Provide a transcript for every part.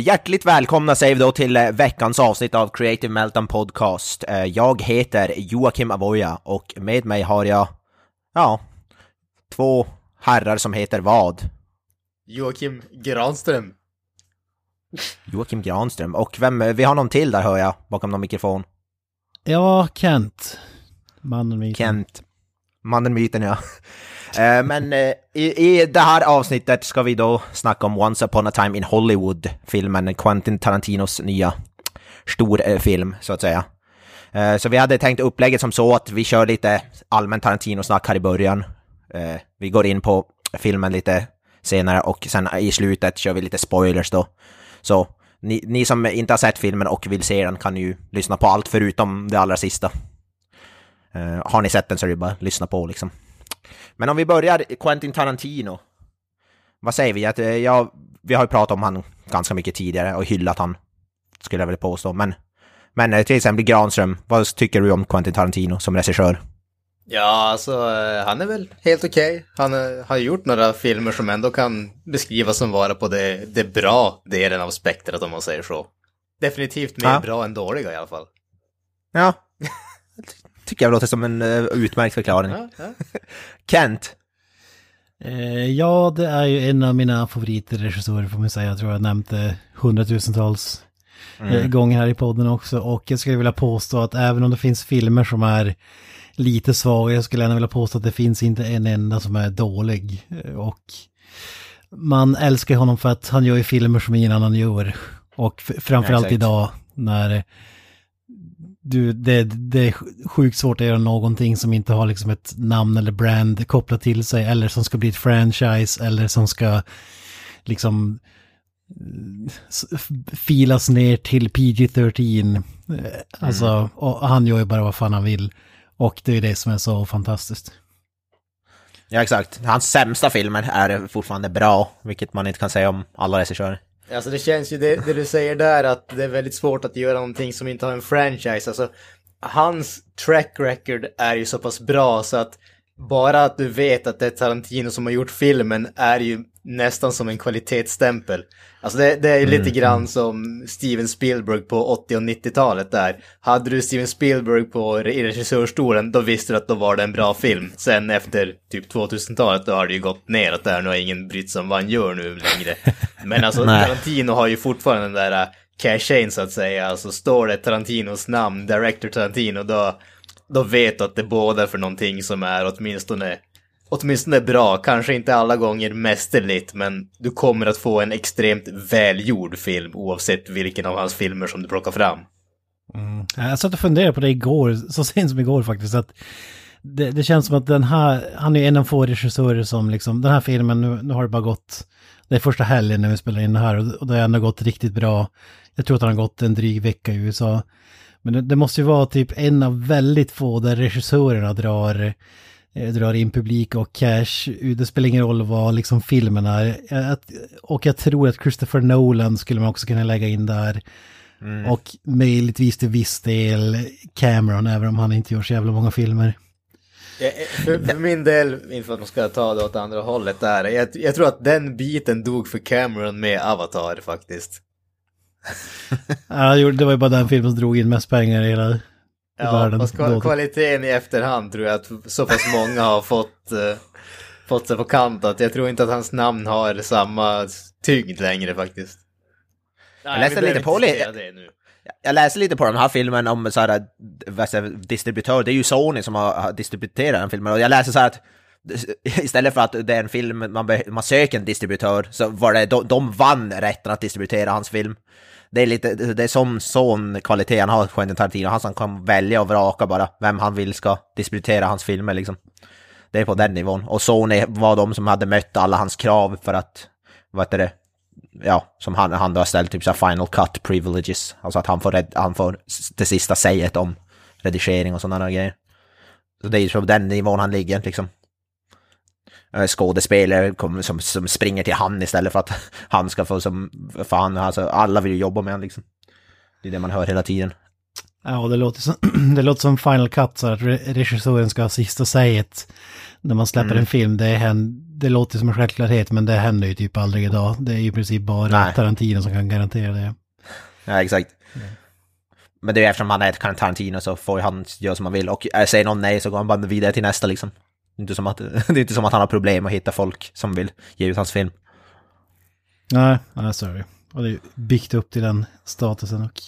Hjärtligt välkomna säger vi då till eh, veckans avsnitt av Creative Meltdown Podcast. Eh, Jag heter Joakim Avoya och med mig har jag, ja, två herrar som heter vad? Joakim Granström. Joakim Granström. Och vem, vi har någon till där hör jag, bakom någon mikrofon. Ja, Kent. Mannen. Kent. Mannen myten ja. Eh, Men eh, i, i det här avsnittet ska vi då snacka om Once upon a time in Hollywood, filmen Quentin Tarantinos nya storfilm, eh, så att säga. Eh, Så vi hade tänkt upplägget som så att vi kör lite allmän Tarantino-snack här i början. Eh, Vi går in på filmen lite senare och sen i slutet kör vi lite spoilers då. Så ni, ni som inte har sett filmen och vill se den kan ju lyssna på allt förutom det allra sista. Eh, har ni sett den så är det bara att lyssna på liksom. Men om vi börjar Quentin Tarantino. Vad säger vi? Att, eh, ja, vi har ju pratat om han ganska mycket tidigare och hyllat han, skulle jag vilja påstå. Men, men eh, till exempel Granström, vad tycker du om Quentin Tarantino som regissör? Ja, alltså han är väl helt okej. Han eh, har gjort några filmer som ändå kan beskrivas som vara på det, det bra delen av spektrat om man säger så. Definitivt mer Ja. bra än dåliga i alla fall. Ja, tycker jag låter som en uh, utmärkt förklaring. Ja, ja. Kent, Eh, ja, det är ju en av mina favoritregissörer får man säga. Jag tror jag nämnt det hundratusentals eh, gånger här i podden också. Och jag skulle vilja påstå att även om det finns filmer som är lite svaga, jag skulle ändå vilja påstå att det finns inte en enda som är dålig. Eh, Och man älskar honom för att han gör ju filmer som ingen annan gör. Och framförallt exakt. idag när du, det, det är sjukt svårt att göra någonting som inte har liksom ett namn eller brand kopplat till sig eller som ska bli ett franchise eller som ska liksom eh, filas ner till PG-13. Eh, Alltså, och han gör ju bara vad fan han vill. Och det är det som är så fantastiskt. ja exakt. Hans sämsta filmer är fortfarande bra, vilket man inte kan säga om alla regissörer. Alltså det känns ju det, det du säger där att det är väldigt svårt att göra någonting som inte har en franchise. Alltså hans track record är ju så pass bra så att bara att du vet att det är Tarantino som har gjort filmen är ju nästan som en kvalitetsstämpel. Alltså det, det är ju lite grann som Steven Spielberg på 80 och 90-talet där. Hade du Steven Spielberg på regissörstolen då visste du att då var det en bra film. Sen efter typ 2000-talet då har det ju gått neråt där. Nu har ingen brytt sig om vad han gör nu längre. Men alltså. Tarantino har ju fortfarande den där äh, cashen så att säga. Alltså står det Tarantinos namn, Director Tarantino, då, då vet du att det båda för någonting som är åtminstone, åtminstone bra. Kanske inte alla gånger mästerligt, men du kommer att få en extremt välgjord film oavsett vilken av hans filmer som du plockar fram. Mm. Jag satt och funderade på det igår, så sent som igår faktiskt. Att det, det känns som att den här, han är en av få regissörer som liksom, den här filmen, nu, nu har det bara gått, det är första helgen när vi spelar in det här och, och det har ändå gått riktigt bra. Jag tror att han har gått en dryg vecka i USA. Men det, det måste ju vara typ en av väldigt få där regissörerna drar, eh, drar in publik och cash. Det spelar ingen roll vad liksom filmen är. Jag- att- Och jag tror att Christopher Nolan skulle man också kunna lägga in där. Och möjligtvis till viss del Cameron, även om han inte gör så jävla många filmer. Jag- För, för min del, inför att man ska ta det åt andra hållet där, jag, jag tror att den biten dog för Cameron med Avatar faktiskt. Ja, det var ju bara den filmen som drog in mest pengar i hela i Ja, världen. då. kvaliteten i efterhand tror jag att så pass många har fått, eh, fått sig på kant att jag tror inte att hans namn har samma tyngd längre faktiskt. Nej, läste vi behöver lite på lite- diskutera det nu. Jag läste lite på den här filmen om så här, vad säger jag, distributör, det är ju Sony som har, distribuerat den filmen och jag läste så här att istället för att det är en film man, be, man söker en distributör så var det, de, de vann rätten att distributera hans film. Det är lite, det är som sån kvalitet han har, Quentin Tarantino, han som kan välja och vraka bara vem han vill ska distributera hans filmer liksom. Det är på den nivån. Och Sony var de som hade mött alla hans krav för att, vad heter det, ja, som han, han då har ställt typ så final cut privileges. Alltså att han får, red, han får det sista säget om redigering och sådana grejer. Så det är ju på den nivån han ligger liksom. Eh, Skådespelare som, som springer till han istället för att han ska få som, för han, alltså alla vill ju jobba med han liksom. Det är det man hör hela tiden. Ja, det låter som, det låter som Final Cut, så att re- regissören ska ha sista säget när man släpper en film. Det, hän- det låter som en självklarhet, men det händer ju typ aldrig idag. Det är ju i princip bara Nej. Tarantino som kan garantera det. Ja, exakt. Men det är ju eftersom han är ett Tarantino så får han göra som han vill. Och äh, säger någon nej så går han bara vidare till nästa liksom. Inte som att, det är inte som att han har problem att hitta folk som vill ge ut hans film. Nej, nej, så är det. Och det är byggt upp till den statusen och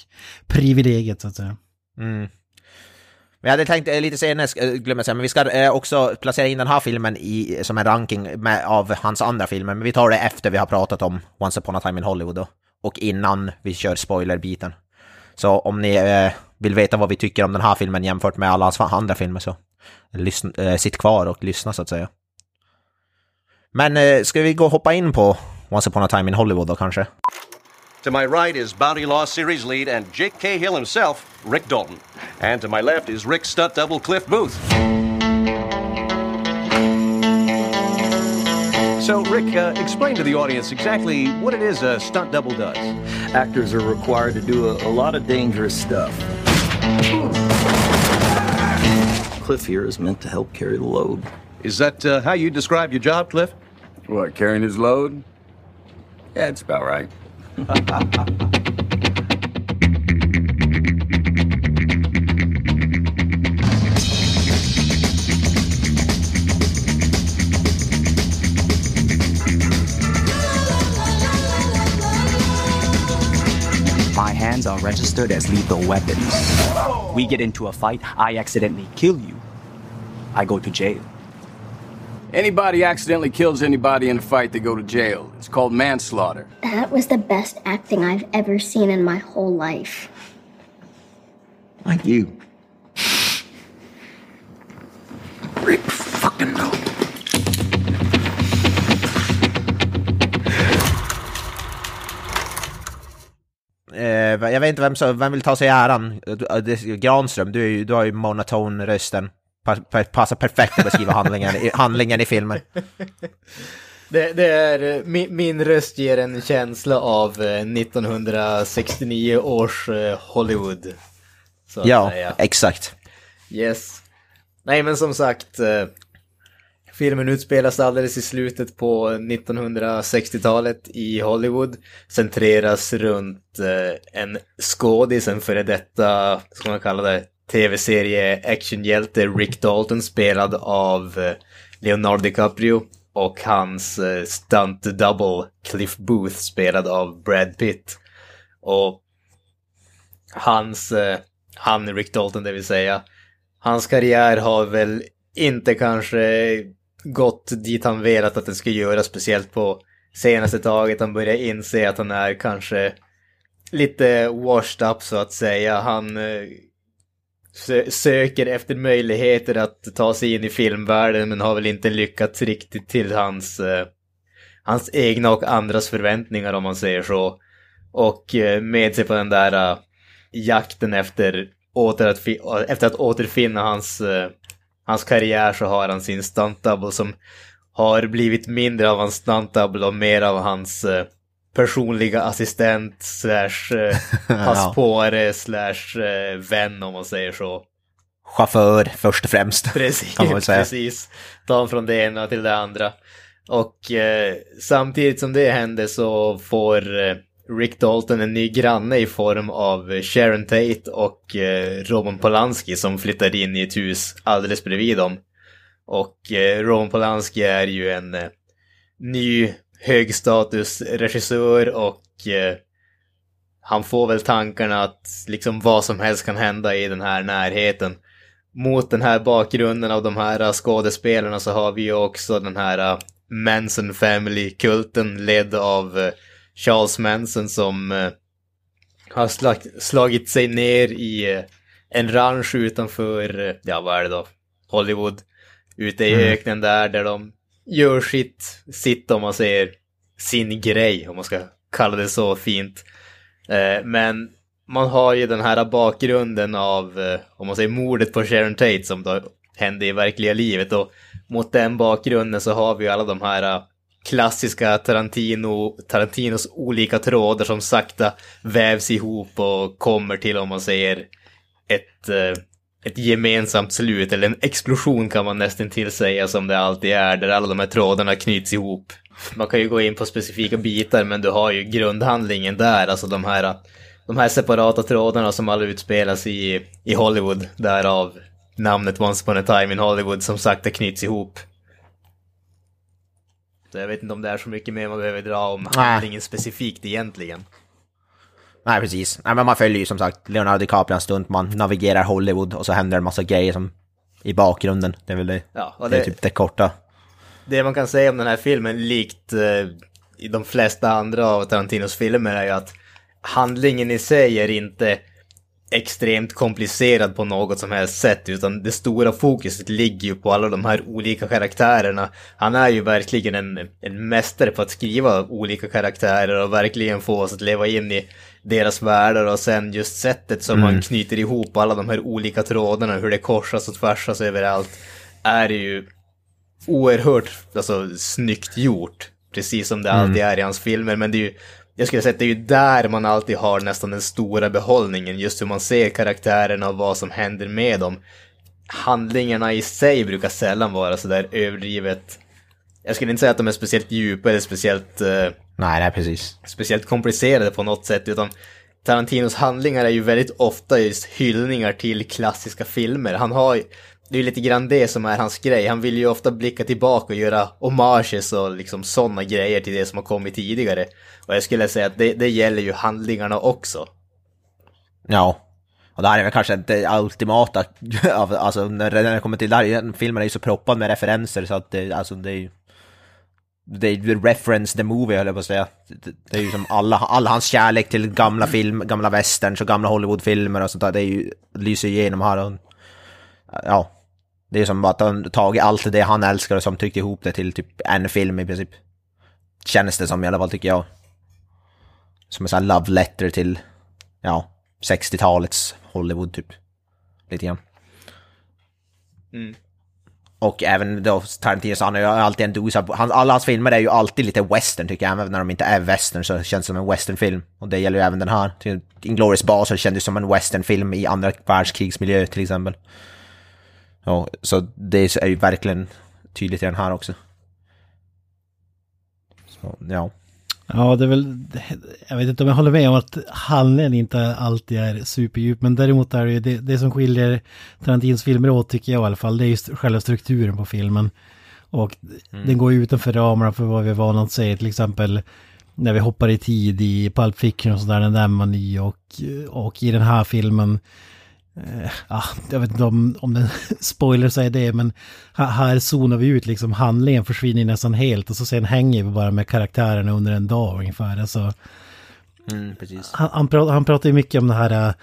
privilegiet så att säga. Mm. Men jag hade tänkt eh, lite senare, eh, glömmer säga, men vi ska eh, också placera in den här filmen i, som en ranking med, av hans andra filmer. Men vi tar det efter vi har pratat om Once upon a time in Hollywood då. Och innan vi kör spoilerbiten. Så om ni eh, vill veta vad vi tycker om den här filmen jämfört med alla hans andra filmer så lyssn, eh, sitt kvar och lyssna så att säga. Men eh, ska vi gå och hoppa in på Once upon a time in Hollywood då kanske? To my right is Bounty Law Series lead and Jake Cahill himself, Rick Dalton. And to my left is Rick stunt double Cliff Booth. So, Rick, uh, explain to the audience exactly what it is a stunt double does. Actors are required to do a, a lot of dangerous stuff. Cliff here is meant to help carry the load. Is that uh, how you describe your job, Cliff? What, carrying his load? Yeah, it's about right. registered as lethal weapons. We get into a fight, I accidentally kill you. I go to jail. Anybody accidentally kills anybody in a fight, they go to jail. It's called manslaughter. That was the best acting I've ever seen in my whole life. Like you. Jag vet inte vem, som- vem vill ta sig äran. Eh, det- Granström, du, är ju, du har ju monoton rösten. Pa, pa, passar perfekt att beskriva handlingen, handlingen i filmen. Det, det är, eh, min, min röst ger en känsla av eh, 1969 års eh, Hollywood. Ja, säga. exakt. Yes. Nej men som sagt, eh, filmen utspelas alldeles i slutet på 1960-talet i Hollywood. Centreras runt eh, en skådis, en före detta, ska man kalla det, tv-serie actionhjälte Rick Dalton spelad av eh, Leonardo DiCaprio. Och hans eh, stunt double Cliff Booth spelad av Brad Pitt. Och hans, han Rick Dalton det vill säga, hans karriär har väl inte kanske gått dit han velat att den ska göra, speciellt på senaste taget. Han börjar inse att han är kanske lite washed up så att säga. Han eh, sö- söker efter möjligheter att ta sig in i filmvärlden men har väl inte lyckats riktigt till hans, eh, hans egna och andras förväntningar om man säger så. Och eh, med sig på den där eh, jakten efter, åter att, efter att återfinna hans, eh, hans karriär så har han sin stunt double som har blivit mindre av hans stunt double och mer av hans eh, personliga assistent slash eh, passpåre slash eh, vän om man säger så. Chaufför först och främst. Precis, Kan man väl säga. precis. Ta honom från det ena till det andra. Och samtidigt som det hände så får Rick Dalton en ny granne i form av eh, Sharon Tate och eh, Roman Polanski som flyttade in i ett hus alldeles bredvid dem. Och eh, Roman Polanski är ju en eh, ny högstatusregissör och eh, han får väl tankarna att liksom vad som helst kan hända i den här närheten. Mot den här bakgrunden av de här skådespelarna så har vi ju också den här eh, Manson Family-kulten ledd av uh, Charles Manson som uh, har slag slagit sig ner i uh, en ranch utanför, uh, ja vad är det då, Hollywood. ute i öknen där, där de gör sitt, sitt om man säger, sin grej, om man ska kalla det så fint. Eh, men man har ju den här bakgrunden av, eh, om man säger mordet på Sharon Tate som då hände i verkliga livet och mot den bakgrunden så har vi ju alla de här eh, klassiska Tarantino, Tarantinos olika trådar som sakta vävs ihop och kommer till, om man säger, ett, eh, ett gemensamt slut, eller en explosion kan man nästan till säga som det alltid är, där alla de här trådarna knyts ihop. Man kan ju gå in på specifika bitar, men du har ju grundhandlingen där, alltså de här, de här separata trådarna som alla utspelas i, i Hollywood, därav namnet Once upon a time in Hollywood som sakta knyts ihop. Så jag vet inte om det är så mycket mer man behöver dra om handlingen specifikt egentligen. Nej, precis. Nej, men man följer ju som sagt Leonardo DiCaprio en stund, man navigerar Hollywood och så händer en massa grejer som i bakgrunden. Det är väl det. Ja, och det är det- typ det korta. Det man kan säga om den här filmen, likt eh, i de flesta andra av Tarantinos filmer, är ju att handlingen i sig är inte extremt komplicerad på något som helst sätt, utan det stora fokuset ligger ju på alla de här olika karaktärerna. Han är ju verkligen en, en mästare på att skriva olika karaktärer och verkligen få oss att leva in i deras världar och sen just sättet som man knyter ihop alla de här olika trådarna, hur det korsas och tvärsas överallt, är ju oerhört alltså, snyggt gjort. Precis som det alltid är i hans filmer. Men det är ju, jag skulle säga att det är ju där man alltid har nästan den stora behållningen. Just hur man ser karaktärerna och vad som händer med dem. Handlingarna i sig brukar sällan vara sådär överdrivet. Jag skulle inte säga att de är speciellt djupa eller speciellt eh, Nej, nej, precis. speciellt komplicerade på något sätt, utan Tarantinos handlingar är ju väldigt ofta just hyllningar till klassiska filmer. Han har ju- det är ju lite grann det som är hans grej. Han vill ju ofta blicka tillbaka och göra homages och liksom sådana grejer till det som har kommit tidigare. Och jag skulle säga att det, det gäller ju handlingarna också. Ja. Och det här är väl kanske det ultimata, alltså när det kommer till, det här, filmen är ju så proppad med referenser så att det, alltså det är ju... Det är ju reference the movie höll jag på att säga. Det, är ju som alla, all hans kärlek till gamla film, gamla västerns och gamla Hollywoodfilmer och sånt där, det är ju, lyser igenom här och... Ja. Det är som att han tagit allt det han älskar och som tryckt ihop det till typ en film i princip. Känns det som i alla fall tycker jag. Som en sån här love letter till, ja, 60-talets Hollywood typ. Lite grann. Mm. Och även då Tarantino, så han har ju alltid en dos av, han, alla hans filmer är ju alltid lite western tycker jag, även när de inte är western så känns det som en westernfilm. Och det gäller ju även den här. Till Inglourious Basterds kändes som en westernfilm i andra världskrigsmiljö till exempel. Ja, så det är ju verkligen tydligt i den här också. Så, ja. Ja, det är väl, jag vet inte om jag håller med om att handlingen inte alltid är superdjup, men däremot är det det, det som skiljer Tarantinos filmer åt tycker jag i alla fall, det är just själva strukturen på filmen. Och den går ju utanför ramarna för vad vi är vana att säga, till exempel när vi hoppar i tid i Pulp Fiction och sådär, den där var ny och, och i den här filmen Ja, jag vet inte om, om den spoiler säger det, men här, här zonar vi ut liksom handlingen försvinner nästan helt och så sen hänger vi bara med karaktärerna under en dag ungefär. Alltså, Mm, han, han, pratar, han pratar ju mycket om det här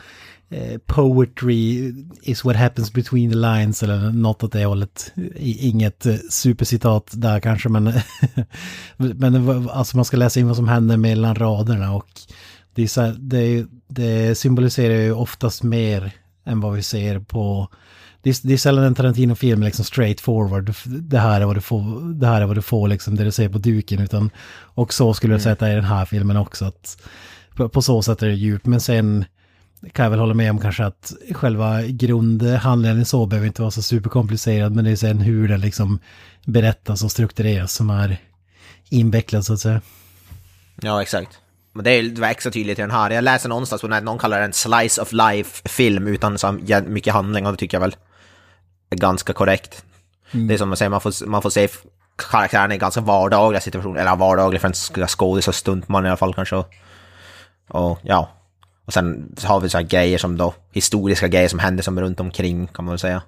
eh, poetry is what happens between the lines eller något åt det hållet. Inget eh, supercitat där kanske men, men alltså man ska läsa in vad som händer mellan raderna och det, här, det, det symboliserar ju oftast mer än vad vi ser på det är, det är sällan en Tarantino-film liksom straight forward. Det här är vad du får, det här är vad du får liksom, det du ser på duken. Utan, och så skulle jag säga att det är i den här filmen också. Att, på, på så sätt är det djupt. Men sen kan jag väl hålla med om kanske att själva grundhandlingen så behöver inte vara så superkomplicerad. Men det är sen hur den liksom berättas och struktureras som är invecklad så att säga. Ja, exakt. Men det är extra tydligt i den här. Jag läser någonstans att någon kallar det en slice of life-film utan så mycket handling och det tycker jag väl är ganska korrekt. Det är som man säger, man får, man får se karaktärerna i ganska vardagliga situationer, eller vardagliga för en sk- skådis och stuntman i alla fall kanske. Och, och ja, och sen har vi så här grejer som då, historiska grejer som händer som runt omkring kan man väl säga.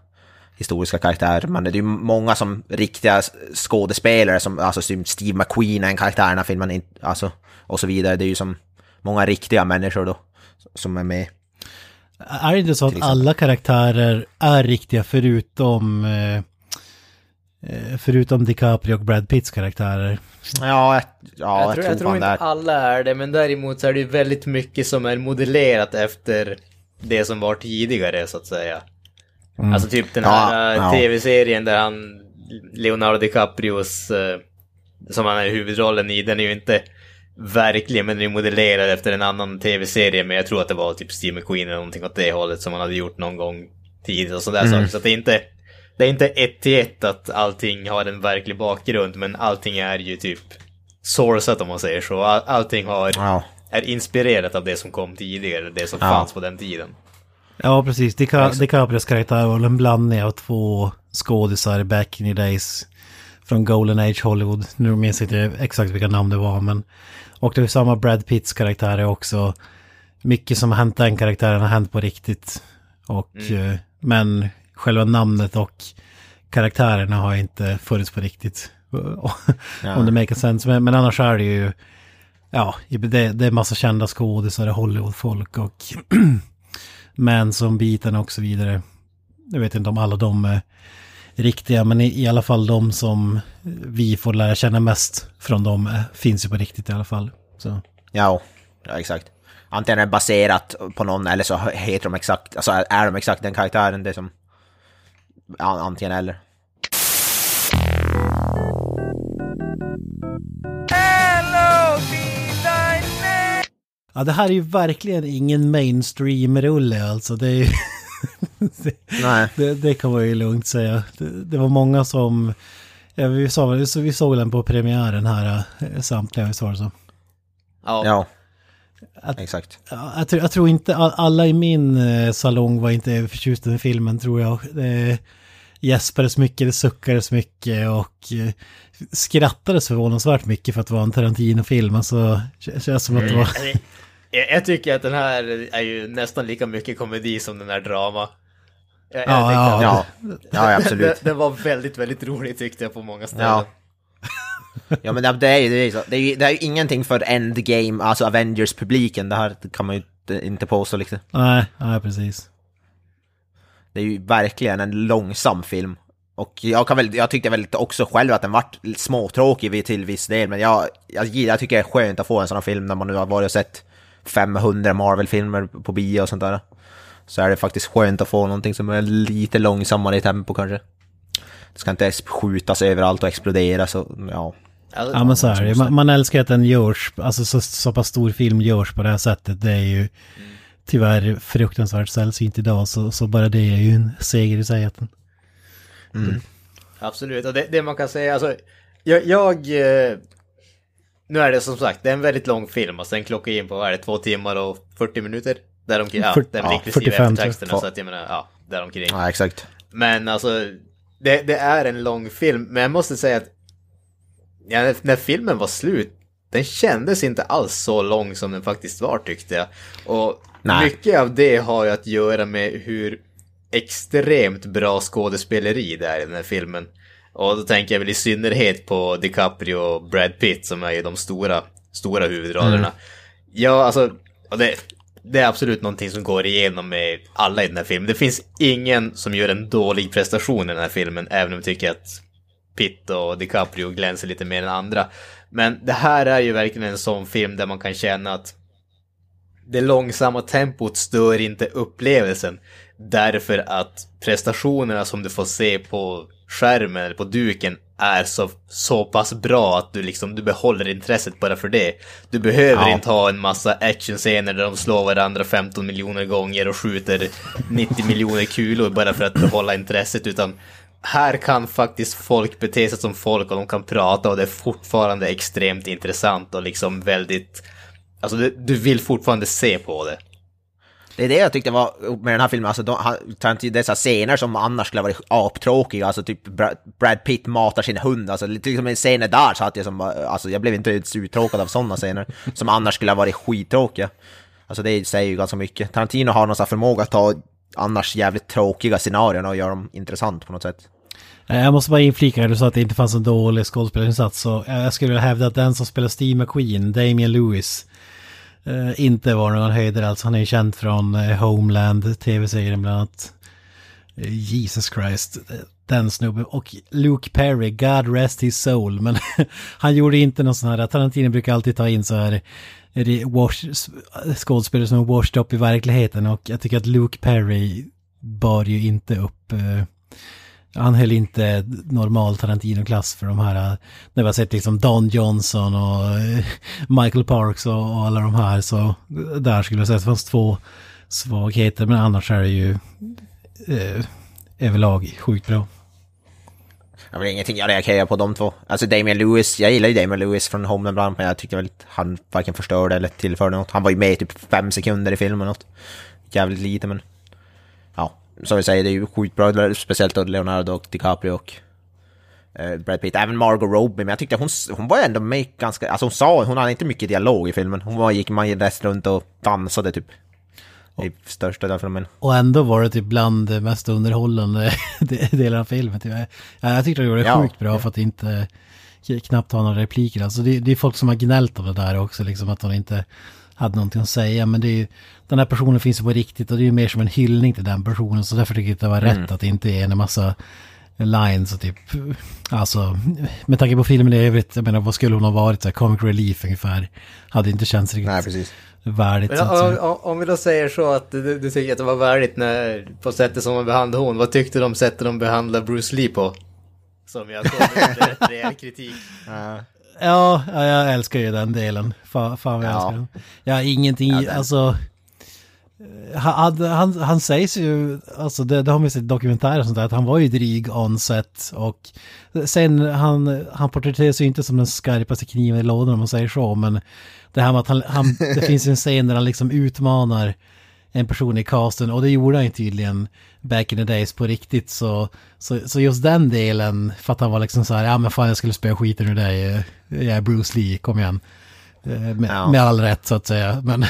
Historiska karaktärer, men det är ju många som riktiga skådespelare som, alltså Steve McQueen är en karaktär i den här filmen, alltså, och så vidare. Det är ju som många riktiga människor då, som är med. Är det inte så att alla karaktärer är riktiga förutom... Eh, Eh, Förutom DiCaprio och Brad Pitts karaktärer. Ja, jag, ja, jag tror, jag tror inte det är. alla är det, men däremot så är det ju väldigt mycket som är modellerat efter det som var tidigare, så att säga. Alltså typ den här Ja, eh, ja. tv-serien där han, Leonardo DiCaprios, som han är i huvudrollen i, den är ju inte verklig, men den är modellerad efter en annan tv-serie, men jag tror att det var typ Steve McQueen eller någonting åt det hållet som han hade gjort någon gång tidigare och sådär saker. Så att det är inte, det är inte ett till ett att allting har en verklig bakgrund, men allting är ju typ sourcat om man säger så. All, allting har, Ja. är inspirerat av det som kom tidigare, det som Ja. fanns på den tiden. Ja, precis. Dica- DiCaprios karaktär var en blandning av två skådisar back in the days. Från Golden Age Hollywood. Nu minns jag inte exakt vilka namn det var, men... Och det är samma Brad Pitts karaktär är också. Mycket som har hänt den karaktären har hänt på riktigt. Och, eh, men själva namnet och karaktärerna har inte funnits på riktigt. Om det makes sense. Men, men annars är det ju... Ja, det, det är massa kända skådisar, Hollywood-folk och män som biten och så vidare. Jag vet inte om alla de är riktiga, men i, i alla fall de som vi får lära känna mest från dem eh, finns ju på riktigt i alla fall. Så. Ja, ja, exakt. Antingen är det baserat på någon eller så heter de exakt, alltså är- de exakt den karaktären, det är som... an- Antingen eller. Ja, det här är ju verkligen ingen mainstream-rulle alltså. Det, är ju Nej. det, det kan man ju lugnt säga. Det, det var många som... Ja, vi, sa, väl- så vi såg den på premiären här eh, samtliga, visst var det så? Ja. Ja. Att- Exakt. Ja, jag, tror, jag tror inte all- alla i min eh, salong var inte förtjusta i filmen tror jag. Det gäspades mycket, det suckades mycket och eh, skrattades förvånansvärt mycket för att det var en Tarantino-film. Alltså, det känns som att det var... Jag, jag tycker att den här är ju nästan lika mycket komedi som den här drama. Jag, jag Ja, tyckte ja, Ja, ja absolut. Den, den var väldigt, väldigt rolig tyckte jag på många ställen. Ja. Ja men det, är ju det är, ju så. Det är, ju- det är ju ingenting för endgame, alltså Avengers-publiken. Det här kan man ju inte, inte påstå liksom. Nej, nej, precis. Det är ju verkligen en långsam film. Och jag, kan väl, jag tyckte väl också själv att den vart småtråkig till viss del, men jag, jag, jag tycker det är skönt att få en sån här film när man nu har varit och sett 500 Marvel-filmer på bio och sånt där. Så är det faktiskt skönt att få någonting som är lite långsammare i tempo kanske. Det ska inte skjutas överallt och explodera så, ja. Alltså, Ja men så är det ju. man, man älskar att den görs, alltså så, så pass stor film görs på det här sättet. Det är ju tyvärr fruktansvärt sällsynt idag. Så, så bara det är ju en seger i sig. Den, Absolut, och det, det man kan säga, alltså, jag, jag... Nu är det som sagt, det är en väldigt lång film, alltså den klockar in på, vad är det, två timmar och 40 minuter? Däromkring, ja, det är ja, väl inklusive 45 tror jag. eftertexterna, så att jag menar, ja, däromkring. Ja, exakt. Men alltså, det, det är en lång film, men jag måste säga att ja, när- när filmen var slut, den kändes inte alls så lång som den faktiskt var tyckte jag. Och Nej. mycket av det har ju att göra med hur extremt bra skådespeleri det är i den här filmen. Och då tänker jag väl i synnerhet på DiCaprio och Brad Pitt som är ju de stora, stora huvudrollerna. Ja, alltså, det, det är absolut någonting som går igenom med alla i den här filmen. Det finns ingen som gör en dålig prestation i den här filmen, även om jag tycker att Pitt och DiCaprio glänser lite mer än andra. Men det här är ju verkligen en sån film där man kan känna att det långsamma tempot stör inte upplevelsen. Därför att prestationerna som du får se på skärmen eller på duken är så, så pass bra att du liksom, du behåller intresset bara för det. Du behöver Ja. inte ha en massa actionscener där de slår varandra 15 miljoner gånger och skjuter 90 miljoner kulor bara för att behålla intresset, utan här kan faktiskt folk bete sig som folk och de kan prata och det är fortfarande extremt intressant och liksom väldigt Alltså du, du vill fortfarande se på det. Det är det jag tyckte var med den här filmen, alltså de, han- dessa scener som annars skulle ha varit aptråkiga, alltså typ Brad, Pitt matar sin hund, alltså liksom en scen där så att jag som, alltså jag blev inte ens uttråkad av sådana scener, som annars skulle ha varit skittråkiga. Alltså det säger ju ganska mycket. Tarantino har någon sån förmåga att ta annars jävligt tråkiga scenarion och göra dem intressant på något sätt. Eh, Jag måste bara inflika, du sa att det inte fanns en dålig skådespelarinsats. Så jag skulle vilja hävda att den som spelar Steve McQueen, Damien Lewis, eh, inte var någon höjdare alls. Han är ju känd från eh, Homeland, tv-serien bland annat. Eh, Jesus Christ. Eh, den snubben. Och Luke Perry, God rest his soul. Men han gjorde inte någon sån här, Tarantino brukar alltid ta in så här skådespelare som är washed up i verkligheten. Och jag tycker att Luke Perry bar ju inte upp eh, han höll inte normal Tarantino-klass för de här, när vi har sett liksom Don Johnson och eh, Michael Parks och, och alla de här, så där skulle jag säga att det fanns två svagheter, men annars är det ju eh, överlag sjukt bra. Det är ingenting jag reagerar på de två. Alltså Damien Lewis, jag gillar ju Damien Lewis från Homeland Brand, men jag tyckte väl att han varken förstörde eller tillförde något. Han var ju med i typ fem sekunder i filmen något. Jävligt lite men... Ja, som vi säger, det är ju sjukt bra, speciellt då Leonardo och DiCaprio och eh, Brad Pitt. Även Margot Robbie, men jag tyckte hon, hon var ändå med ganska... Alltså hon sa, hon hade inte mycket dialog i filmen. Hon var, gick man rest runt och dansade typ. I största delen av filmen. Och ändå var det typ bland det mest underhållande delen av filmen. Typ. Ja, jag tyckte det gjorde det Ja. sjukt bra för att inte knappt ha några repliker. Alltså det, det är folk som har gnällt av det där också, liksom att de inte hade någonting att säga. Men det är ju, den här personen finns ju på riktigt och det är ju mer som en hyllning till den personen. Så därför tycker jag att det var rätt att det inte är en massa lines och typ, alltså med tanke på filmen i övrigt, jag menar vad skulle hon ha varit, så här, comic relief ungefär, hade inte känts riktigt Nej, precis. värdigt. Men om, om, om vi då säger så att du, du tycker att det var värdigt när, på sättet som de behandlade hon, vad tyckte du om sättet de behandlade Bruce Lee på? Som jag såg rätt rejäl kritik. Ja, jag älskar ju den delen. Fan, fan vad jag Ja. älskar den. Har ingenting, Ja, den- alltså... eh, Han, han, han sägs ju, alltså det, det har man ju sett i dokumentärer och sånt där, att han var ju dryg on set och sen han, han porträtteras ju inte som den skarpaste kniven i lådan om man säger så, men det här med att han, han det finns en scen där han liksom utmanar en person i casten och det gjorde han ju tydligen back in the days på riktigt så, så, så just den delen för att han var liksom så här, ja men fan jag skulle spöa skiten ur dig, eh, jag är Bruce Lee, kom igen. Eh, Med, med all rätt så att säga. Men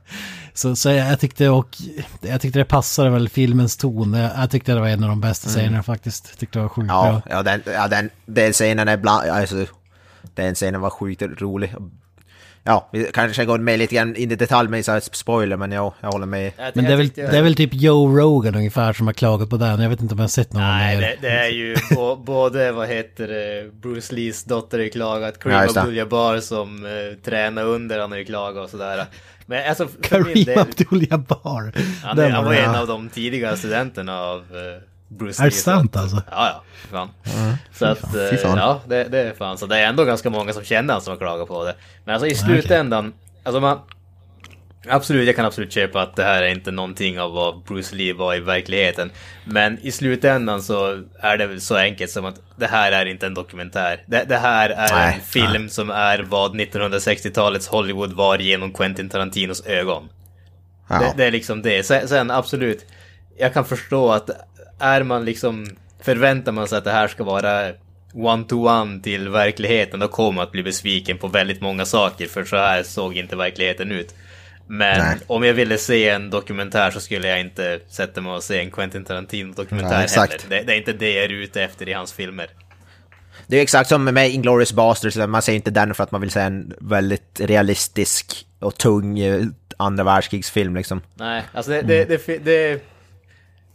så, så jag, tyckte och jag tyckte det passade väl filmens ton. Jag, jag tyckte det var en av de bästa scenerna faktiskt. Jag tyckte det var sjukt Ja, bra. ja, den, ja den, den scenen är bland, alltså, den scenen var sjukt rolig. Ja, vi kanske går med lite grann in i detalj med så här spoiler, men ja, jag håller med. Men det är, väl, det är väl typ Joe Rogan ungefär som har klagat på den. Jag vet inte om jag har sett någon Nej, det, det är ju både, vad heter det, Bruce Lees dotter har ju klagat, Ja, Kareem det. Abdul-Jabbar som eh, tränar under, han har ju klagat och sådär. Men alltså, Kareem Abdul-Jabbar. han, han var en av de tidiga studenterna av eh, Bruce Är det sant alltså? Ja, ja, fan. Så att, eh, fan. ja, det, det är fan så. Det är ändå ganska många som känner han som har klagat på det. Men alltså i slutändan, alltså man... Absolut, jag kan absolut köpa att det här är inte någonting av vad Bruce Lee var i verkligheten. Men i slutändan så är det väl så enkelt som att det här är inte en dokumentär. Det, det här är Nej, en film som är vad 1960-talets Hollywood var genom Quentin Tarantinos ögon. Ja. Det, det är liksom det. Sen, sen absolut, jag kan förstå att är man liksom, förväntar man sig att det här ska vara one-to-one till verkligheten, då kommer man att bli besviken på väldigt många saker, för så här såg inte verkligheten ut. Men Nej. om jag ville se en dokumentär så skulle jag inte sätta mig och se en Quentin Tarantino-dokumentär heller. Det, det är inte det jag är ute efter i hans filmer. Det är exakt som med Inglourious Basterds, man säger inte den för att man vill se en väldigt realistisk och tung eh, andra världskrigsfilm liksom. Nej, alltså det... det, det, det, det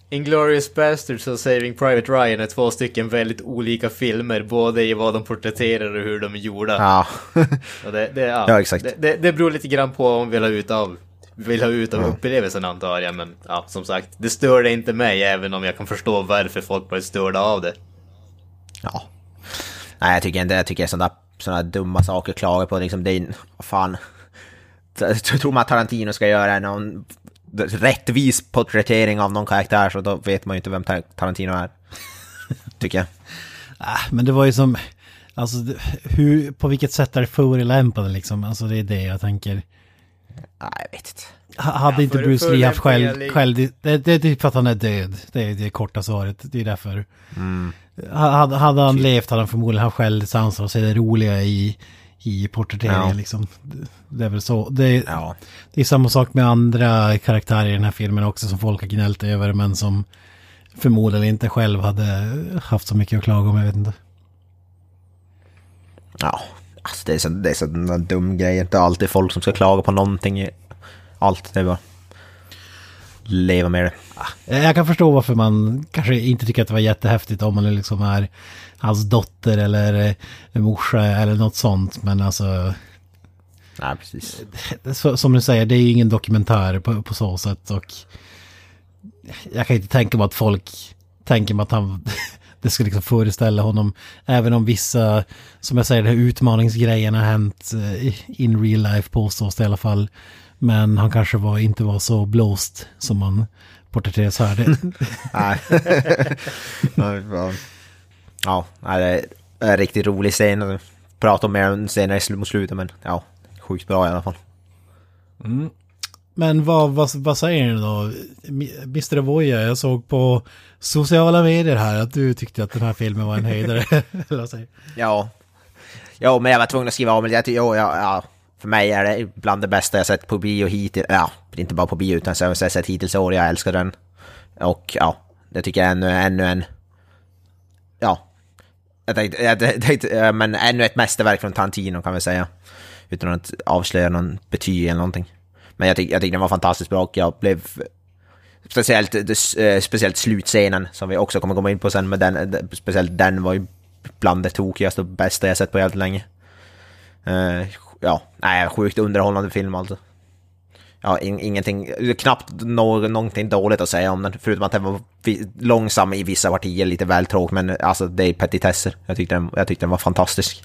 Inglourious Basterds och Saving Private Ryan är två stycken väldigt olika filmer, både i vad de porträtterar och hur de är gjorda. Ja. Det, det, ja, Ja, exakt. Det, det, det beror lite grann på vad man vill ha ut av, vill ha ut av upplevelsen antar jag, men ja, som sagt, det stör det inte mig, även om jag kan förstå varför folk blir störda av det. ja. Nej, jag tycker inte, jag tycker sådana sådana dumma saker att klaga på liksom, det är, fan. Jag tror man Tarantino ska göra någon rättvis porträttering av någon karaktär så då vet man ju inte vem Tar- Tarantino är. Tycker jag. Ah, men det var ju som, alltså hur, på vilket sätt är det förolämpande liksom? Alltså det är det jag tänker. Nej, jag vet inte. Ha- Hade Ja, inte Bruce Lee haft själv, själv det, det är typ för att han är död. Det är det korta svaret. Det är därför. Ha- Hade, hade han levt hade han förmodligen haft självdistans och se det roliga i, i porträtteringen Ja. liksom. Det- är väl så. Det är, Ja. det är samma sak med andra karaktärer i den här filmen också som folk har gnällt över men som förmodligen inte själv hade haft så mycket att klaga om, jag vet inte. Ja, alltså det är så, det är så en dum grej. Det är alltid folk som ska klaga på någonting. Allt, det är bara... leva med det. Eh, Jag kan förstå varför man kanske inte tycker att det var jättehäftigt om man liksom är hans dotter eller eh, morsa eller något sånt. Men alltså, Nej, precis. så, som du säger, det är ju ingen dokumentär på, på så sätt. Och jag kan inte tänka mig att folk tänker mig att han, det ska liksom föreställa honom. Även om vissa, som jag säger, här utmaningsgrejen har hänt eh, in real life påstås det i alla fall. Men han kanske var, inte var så blåst som man porträtteras här. Det, Nej. Ja, det är en riktigt rolig scen. Prata om mer om senare mot slutet, men ja, sjukt bra i alla fall. Men vad, vad, vad säger ni då? Mr. Avoya, jag såg på sociala medier här att du tyckte att den här filmen var en höjdare. Ja. Ja, men jag var tvungen att skriva om det. Jag ja, ja. För mig är det bland det bästa jag sett på bio hittills. Ja, inte bara på bio utan så har jag sett hittills i år. Jag älskar den. Och ja, det tycker jag är ännu, ännu en... Ja. Jag tänkte, jag tänkte, men ännu ett mästerverk från Tarantino kan vi säga. Utan att avslöja någon betyg eller någonting. Men jag tyckte jag tyckte den var fantastiskt bra och jag blev... Speciellt, eh, eh, speciellt slutscenen som vi också kommer komma in på sen, men den, den- speciellt den var ju bland det tokigaste och bästa jag sett på jävligt länge. Ja, nej, sjukt underhållande film alltså. Ja, in, ingenting, knappt nå, någonting dåligt att säga om den, förutom att den var långsam i vissa partier, lite väl tråkig, men alltså det är petitesser. Jag tyckte den, jag tyckte den var fantastisk.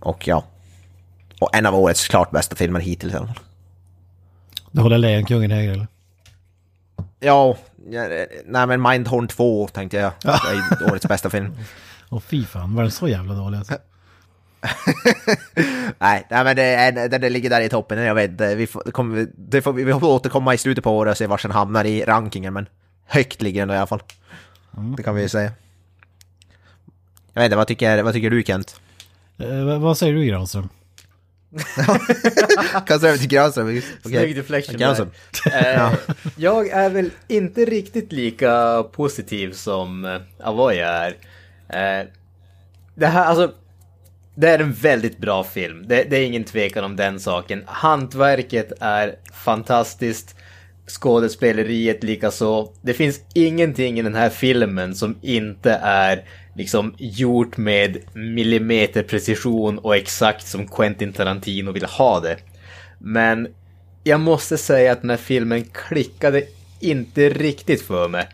Och ja, och en av årets klart bästa filmer hittills i alla fall. Du håller Lejonkungen högre eller? Ja, ja, nej men Mindhorn 2 tänkte jag. Det är årets bästa film. Åh fy fan, var den så jävla dålig alltså? Nej, nej men det, är, det, det ligger där i toppen. Jag vet inte, vi får, kommer, det får, vi får återkomma i slutet på året och se var den hamnar i rankingen. Men högt ligger den då i alla fall. Det kan vi ju säga. Jag vet inte, vad tycker, vad tycker du Kent? Eh, vad- säger du Granström? Över till Granström? Okej. Snygg deflection Granström. där. Eh, Jag är väl inte riktigt lika positiv som eh, Avoya är. Eh, Det här, alltså... Det är en väldigt bra film. Det, det är ingen tvekan om den saken. Hantverket är fantastiskt. Skådespeleriet likaså. Det finns ingenting i den här filmen som inte är liksom gjort med millimeterprecision och exakt som Quentin Tarantino vill ha det. Men jag måste säga att den här filmen klickade inte riktigt för mig.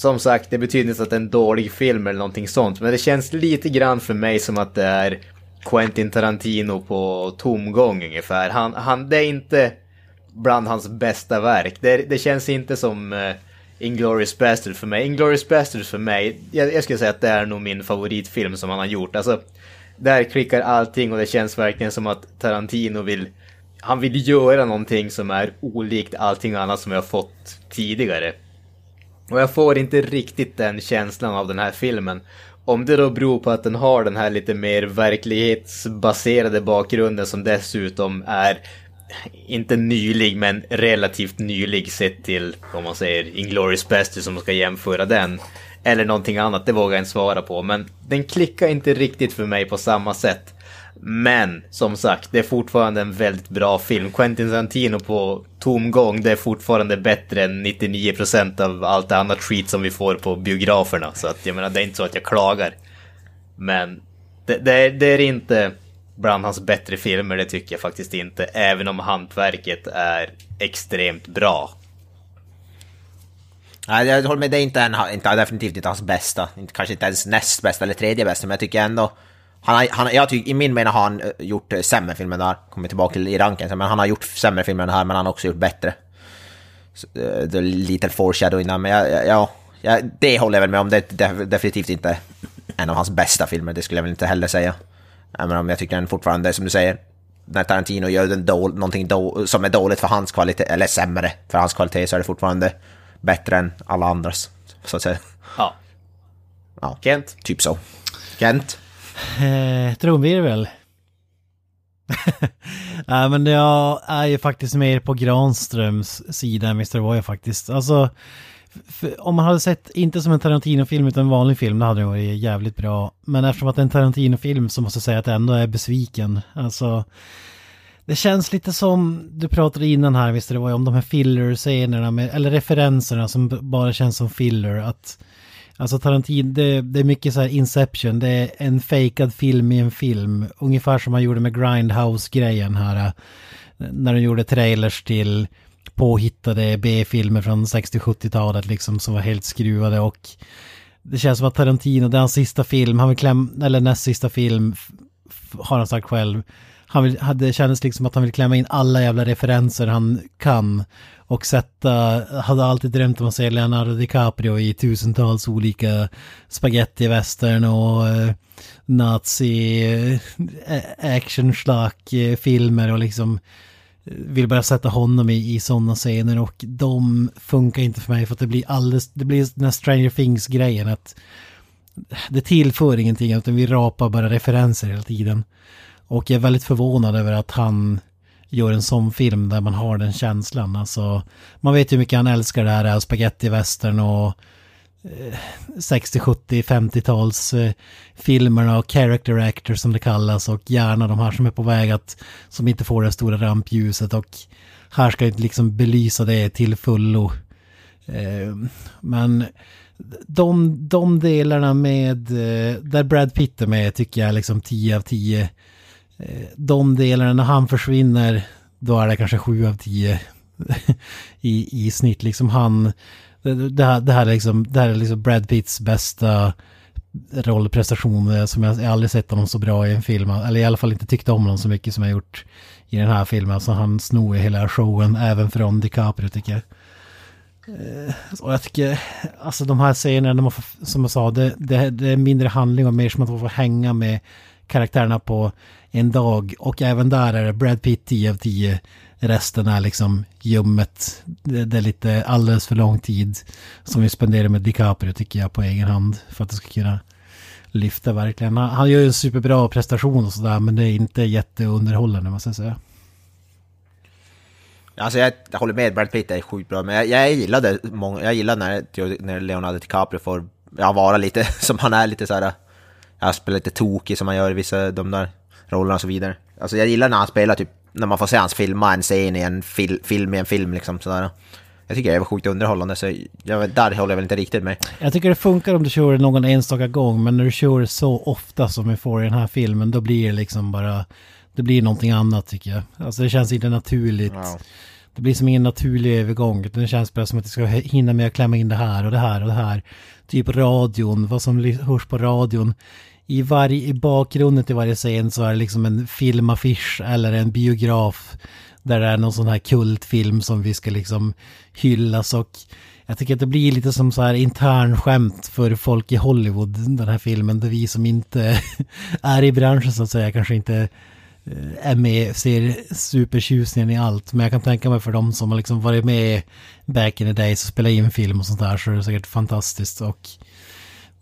Som sagt, det betyder inte att det är en dålig film eller någonting sånt, men det känns lite grann för mig som att det är Quentin Tarantino på tomgång ungefär. Han, han, det är inte bland hans bästa verk. Det, det känns inte som uh, Inglourious Basterds för mig. Inglourious Basterds för mig, jag, jag skulle säga att det är nog min favoritfilm som han har gjort. Alltså, där klickar allting och det känns verkligen som att Tarantino vill han vill göra någonting som är olikt allting annat som jag har fått tidigare. Och jag får inte riktigt den känslan av den här filmen. Om det då beror på att den har den här lite mer verklighetsbaserade bakgrunden som dessutom är inte nylig men relativt nylig sett till om man säger Inglourious Bastards som ska jämföra den. Eller någonting annat, det vågar jag inte svara på. Men den klickar inte riktigt för mig på samma sätt. Men som sagt, det är fortfarande en väldigt bra film. Quentin Santino på tomgång, det är fortfarande bättre än 99% av allt annat skit som vi får på biograferna. Så att jag menar, det är inte så att jag klagar. Men det, det, är, det är inte bland hans bättre filmer, det tycker jag faktiskt inte. Även om hantverket är extremt bra. Nej, jag håller med, det är inte, en, inte, definitivt inte hans bästa. Inte, kanske inte ens näst bästa eller tredje bästa, men jag tycker ändå... Han han, jag tycker, I min mening har han eh, gjort eh, sämre filmer där, kommer tillbaka till i ranken, men han har gjort sämre filmer än här, men han har också gjort bättre. Så, eh, det är lite foreshadowing där, men jag, jag, ja, jag, det håller jag väl med om. Det är def- definitivt inte en av hans bästa filmer, det skulle jag väl inte heller säga. Även om jag tycker den fortfarande, som du säger, när Tarantino gör den då, någonting då, som är dåligt för hans kvalitet, eller sämre för hans kvalitet, så är det fortfarande bättre än alla andras, så att säga. Ja. Ja. Kent? Typ så. Kent? Eh, trumvirvel. Nej men jag är ju faktiskt mer på Granströms sida än Mr. Voya faktiskt. Alltså, om man hade sett, inte som en Tarantino-film utan en vanlig film, då hade det varit jävligt bra. Men eftersom att det är en Tarantino-film så måste jag säga att jag ändå är besviken. Alltså, Det känns lite som, du pratade innan här, visst det var ju om de här filler-scenerna, eller referenserna som bara känns som filler. Att, alltså Tarantino, det, det är mycket så här Inception, det är en fejkad film i en film. Ungefär som man gjorde med Grindhouse-grejen här. Eh, när de gjorde trailers till påhittade B-filmer från 60-70-talet liksom som var helt skruvade och det känns som att Tarantino, det är hans sista film, han vill klämma, eller näst sista film, har han sagt själv. Han vill, det kändes liksom att han vill klämma in alla jävla referenser han kan. Och sätta, hade alltid drömt om att se Leonardo DiCaprio i tusentals olika spagettivästern och eh, nazi eh, action-filmer eh, och liksom eh, vill bara sätta honom i, i sådana scener och de funkar inte för mig för att det blir alldeles, det blir den här Stranger Things-grejen att det tillför ingenting utan vi rapar bara referenser hela tiden. Och jag är väldigt förvånad över att han gör en sån film där man har den känslan. Alltså, man vet ju hur mycket han älskar det här spagettivästern och 60, 70, 50-tals filmerna och character actors som det kallas och gärna de här som är på väg att som inte får det stora rampljuset och här ska inte liksom belysa det till fullo. Eh, men de, de delarna med, eh, där Brad Pitt är med tycker jag är liksom 10 av 10. Eh, de delarna när han försvinner, då är det kanske sju av tio i, i snitt. Liksom han, det, det, här, det, här är liksom, det här är liksom Brad Pitts bästa rollprestation som jag, jag aldrig sett honom så bra i en film. Eller i alla fall inte tyckt om honom så mycket som jag gjort i den här filmen. Alltså han snor ju hela showen även från DiCaprio tycker jag. Eh, och jag tycker, alltså de här scenerna, de har, som jag sa, det, det, det är mindre handling och mer som att man får hänga med karaktärerna på en dag. Och även där är det Brad Pitt 10 av 10. Resten är liksom ljummet. Det, det är lite alldeles för lång tid som vi spenderar med DiCaprio tycker jag på egen hand. För att det ska kunna lyfta verkligen. Han, han gör ju en superbra prestation och sådär men det är inte jätteunderhållande måste jag säga. Alltså jag, jag håller med, Brad Pitt är sjukt bra, men jag, jag gillade många, jag gillade när, när Leonardo DiCaprio får ja, vara lite som han är, lite så här, jag spelar lite tokig som han gör i vissa de där rollerna och så vidare. Alltså jag gillar när han spelar typ, när man får se hans filma en scen i en fil, film i en film liksom sådär. Jag tycker det är sjukt underhållande, så jag, där håller jag väl inte riktigt med. Jag tycker det funkar om du kör någon enstaka gång, men när du kör det så ofta som vi får i den här filmen, då blir det liksom bara... Det blir någonting annat tycker jag. Alltså det känns inte naturligt. Ja. Det blir som ingen naturlig övergång, utan det känns bara som att det ska hinna med att klämma in det här och det här och det här. Typ radion, vad som hörs på radion. I, varje, I bakgrunden till varje scen så är det liksom en filmaffisch eller en biograf där det är någon sån här kultfilm som vi ska liksom hyllas och jag tycker att det blir lite som så här internskämt för folk i Hollywood, den här filmen, där vi som inte är i branschen så att säga kanske inte Eh, är med, ser supertjusningen i allt. Men jag kan tänka mig för de som har liksom varit med back in the days och spelat in film och sånt där så är det säkert fantastiskt. Och,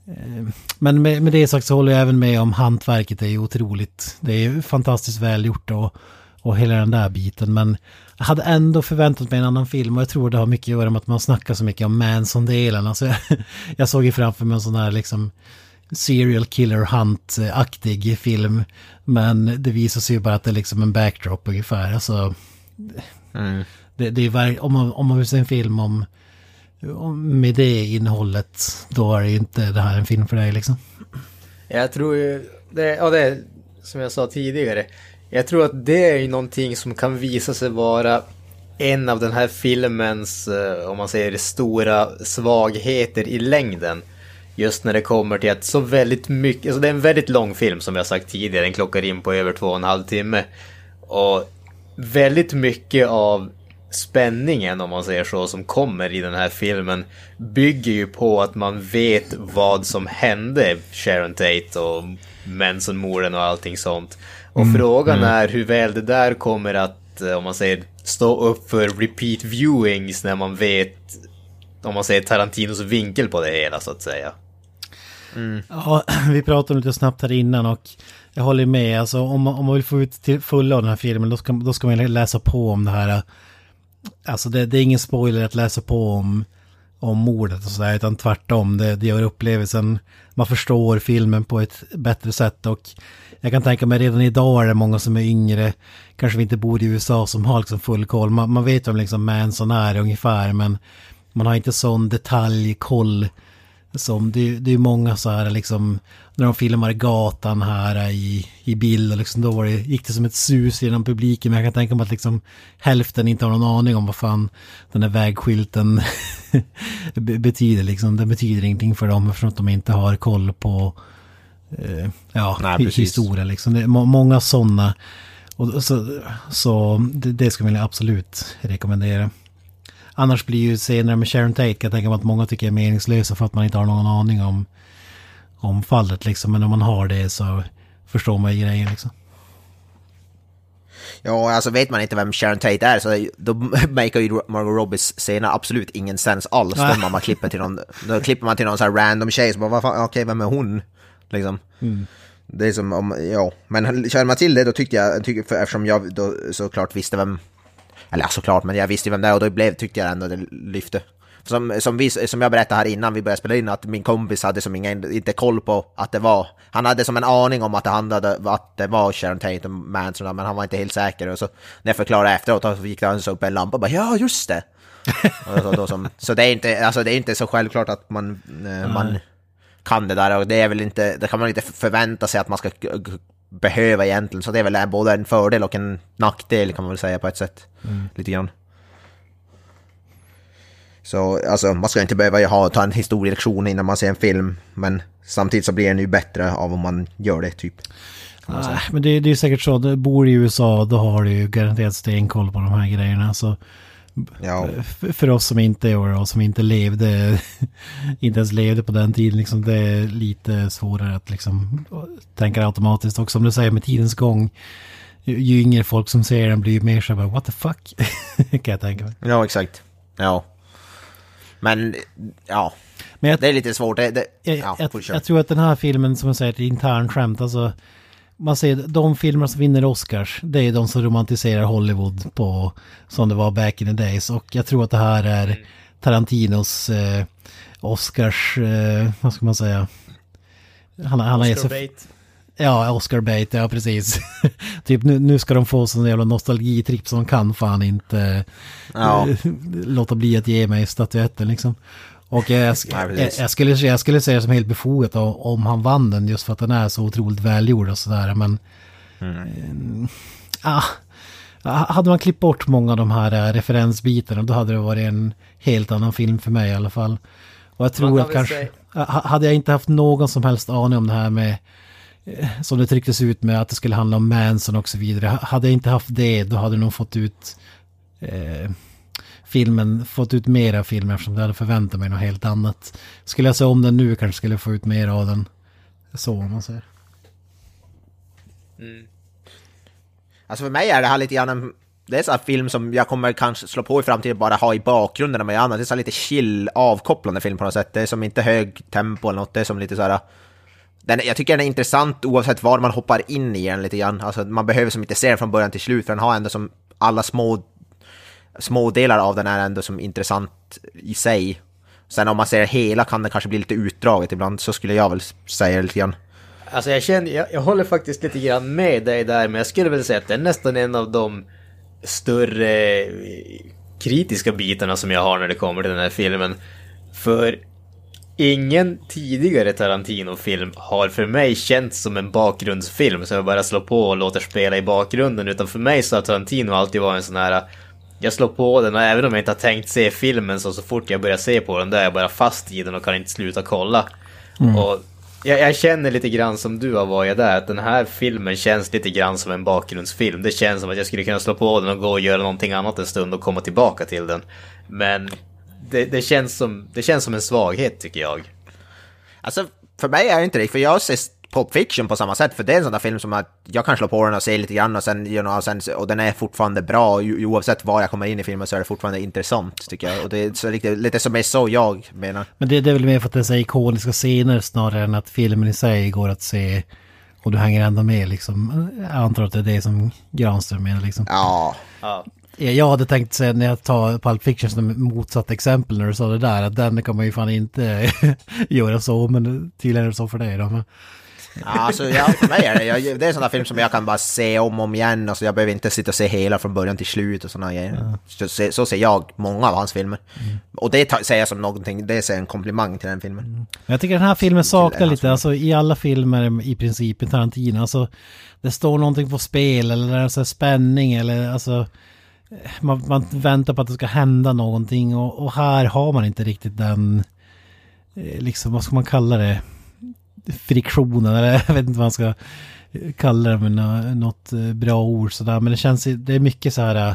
eh, men med, med det sagt så håller jag även med om hantverket är ju otroligt. Det är ju fantastiskt välgjort och, och hela den där biten. Men jag hade ändå förväntat mig en annan film och jag tror det har mycket att göra med att man snackar så mycket om Manson-delen. Alltså jag, jag såg ju framför mig en sån här liksom serial killer hunt-aktig film. Men det visar sig ju bara att det är liksom en backdrop ungefär. Alltså, det, det är om, man, om man vill se en film om, om med det innehållet, då är det ju inte det här en film för dig liksom. Jag tror ju, det, ja det är som jag sa tidigare. Jag tror att det är ju någonting som kan visa sig vara en av den här filmens, eh, om man säger stora svagheter i längden. Just när det kommer till att så väldigt mycket, alltså det är en väldigt lång film som jag sagt tidigare, den klockar in på över två och en halv timme. Och väldigt mycket av spänningen, om man säger så, som kommer i den här filmen bygger ju på att man vet vad som hände Sharon Tate och Manson-morden och allting sånt. Och frågan är hur väl det där kommer att, eh, om man säger, stå upp för repeat viewings när man vet, om man säger Tarantinos vinkel på det hela så att säga. Mm. Ja, vi pratade lite snabbt här innan och jag håller med. Alltså om man, om man vill få ut till fulla av den här filmen då ska, då ska man läsa på om det här. Äh, alltså det, det är ingen spoiler att läsa på om om mordet och sådär, utan tvärtom. Det, det gör upplevelsen, man förstår filmen på ett bättre sätt och jag kan tänka mig redan idag är det många som är yngre, kanske vi inte bor i USA som har liksom full koll. Man, man vet vem liksom Manson är ungefär, men man har inte sån detaljkoll som det, det är många så här liksom när de filmar gatan här i, i bild och liksom då var det, gick det som ett sus genom publiken men jag kan tänka mig att liksom hälften inte har någon aning om vad fan den där vägskylten betyder liksom. Den betyder ingenting för dem eftersom att de inte har koll på eh, ja, Nej, historia liksom. Det är må, många sådana och så, så det, det skulle jag absolut rekommendera. Annars blir ju scener med Sharon Tate kan jag tänka mig att många tycker är meningslösa för att man inte har någon aning om, om fallet liksom. Men om man har det så förstår man ju grejen liksom. Ja, alltså vet man inte vem Sharon Tate är så då makar ju Margot Robbies scener absolut ingen sens alls. Då man klipper till någon, då klipper man till någon sån här random tjej som bara, vad fan, okej, vem är hon? Liksom. Det är som om, ja, men känner man till det då tyckte jag, tycker, för, eftersom jag då såklart visste vem, eller ja, såklart, men jag visste ju vem det är och då blev, tyckte jag ändå det lyfte. Som, som, vi, som jag berättade här innan vi började spela in, att min kompis hade som ingen, inte koll på att det var, han hade som en aning om att det handlade, att det var Sharon Tate och Manson, men han var inte helt säker. Och så när jag förklarade efteråt, så gick det upp en lampa och bara ja, just det. så, då som, så det är, inte, alltså, det är inte så självklart att man, eh, man kan det där och det är väl inte, det kan man inte förvänta sig att man ska behöva egentligen. Så det är väl både en fördel och en nackdel kan man väl säga på ett sätt. Lite grann. Så alltså, man ska inte behöva ha, ta en historielektion innan man ser en film. Men samtidigt så blir den ju bättre av om man gör det typ. Nej, men det, det är säkert så. Du bor i USA, då har du ju garanterat stenkoll på de här grejerna. Så Ja, för, oss som inte är och som inte levde, inte ens levde på den tiden, liksom, det är lite svårare att liksom tänka automatiskt. Och som du säger med tidens gång, ju, yngre folk som ser den blir ju mer så här, what the fuck, kan jag tänka mig. ja exakt. Ja. Men ja, Men jag, det är lite svårt. Det, det, jag, ja, jag, jag tror att den här filmen, som jag säger, är ett internt skämt. Alltså, man ser de filmer som vinner Oscars, det är de som romantiserar Hollywood på som det var back in the days. Och jag tror att det här är Tarantinos eh, Oscars, eh, vad ska man säga? Han, han är så... Oscar bait. Ja, Oscar bait, ja precis. typ nu, nu ska de få sån jävla nostalgitripp som kan fan inte Ja. låta bli att ge mig statyetten liksom. Och jag, jag, Nej, jag, skulle, jag skulle säga som helt befogat om, om han vann den just för att den är så otroligt välgjord och sådär. Men... Eh, ah, hade man klippt bort många av de här eh, referensbitarna då hade det varit en helt annan film för mig i alla fall. Och jag tror kan att kanske... säga- Ha- Hade jag inte haft någon som helst aning om det här med eh, som det trycktes ut med att det skulle handla om Manson och så vidare. Ha- Hade jag inte haft det då hade jag nog fått ut eh, filmen, fått ut mer av filmen eftersom jag hade förväntat mig något helt annat. Skulle jag se om den nu kanske skulle få ut mer av den. Så om man säger. Mm. Alltså för mig är det här lite grann en... Det är en sån här film som jag kommer kanske slå på i framtiden bara ha i bakgrunden med annat. Det är så här lite chill, avkopplande film på något sätt. Det är som inte hög tempo eller något. Det är som lite så här... Den, jag tycker den är intressant oavsett var man hoppar in i den lite grann. Alltså man behöver som inte se den från början till slut för den har ändå som alla små, små delar av den är ändå som intressant i sig. Sen om man ser hela kan det kanske bli lite utdraget ibland, så skulle jag väl säga lite grann. Alltså jag känner, jag, jag håller faktiskt lite grann med dig där, men jag skulle väl säga att det är nästan en av de större eh, kritiska bitarna som jag har när det kommer till den här filmen. För ingen tidigare Tarantino-film har för mig känts som en bakgrundsfilm som jag bara slår på och låter spela i bakgrunden, utan för mig så har Tarantino alltid varit en sån här jag slår på den och även om jag inte har tänkt se filmen så så fort jag börjar se på den där är jag bara fast i den och kan inte sluta kolla. Och jag, jag känner lite grann som du har varit där, att den här filmen känns lite grann som en bakgrundsfilm. Det känns som att jag skulle kunna slå på den och gå och göra någonting annat en stund och komma tillbaka till den. Men det, det, känns, som, det känns som en svaghet tycker jag. Alltså, för mig är det inte det, för jag ser Pulp Fiction på samma sätt, för det är en sån där film som att jag kan slå på den och se lite grann och sen, you know, och, sen och den är fortfarande bra, oavsett var jag kommer in i filmen så är det fortfarande intressant tycker jag. Och det är så lite, lite som är så jag menar. Men det, det är väl mer för att det är så ikoniska scener snarare än att filmen i sig går att se och du hänger ändå med liksom. Jag antar att det är det som Granström menar liksom. Ja, Ja. Ja, Jag hade tänkt säga när jag tar Pulp Fiction som motsatt exempel när du sa det där, att den kan man ju fan inte göra så, men tydligen är det så för dig då. Ja, alltså, jag, för mig är det, jag, det är en sån där film som jag kan bara se om och om igen, alltså, jag behöver inte sitta och se hela från början till slut och såna grejer. Så, så, så ser jag många av hans filmer. Och det tar- säger jag som någonting, det är en komplimang till den filmen. Men jag tycker den här filmen saknar lite, film. alltså i alla filmer i princip i Tarantino, alltså det står någonting på spel eller det är så spänning eller alltså man, man väntar på att det ska hända någonting och, och här har man inte riktigt den, eh, liksom vad ska man kalla det, friktionen eller jag vet inte vad man ska kalla det med nå- något eh, bra ord sådär men det känns, det är mycket så här eh,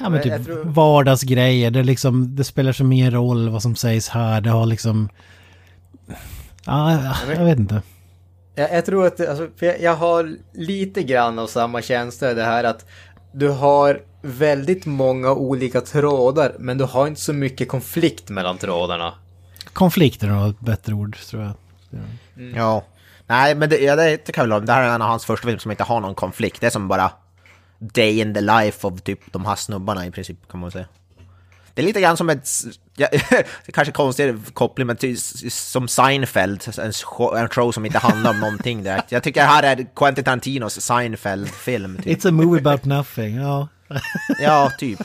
Ja men typ tror- vardagsgrejer, det, liksom, det spelar så mer roll vad som sägs här, det har liksom... Ja, jag, vet inte. Jag, jag tror att, alltså, jag, jag har lite grann av samma känsla det här att du har väldigt många olika trådar men du har inte så mycket konflikt mellan trådarna. Konflikter är nog ett bättre ord tror jag. Ja. Nej, men det, ja, det, kan jag väl ha. Det här är en av hans första filmer som inte har någon konflikt. Det är som bara day in the life of typ de här snubbarna i princip, kan man säga. Det är lite grann som ett, ja, det är kanske konstig koppling, men ty, som Seinfeld, en show, en show som inte handlar om någonting direkt. Jag tycker det här är Quentin Tarantinos Seinfeld-film. Typ. It's a movie about nothing, ja. Ja, typ.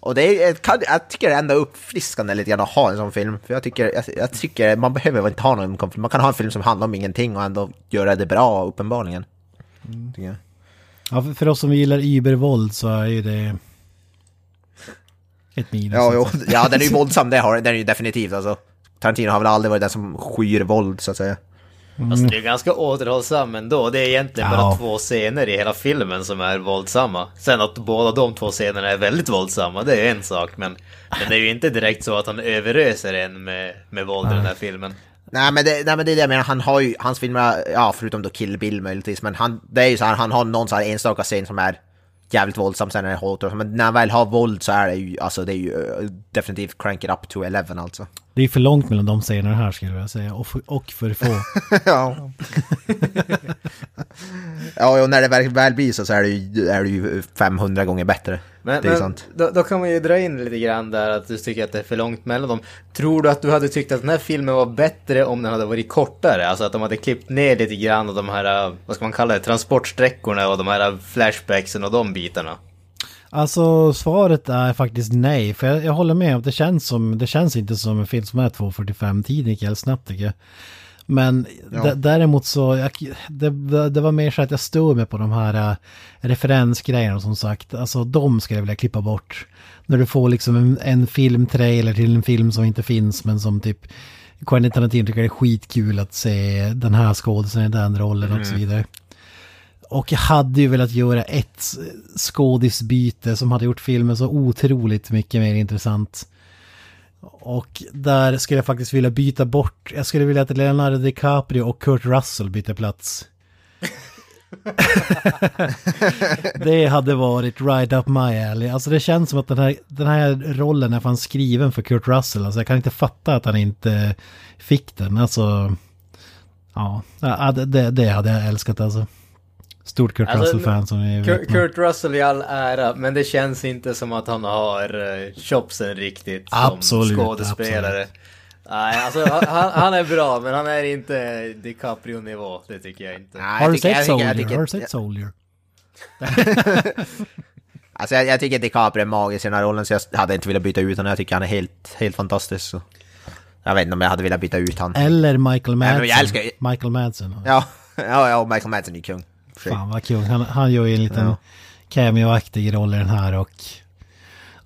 Och det är, jag tycker det är ändå uppfriskande lite grann att ha en sån film. För jag tycker, jag, jag tycker man behöver inte ha någon konflikt. Man kan ha en film som handlar om ingenting och ändå göra det bra, uppenbarligen. Jag. ja för, för oss som gillar übervåld så är ju det ett minus. Ja, jo, alltså. ja, den är ju våldsam, det har den är ju definitivt alltså. Tarantino har väl aldrig varit den som skyr våld, så att säga. Alltså det är ganska återhållsam ändå. Det är egentligen Ja. bara två scener i hela filmen som är våldsamma. Sen att båda de två scenerna är väldigt våldsamma, det är en sak. Men, men det är ju inte direkt så att han överöser en med, med våld i den här filmen. Nej men, det, nej men det är det jag menar, han har ju, hans filmer, ja förutom då Kill Bill möjligtvis, men han, det är ju så här, han har någon så här enstaka scen som är jävligt våldsam, sen är det hårt, men när han väl har våld så är det ju, alltså det är ju eh, definitivt crank it up to 11 alltså. Det är för långt mellan de scenerna här skulle jag säga. Och för, och för få. ja. ja, och när det väl, väl blir så, så är det, ju, är det ju 500 gånger bättre. Men, det är men sant. Då, då kan man ju dra in lite grann där att du tycker att det är för långt mellan dem. Tror du att du hade tyckt att den här filmen var bättre om den hade varit kortare? Alltså att de hade klippt ner lite grann av de här, vad ska man kalla det, transportsträckorna och de här flashbacksen och de bitarna? Alltså svaret är faktiskt nej. För jag, jag håller med om det känns som, det känns inte som en film som är 2.45. Tiden gick helt snabbt tycker jag. Men d- däremot så, jag, det, det var mer så att jag stod med på de här äh, referensgrejerna som sagt. Alltså de skulle jag vilja klippa bort. När du får liksom en, en filmtrailer till en film som inte finns men som typ Quentin Tarantino tycker det är skitkul att se den här skådisen i den rollen och så vidare. Och jag hade ju velat göra ett skådisbyte som hade gjort filmen så otroligt mycket mer intressant. Och där skulle jag faktiskt vilja byta bort, jag skulle vilja att Leonardo DiCaprio och Kurt Russell byter plats. det hade varit right up my alley. Alltså det känns som att den här, den här rollen är fan skriven för Kurt Russell. Alltså jag kan inte fatta att han inte fick den. Alltså, ja, det, det hade jag älskat alltså. Stort Kurt Alltså, Russell-fan som ni Kurt, vet. Kurt Russell i all ära, men det känns inte som att han har uh, chopsen riktigt som Absolut, skådespelare. Nej, alltså han, han är bra, men han är inte DiCaprio-nivå, det tycker jag inte. Nej, Har jag du sett Soldier? Har du sett Soldier? Alltså jag, jag tycker DiCaprio är magisk i den här rollen så jag hade inte velat byta ut honom. Jag tycker han är helt, helt fantastisk. Så. Jag vet inte om jag hade velat byta ut honom. Eller Michael men jag Madsen. älskar ju- Michael Madsen. Ja, ja, ja, Michael Madsen är kung. Sig. Fan vad kul. Han, han gör ju en liten Ja. cameo-aktig roll i den här och...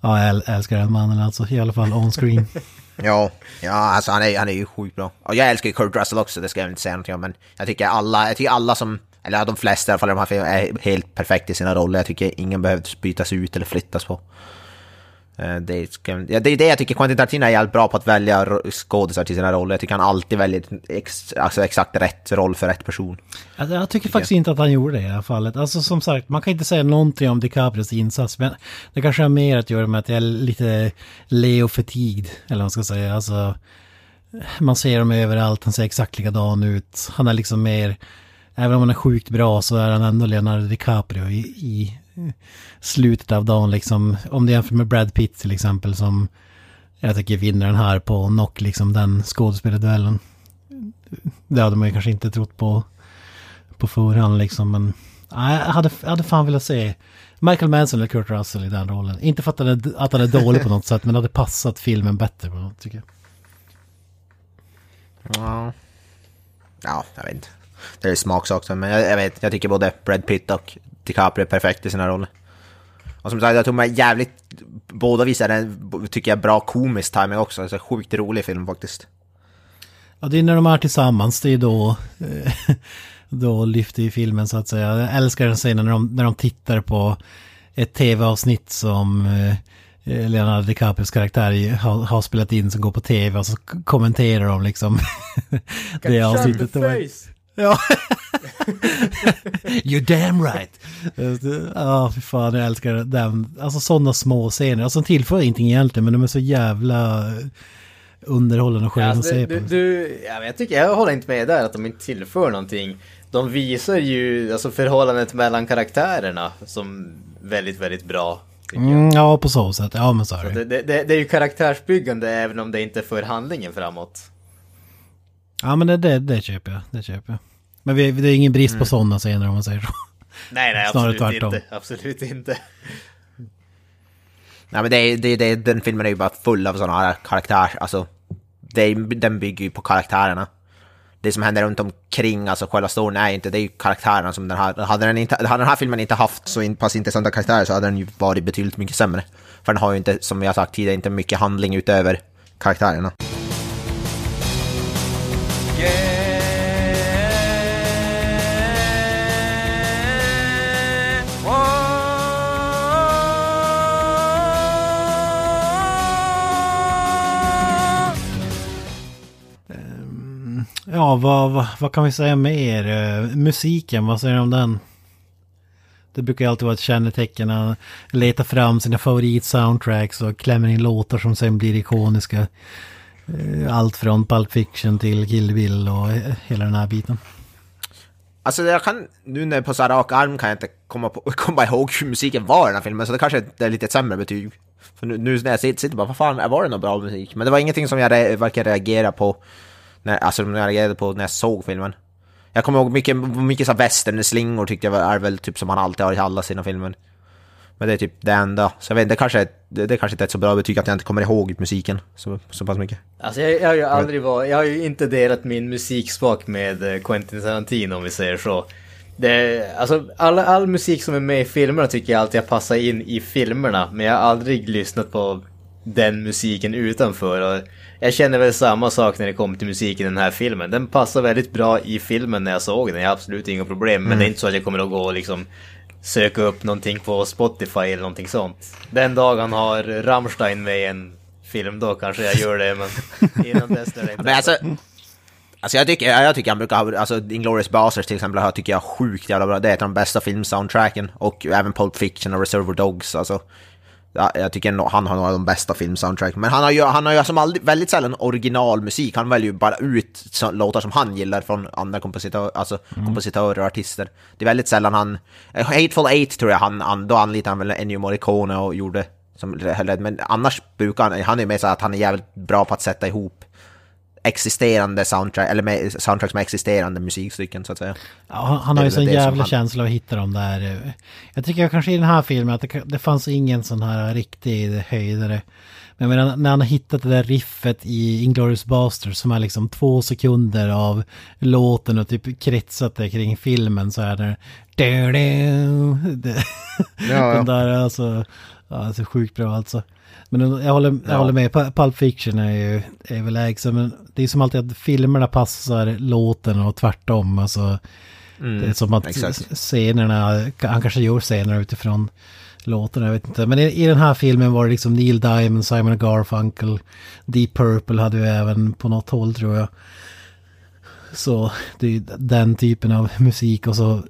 Ja, jag äl- älskar den mannen alltså. I alla fall on screen. Ja, ja alltså han är, han är ju sjukt bra. Och jag älskar ju Kurt Russell också, det ska jag inte säga någonting om. Men jag tycker alla, jag tycker alla som, eller de flesta i alla fall i de här filmerna är helt perfekt i sina roller. Jag tycker ingen behöver bytas ut eller flyttas på. Eh, det, ska, ja, det är det jag tycker Quentin Tarantino är jävligt bra på att välja skådisar till sina roller. Jag tycker han alltid väljer ex, alltså exakt rätt roll för rätt person. Alltså, jag tycker faktiskt inte att han gjorde det i det här fallet. Alltså som sagt, man kan inte säga någonting om DiCaprios insats. Men det kanske har mer att göra med att jag är lite Leo fatigued. Eller vad man ska säga. Alltså, man ser dem överallt, han ser exakt likadan ut. Han är liksom mer, även om han är sjukt bra så är han ändå Leonardo DiCaprio i, i slutet av dagen liksom. Om det jämför med Brad Pitt till exempel som jag tycker vinner den här på knock liksom den skådespelarduellen. Det hade man ju kanske inte trott på på förhand liksom men nej, jag hade, jag hade fan velat se Michael Manson eller Kurt Russell i den rollen. Inte för att han är, att han är dålig på något sätt men det hade passat filmen bättre på något tycker jag. Ja. Ja, jag vet inte. Det är ju smaksak, men jag, jag vet, jag tycker både Brad Pitt och DiCaprio är perfekt i sina roller. Och som sagt, jag tror mig jävligt... Båda visar en, tycker jag, bra komisk timing också. Alltså, sjukt rolig film faktiskt. Ja, det är när de är tillsammans, det är då... eh, Då lyfter ju filmen så att säga. Jag älskar den scenen när de, när de tittar på ett tv-avsnitt som eh, Leonardo DiCaprios karaktär har, har spelat in som går på tv och så kommenterar de liksom det avsnittet. Det var- Ja. You're damn right. Ja, fy fan, jag älskar den. Alltså sådana små scener. Alltså de tillför ingenting egentligen, men de är så jävla underhållande och sköna att Alltså, se du, på. du, ja, men jag tycker, jag håller inte med där att de inte tillför någonting. De visar ju alltså förhållandet mellan karaktärerna som väldigt, väldigt bra. Mm, ja, på så sätt. Ja, men så är det, det, det är ju karaktärsbyggande även om det inte för handlingen framåt. Ja, men det, det, det köper jag. Det köper jag. Men vi, det är ingen brist på sådana scener om man säger så. Nej, nej, Snarare absolut tvärtom. inte. Absolut inte. Nej men det, är- det, det, den filmen är ju bara full av sådana här karaktärer, alltså. Det är, den bygger ju på karaktärerna. Det som händer runt omkring, alltså själva storyn är inte, det är ju karaktärerna som den här, hade den, inte, hade den här filmen inte haft så in, pass intressanta karaktärer så hade den ju varit betydligt mycket sämre. För den har ju inte, som jag sagt tidigare, inte mycket handling utöver karaktärerna. Ehm, ja, vad, vad, vad kan vi säga mer? Eh, musiken, vad säger du om den? Det brukar ju alltid vara ett kännetecken att leta fram sina favorit-soundtracks och klämmer in låtar som sen blir ikoniska. Eh, allt från Pulp Fiction till Kill Bill och eh, hela den här biten. Alltså jag kan, nu när på så här rak arm kan jag inte komma, på, komma ihåg hur musiken var i den här filmen, så det kanske är lite ett sämre betyg. För nu, nu när jag sitter, sitter bara, vad fan, var det någon bra musik? Men det var ingenting som jag re, varken reagerade på, när, alltså när jag reagerade på när jag såg filmen. Jag kommer ihåg mycket, mycket så här slingor tyckte jag var, är väl typ som man alltid har i alla sina filmer. Men det är typ det enda. Så jag vet det kanske, det, det kanske inte är ett så bra betyg att jag inte kommer ihåg musiken så, så pass mycket. Alltså jag, jag har ju aldrig varit, jag har ju inte delat min musiksmak med eh, Quentin Tarantino om vi säger så. Det, alltså all, all musik som är med i filmerna tycker jag alltid har passat in i filmerna, men jag har aldrig lyssnat på den musiken utanför. Och jag känner väl samma sak när det kommer till musiken i den här filmen. Den passar väldigt bra i filmen när jag såg den, jag har absolut inga problem. Men det är inte så att jag kommer att gå och liksom söka upp någonting på Spotify eller någonting sånt. Den dag han har Rammstein med i en film då kanske jag gör det, men innan dess är det inte. Men alltså, alltså jag tycker, jag tycker han brukar ha, alltså Inglourious Basterds till exempel, tycker jag sjukt jävla bra. Det är ett av de bästa filmsoundtracken. Och även Pulp Fiction och Reservoir Dogs, alltså. Ja, jag tycker han har några av de bästa filmsoundtracken. Men han har ju, han har ju som aldrig, väldigt sällan originalmusik. Han väljer ju bara ut låtar som han gillar från andra kompositörer, alltså kompositörer och artister. Det är väldigt sällan han... eh, Hateful Eight tror jag han, han då anlitade han väl Ennio Morricone och gjorde som men annars brukar han, han är med så att han är jävligt bra på att sätta ihop existerande soundtrack, eller med, soundtracks med existerande musikstycken så att säga. Ja, han, har ju sån jävla han- känsla att hitta dem där. Jag tycker kanske i den här filmen att det, det fanns ingen sån här riktig höjdare. Men menar, när han har hittat det där riffet i Inglourious Basterds som är liksom två sekunder av låten och typ kretsat det kring filmen så är det... Det ja. Den där alltså... Ja, så sjukt bra alltså. Men jag håller, jag Ja. håller med, Pu- Pulp Fiction är ju är väl lägst. Men det är som alltid att filmerna passar låten och tvärtom. Alltså, det är som att exakt. scenerna, han kanske gör scener utifrån låten, jag vet inte. Men i, i den här filmen var det liksom Neil Diamond, Simon Garfunkel, Deep Purple hade vi även på något håll tror jag. Så det är den typen av musik och så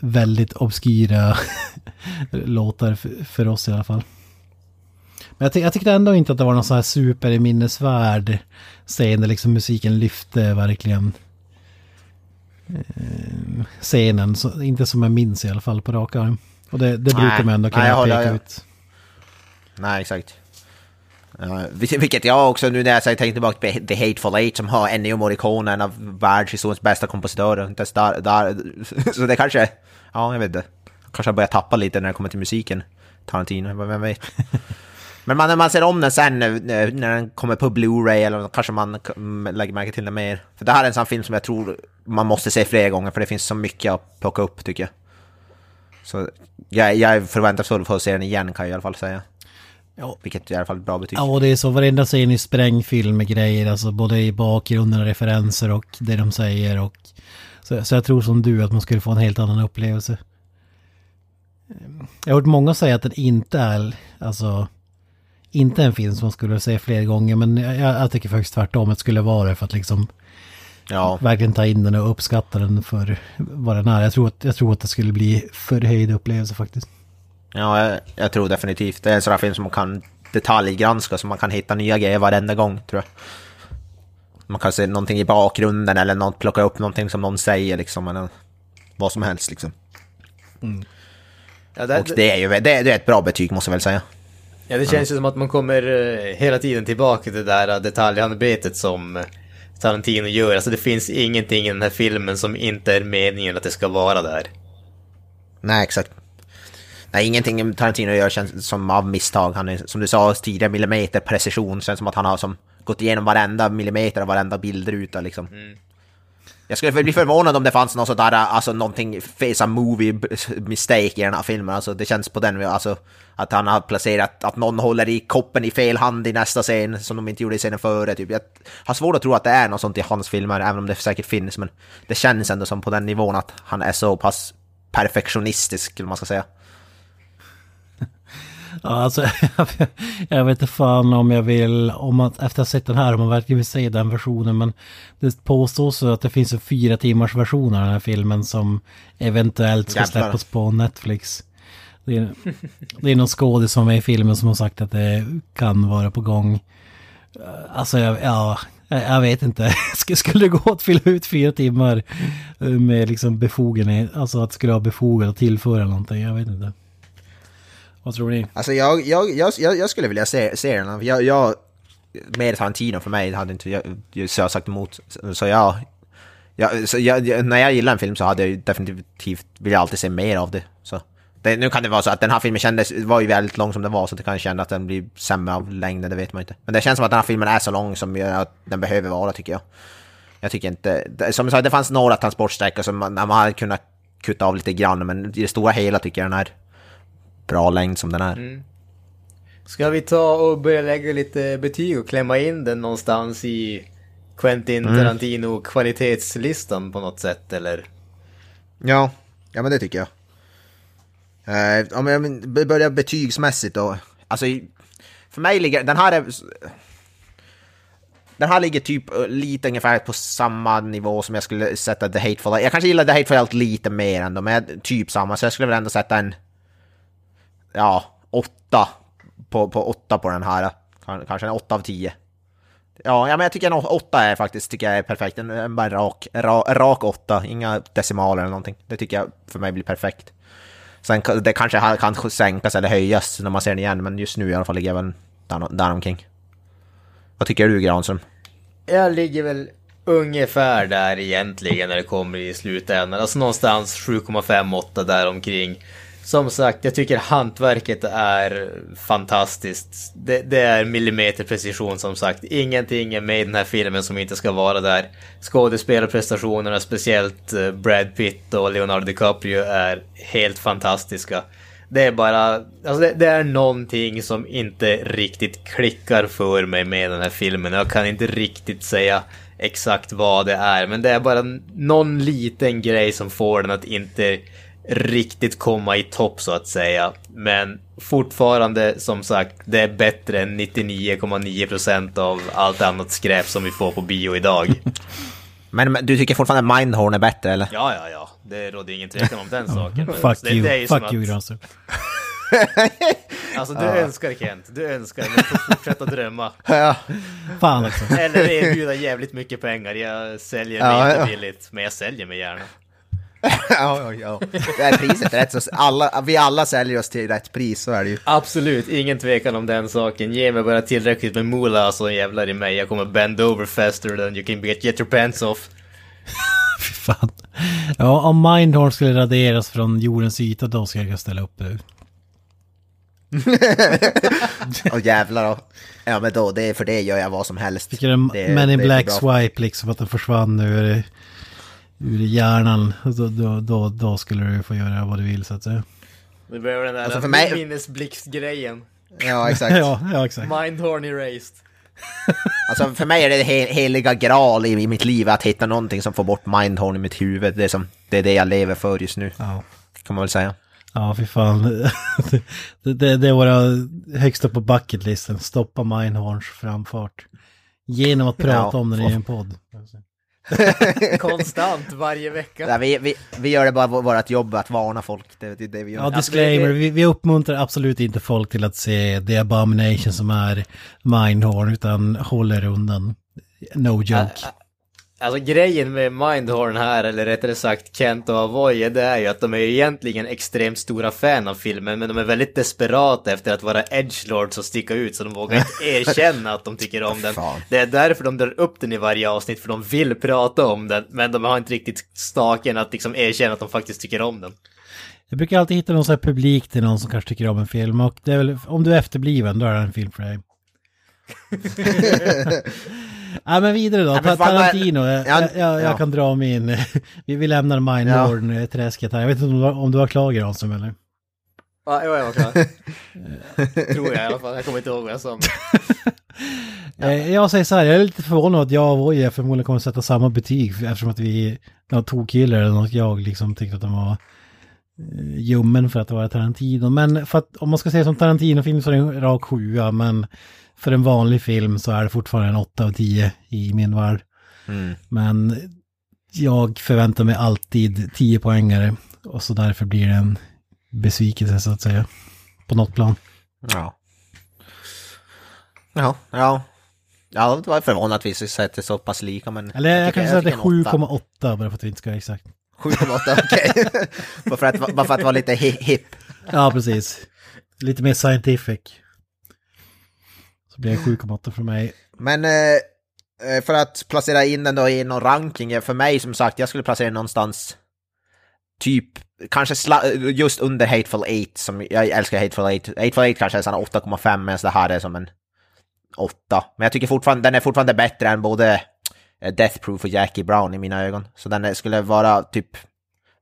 väldigt obskyra låtar för, för oss i alla fall. Men jag, ty jag tyckte ändå inte att det var någon sån här superminnesvärd scen där liksom musiken lyfte verkligen eh, scenen. Så, inte som jag minns i alla fall på rak arm. Och det, det brukar man ändå kunna peka jag- ut. Nej, exakt. Uh, vilket jag också, nu när jag säger- tänker tillbaka på The Hateful Eight som har Ennio Morricone, en av världshistoriens bästa kompositörer. Inte Där, där, så det kanske, ja jag vet inte. Kanske jag börjar tappa lite när det kommer till musiken. Tarantino, vem vet. Men man, när man ser om den sen när den kommer på Blu-ray eller kanske man lägger märke till den mer. För det här är en sån film som jag tror man måste se flera gånger för det finns så mycket att plocka upp tycker jag. Så jag, jag är förväntansfull för att se den igen kan jag i alla fall säga. Ja. Vilket är i alla fall ett bra betyg. Ja, och det är så varenda scen i sprängfilm med grejer, alltså både i bakgrunden, referenser och det de säger och... Så, så jag tror som du att man skulle få en helt annan upplevelse. Jag har hört många säga att den inte är, alltså... Inte en film som man skulle se fler gånger, men jag, jag tycker faktiskt tvärtom att det skulle vara det för att liksom Ja, verkligen ta in den och uppskatta den för vad den är. Jag tror att, jag tror att det skulle bli förhöjd upplevelse faktiskt. Ja jag, jag tror definitivt. Det är en sån här film som man kan detaljgranska, så man kan hitta nya grejer varenda gång, tror jag. Man kan se någonting i bakgrunden eller något, plocka upp någonting som någon säger liksom, eller vad som helst liksom. Ja, det, Och det är ju det, det är ett bra betyg måste jag väl säga. ja, det känns ju som att man kommer eh, hela tiden tillbaka till det där eh, detaljarbetet som eh, Tarantino gör. Alltså det finns ingenting i den här filmen som inte är meningen att det ska vara där. Nej, exakt. Nej, ingenting Tarantino gör känns som av misstag. Han är, som du sa tidigare, millimeter precision. Känns som att han har som gått igenom varenda millimeter av varenda bildruta liksom. Jag skulle bli förvånad om det fanns något sådär, alltså någonting, face a movie mistake i den här filmen. Alltså det känns på den, alltså att han har placerat, att någon håller i koppen i fel hand i nästa scen som de inte gjorde i scenen före. Typ. Jag har svårt att tro att det är något sånt i hans filmer, även om det säkert finns. Men det känns ändå som på den nivån att han är så pass perfektionistisk, eller man ska säga. Ja, alltså, jag vet inte fan om jag vill, om man, efter att ha sett den här, om man verkligen vill se den versionen, men det påstås att det finns en fyra timmars version av den här filmen som eventuellt ska Jävlar. släppas på Netflix. Det är, det är någon skådis som är i filmen som har sagt att det kan vara på gång. Alltså, jag, ja, jag vet inte. Sk- Skulle det gå att fylla ut fyra timmar eh, med liksom befogenhet, alltså att det skulle ha befogat att tillföra någonting, jag vet inte. Vad tror ni? Alltså jag, jag, jag, jag, jag skulle vilja se, se den. Jag, jag, mer Tarantino för mig hade inte jag, jag, så jag sagt emot. Så jag, jag, så jag, när jag gillar en film så hade jag definitivt, vill jag alltid se mer av det. Så. Det, nu kan det vara så att den här filmen kändes, var ju väldigt lång som den var, så det kan känna att den blir sämre av längden, det vet man inte. Men det känns som att den här filmen är så lång som jag, den behöver vara, tycker jag. Jag tycker inte, det- som jag sa, det fanns några transportsträckor som man, man hade kunnat kutta av lite grann, men i det stora hela tycker jag den här bra längd som den är. Ska vi ta och börja lägga lite betyg och klämma in den någonstans i Quentin Tarantino kvalitetslistan på något sätt eller? Ja, ja men det tycker jag. Eh, om jag börjar betygsmässigt då. Alltså, för mig ligger den här... Är, den här ligger typ eh, lite ungefär på samma nivå som jag skulle sätta The Hateful Eight. Jag kanske gillar The Hateful Eight lite mer ändå, men typ samma. Så jag skulle väl ändå sätta en... Ja, åtta. På, på åtta på den här. Kanske en åtta av tio. Ja, ja, men jag tycker en åtta är faktiskt tycker jag är perfekt. En, en bara rak, ra, rak åtta, inga decimaler eller någonting. Det tycker jag för mig blir perfekt. Sen det kanske kan sänkas eller höjas när man ser den igen, men just nu i alla fall ligger jag väl där. Vad tycker du Granström? Jag ligger väl ungefär där egentligen när det kommer i slutändan. Alltså någonstans 7,5-8 däromkring. Som sagt, jag tycker hantverket är fantastiskt. Det, det är millimeterprecision som sagt. Ingenting är med i den här filmen som inte ska vara där. Skådespelarprestationerna, speciellt eh, Brad Pitt och Leonardo DiCaprio, är helt fantastiska. Det är bara, alltså det, det är någonting som inte riktigt klickar för mig med den här filmen. Jag kan inte riktigt säga exakt vad det är, men det är bara någon liten grej som får den att inte riktigt komma i topp så att säga. Men fortfarande, som sagt, det är bättre än 99,9% av allt annat skräp som vi får på bio idag. Men, men du tycker fortfarande Mindhorn är bättre eller? Ja, ja, ja. Det råder ingen tvekan om den saken. Fuck det, you, det är fuck you att- Granström. Alltså du önskar Kent, du önskar, men får fortsätta drömma. Fan också. Eller erbjuda jävligt mycket pengar, jag säljer mig Ja, inte ja. billigt, men jag säljer mig gärna. ja, ja, ja. Det är priset är rätt så... Alla, vi alla säljer oss till rätt pris, så är det ju. Absolut, ingen tvekan om den saken. Ge mig bara tillräckligt med moolah så jävlar i mig. Jag kommer bend over faster than you can get, get your pants off. Fy fan. Ja, om Mindhorn skulle raderas från jordens yta då ska jag ställa upp nu. Åh jävlar då. Ja men då, det, är- för det gör jag vad som helst. Tycker det Det- är Men in det är Black bra. Swipe liksom att den försvann ur, ur hjärnan. Då, då, då, då skulle du få göra vad du vill så att säga. Vi behöver den där Alltså, för mig- minnesblixtgrejen. Ja exakt. Ja, ja exakt. Mindhorn erased. Alltså för mig är det he heliga graal i, i mitt liv att hitta någonting som får bort mindhorn i mitt huvud. Det är, som, det är det jag lever för just nu, Ja. kan man väl säga. Ja, fy fan. det, det, det är våra högst upp på bucketlisten. Stoppa Mindhorns framfart. Genom att prata Ja, om den i en podd. Konstant, varje vecka. Ja, vi, vi, vi gör det bara vår- vårt jobb att varna folk. Det är det, det vi gör. Ja, disclaimer. Vi, vi uppmuntrar absolut inte folk till att se The Abomination som är Mindhorn, utan håller undan. No joke. Alltså grejen med Mindhorn här, eller rättare sagt Kent och Avoye, det är ju att de är egentligen extremt stora fan av filmen, men de är väldigt desperata efter att vara edgelords och sticka ut, så de vågar inte erkänna att de tycker om den. Fan. Det är därför de drar upp den i varje avsnitt, för de vill prata om den, men de har inte riktigt staken att liksom erkänna att de faktiskt tycker om den. Jag brukar alltid hitta någon sån här publik till någon som kanske tycker om en film. Och det är väl, om du är efterbliven, då är det en film för dig. ja, men vidare då. Ja, Tarantino. Jag, ja, jag, jag, ja. kan dra min... vi, vi lämnar Mindhorn-träsket här. Jag vet inte om du, om du har klar Granström eller? Ja, jag var klar. Tror jag i alla fall, jag kommer inte ihåg vad jag sa. Eh, Jag säger så här, jag är lite förvånad att jag och Voje förmodligen kommer att sätta samma betyg eftersom att vi, några tokkillar eller något, jag liksom tyckte att de var eh, ljummen för att vara Tarantino. Men för att om man ska säga som Tarantino-film så är det en rak sjua, men för en vanlig film så är det fortfarande en åtta av tio i min värld. Mm. Men jag förväntar mig alltid 10 poängare och så därför blir det en besvikelse så att säga. På något plan. Ja. Ja, ja. Ja, det var förvånat att vi sätter så pass lika, men... Eller jag, att det är åtta. 7,8 bara för att vi inte ska vara exakt. 7,8, okej. bara, för att, bara för att vara lite hi- hipp. Ja, precis. Lite mer scientific. Så blir det 7,8 för mig. Men eh, eh, för att placera in den då i någon ranking, eh, för mig som sagt, jag skulle placera den någonstans typ, kanske sla- eh, just under Hateful Eight, som jag älskar Hateful Eight. Hateful Eight kanske är 8,5 medan det här är som en 8. Men jag tycker fortfarande, den är fortfarande bättre än både Death Proof och Jackie Brown i mina ögon. Så den skulle vara typ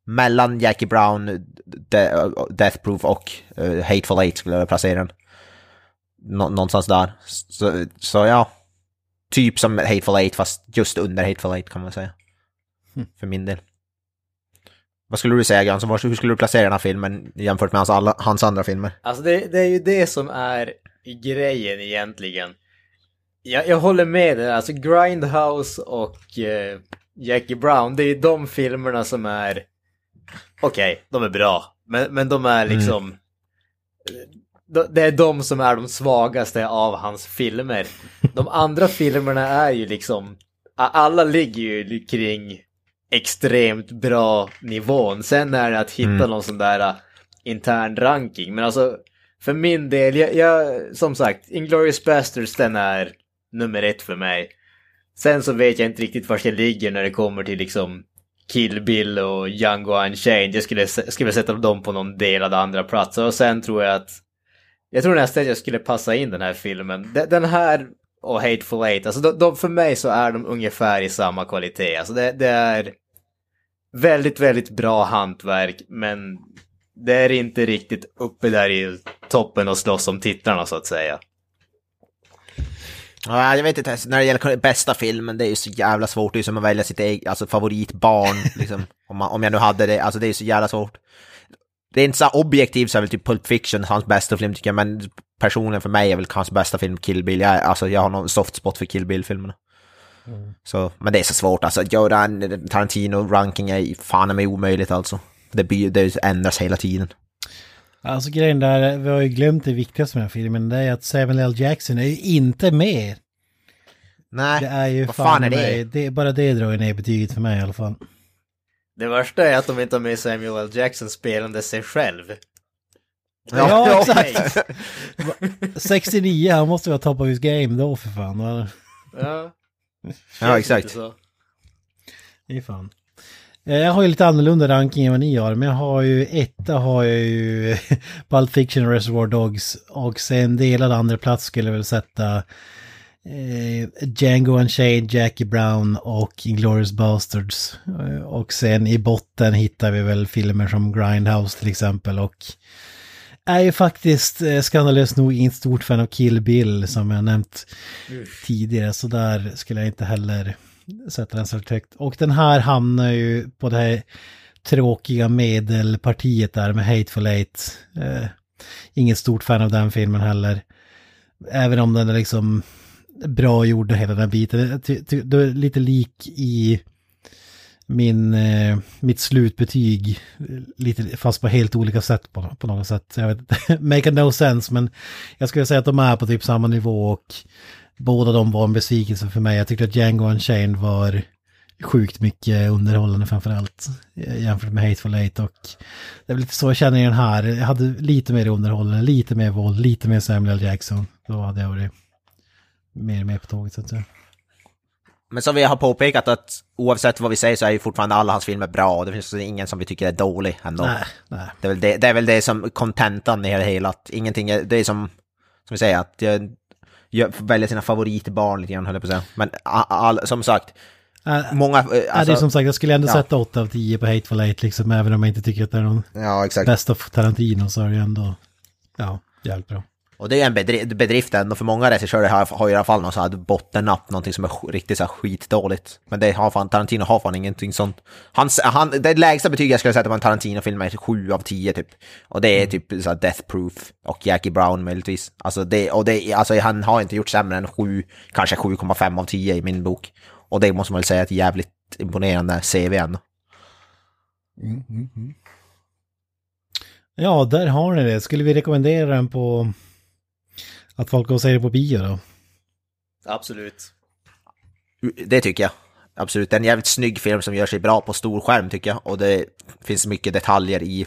mellan Jackie Brown, De- Death Proof och uh, Hateful Eight skulle jag placera den. Nå- någonstans där. Så, så ja, typ som Hateful Eight fast just under Hateful Eight kan man säga. För min del. Vad skulle du säga Jönsson? Hur skulle du placera den här filmen jämfört med hans, alla, hans andra filmer? Alltså det, det är ju det som är grejen egentligen. Jag, jag håller med dig, alltså Grindhouse och eh, Jackie Brown, det är ju de filmerna som är... Okej, de är bra, men, men de är liksom... de- Det är de som är de svagaste av hans filmer. De andra filmerna är ju liksom... Alla ligger ju kring extremt bra nivån. Sen är det att hitta Mm. någon sån där intern ranking. Men alltså, för min del, jag, jag som sagt, Inglourious Basterds den är nummer ett för mig. Sen så vet jag inte riktigt var jag ligger när det kommer till liksom Kill Bill och Django Unchained. Jag skulle, skulle sätta dem på någon delad andra plats. Och sen tror jag att jag tror nästan att jag skulle passa in den här filmen. Den, här och Hateful Eight, alltså de, de, för mig så är de ungefär i samma kvalitet. Alltså det, det är väldigt, väldigt bra hantverk, men det är inte riktigt uppe där i toppen och slåss om tittarna så att säga. Ja, jag vet inte, när det gäller bästa filmen, det är ju så jävla svårt. Det är ju som att välja sitt eget, alltså favoritbarn, liksom. Om, man, om jag nu hade det, alltså det är så jävla svårt. Det är inte så objektivt så är väl typ Pulp Fiction hans bästa film tycker jag, men personligen för mig är väl hans bästa film Kill Bill. Jag, alltså jag har någon soft spot för Kill Bill-filmerna. Så, men det är så svårt alltså, att göra en Tarantino-ranking är fan mig omöjligt alltså. Det, blir, det ändras hela tiden. Alltså grejen där, vi har ju glömt det viktigaste med den här filmen, det är att Samuel L. Jackson är ju inte med. Nej, Det är ju vad fan är det? mig- det? Bara det drar ju ner betyget för mig i alla fall. Det värsta är att de inte har med Samuel L. Jackson spelande sig själv. Ja, exakt. 69, han måste vara top of his game då för fan. Ja, Ja, exakt. Det är fan. Eh, Jag har ju lite annorlunda ranking än vad ni har, men jag har ju etta har jag ju Pulp Fiction Reservoir Dogs och sen delad andra plats skulle jag väl sätta eh, Django Unchained, Jackie Brown och Inglourious Basterds. Eh, Och sen i botten hittar vi väl filmer som Grindhouse till exempel och är ju faktiskt eh, skandalöst nog inte stort fan av Kill Bill som jag nämnt tidigare så där skulle jag inte heller sätta den så högt. Och den här hamnar ju på det här tråkiga medelpartiet där med Hateful Eight. Eh, inget stort fan av den filmen heller. Även om den är liksom bra gjord och hela den biten. Det är lite lik i min, eh, mitt slutbetyg, lite, fast på helt olika sätt på, på något sätt. Jag vet inte, make no sense, men jag skulle säga att de är på typ samma nivå och båda de var en besvikelse för mig. Jag tyckte att Django Unchained var sjukt mycket underhållande framförallt eh, jämfört med Hateful Eight och det är väl lite så jag känner i den här. Jag hade lite mer underhållande, lite mer våld, lite mer Samuel L. Jackson. Då hade jag varit mer med på tåget så att säga. Men som vi har påpekat att oavsett vad vi säger så är ju fortfarande alla hans filmer bra och det finns ingen som vi tycker är dålig ändå. Nej, nej. Det är väl det, det, är väl det som kontentan i det hela, att ingenting är, det är som, som vi säger, att jag, jag väljer sina favoritbarn lite grann höll jag på att säga. Men all, som sagt, Äh, många... eh, ja, det är Alltså, som sagt, jag skulle ändå ja. sätta 8 av 10 på Hateful Eight liksom, även om jag inte tycker att det är någon ja, exakt. bäst av Tarantino så är det ändå, ja, jävligt bra. Och det är en bedrift, bedrift ändå, för många regissörer har, har i alla fall någon så här bottennapp, någonting som är riktigt så här skitdåligt. Men det har fan, Tarantino har fan ingenting sånt. Hans, han, det lägsta betyg jag skulle sätta på en Tarantino-film är 7 av 10 typ. Och det är typ så här Death Proof och Jackie Brown möjligtvis. Alltså, det, och det, alltså han har inte gjort sämre än 7, kanske 7,5 av 10 i min bok. Och det måste man väl säga är ett jävligt imponerande CV ändå. Ja, där har ni det. Skulle vi rekommendera den på att folk går och ser det på bio då? Absolut. Det tycker jag. Absolut, det är en jävligt snygg film som gör sig bra på stor skärm tycker jag. Och det finns mycket detaljer i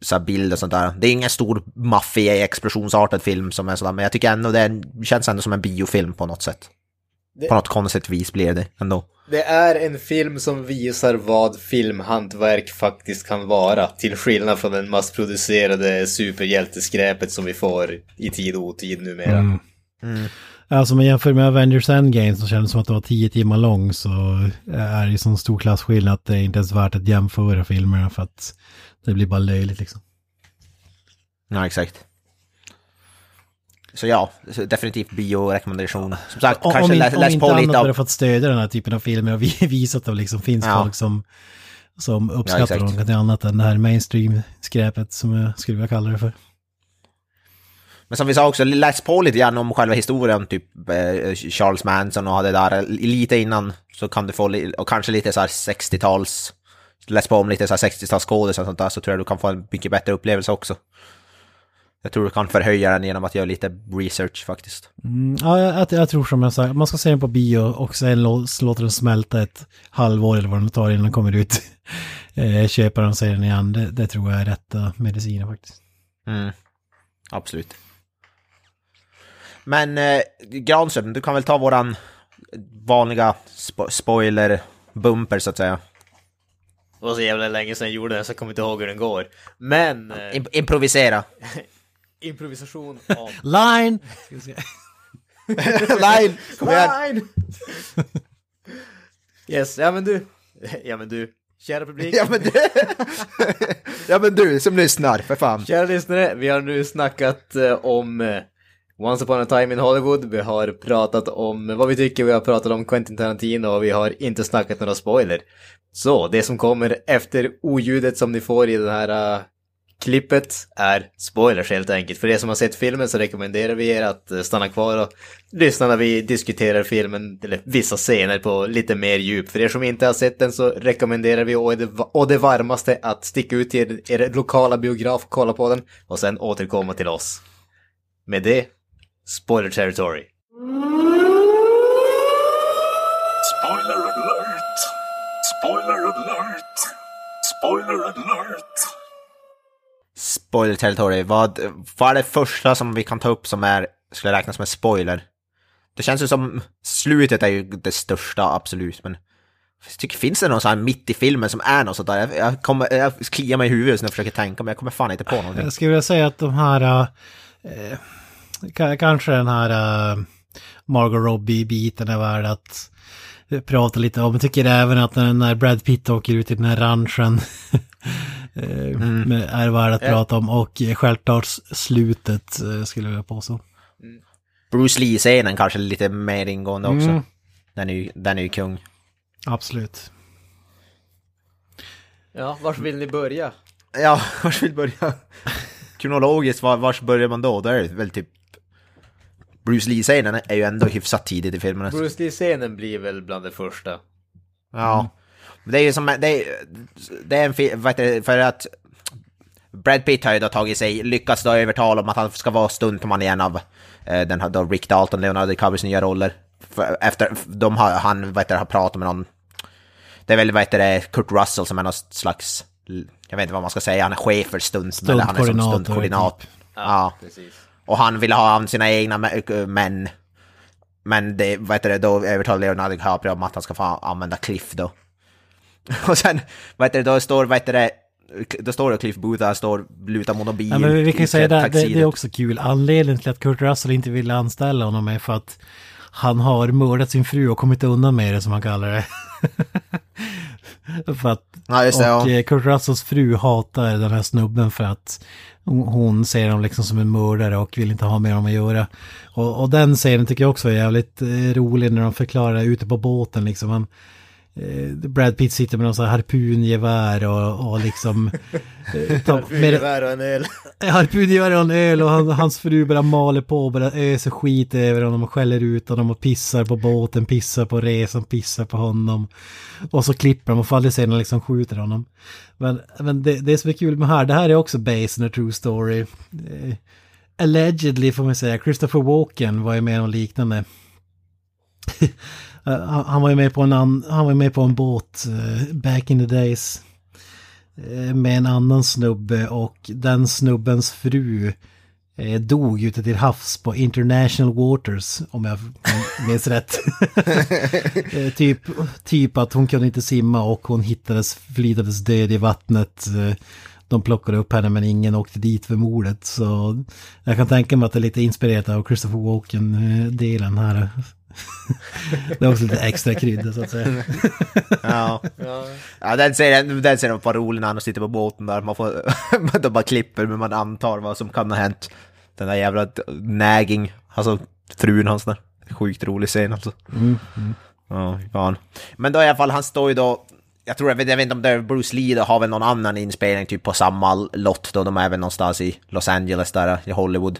så här bild och sånt där. Det är ingen stor maffig explosionsartad film som är sådär, men jag tycker ändå det känns ändå som en biofilm på något sätt. Det- På något konstigt vis blir det ändå. Det är en film som visar vad filmhantverk faktiskt kan vara. Till skillnad från den massproducerade superhjälteskräpet som vi får i tid och otid numera. Mm. Alltså om man jämför med Avengers Endgame som kändes som att det var 10 timmar lång så är det sån stor klasskillnad att det är inte ens värt att jämföra filmerna för att det blir bara löjligt liksom. Ja, exakt. Så ja, definitivt biorekommendation. Som sagt, Om, kanske om, läs, om läs inte på annat lite av... fått stödja den här typen av filmer och vi- visat att det liksom finns Ja. folk som, som Ja, uppskattar exakt. något annat än det här mainstream-skräpet som jag skulle vilja kalla det för. Men som vi sa också, läs på lite grann om själva historien, typ eh, Charles Manson och det där lite innan så kan du få, och kanske lite så här 60-tals, läs på om lite så här 60-tals skådisar och sånt där så tror jag du kan få en mycket bättre upplevelse också. Jag tror du kan förhöja den genom att göra lite research faktiskt. Mm, ja, jag, jag, tror som jag sa, man ska se den på bio och sen lå- låta den smälta ett halvår eller vad den tar innan den kommer ut. eh, köpa den och se den igen, det, det tror jag är rätta mediciner faktiskt. Mm. Absolut. Men eh, Granström, du kan väl ta våran vanliga spo spoiler-bumper så att säga. Det var så jävla länge sedan jag gjorde den så jag kommer inte ihåg hur den går. Men... Eh, Im- improvisera. improvisation av... Line! Line! Kom igen! Line! yes, ja men du. Ja men du. Kära publik. Ja men du, ja men du som lyssnar, för fan. Kära lyssnare, vi har nu snackat eh, om eh, Once upon a time in Hollywood. Vi har pratat om vad vi tycker, vi har pratat om Quentin Tarantino och vi har inte snackat några spoiler. Så det som kommer efter oljudet som ni får i det här eh, klippet är spoilers helt enkelt. För er som har sett filmen så rekommenderar vi er att eh, stanna kvar och lyssna när vi diskuterar filmen, eller vissa scener på lite mer djup. För er som inte har sett den så rekommenderar vi å det, det varmaste att sticka ut till er, er lokala biograf, kolla på den och sen återkomma till oss. Med det, spoiler territory. Spoiler alert! Spoiler alert! Spoiler alert! Spoiler territory. Vad, vad är det första som vi kan ta upp som är, skulle räknas som en spoiler? Det känns ju som, slutet är ju det största absolut, men jag tycker, finns det någon sån här mitt i filmen som är något sånt där? Jag, jag, kommer, jag kliar mig i huvudet när jag försöker tänka, men jag kommer fan inte på någonting. Jag skulle vilja säga att de här... äh, kanske den här äh, Margot Robbie-biten är värd att prata lite om. Jag tycker även att när, när Brad Pitt åker ut i den här ranchen eh, med- är värd att Ja. prata om. Och självklart slutet eh, skulle jag vilja påstå. Bruce Lee-scenen kanske lite mer ingående också. Mm. Den är ju, den är ju kung. Absolut. Ja, vars vill ni börja? Ja, vars vill börja? Kronologiskt, var, vars börjar man då? Då är det väl typ... Bruce Lee-scenen är ju ändå hyfsat tidigt i filmen. Bruce Lee-scenen blir väl bland det första. Ja. Men Det är ju som, det är, det är en film, för att Brad Pitt har ju då tagit sig, lyckats då övertala om att han ska vara stuntman igen av eh, den här då Rick Dalton, Leonardo DiCaprios nya roller. För, efter, de har, han, vad heter har pratat med någon, det är väl, vad heter det, Kurt Russell som är någon slags, jag vet inte vad man ska säga, han är chef för stunt, eller han är som Stuntkoordinator, stuntkoordinat. typ. Ja, Precis. och han ville ha sina egna mä- män. Men det, vad heter det, då övertalade Leonardo DiCaprio om att han ska få använda Cliff då. Och sen, vad heter det, då står, vad heter det, då står det Cliff Booth där, står lutad mot en bil. Ja, men vi kan ju säga det, det, det är också kul. Anledningen till att Kurt Russell inte ville anställa honom är för att han har mördat sin fru och kommit undan med det som han kallar det. för att, Ja, det, och ja. eh, Kurt Russells fru hatar den här snubben för att hon- ser honom liksom som en mördare och vill inte ha med honom att göra. Och, och den scenen tycker jag också är jävligt eh, rolig när de förklarar det ute på båten liksom. Han, Brad Pitt sitter med någon sån här harpungevär och, och liksom... eh, tar- med, Gevär och en öl. harpungevär och en öl och han, hans fru bara maler på och bara öser skit över honom och skäller ut honom och pissar på båten, pissar på resan, pissar på honom. Och så klipper de och faller sen och liksom skjuter honom. Men, men det, det som är kul med här, det här är också based on a true story. Eh, allegedly får man säga, Christopher Walken var ju med om liknande. Eh, han, var ju med på en, an, han var med på en båt eh, back in the days eh, med en annan snubbe och den snubbens fru dog ute till havs på International Waters, om jag minns rätt. typ, typ att hon kunde inte simma och hon hittades, flytades död i vattnet. De plockade upp henne men ingen åkte dit för mordet. Så jag kan tänka mig att det är lite inspirerat av Christopher Walken-delen här. Det är också lite extra krydda så att säga. Ja. ja, den serien, den serien var rolig när han sitter på båten där. Man får, de bara klipper, men man antar vad som kan ha hänt. Den där jävla nagging, alltså frun hans där. Sjukt rolig scen alltså. Ja, fan. Men då i alla fall, han står ju då, jag tror, jag vet, jag vet inte om det är Bruce Lee, då har väl någon annan inspelning typ på samma lott då, de är väl någonstans i Los Angeles där, i Hollywood.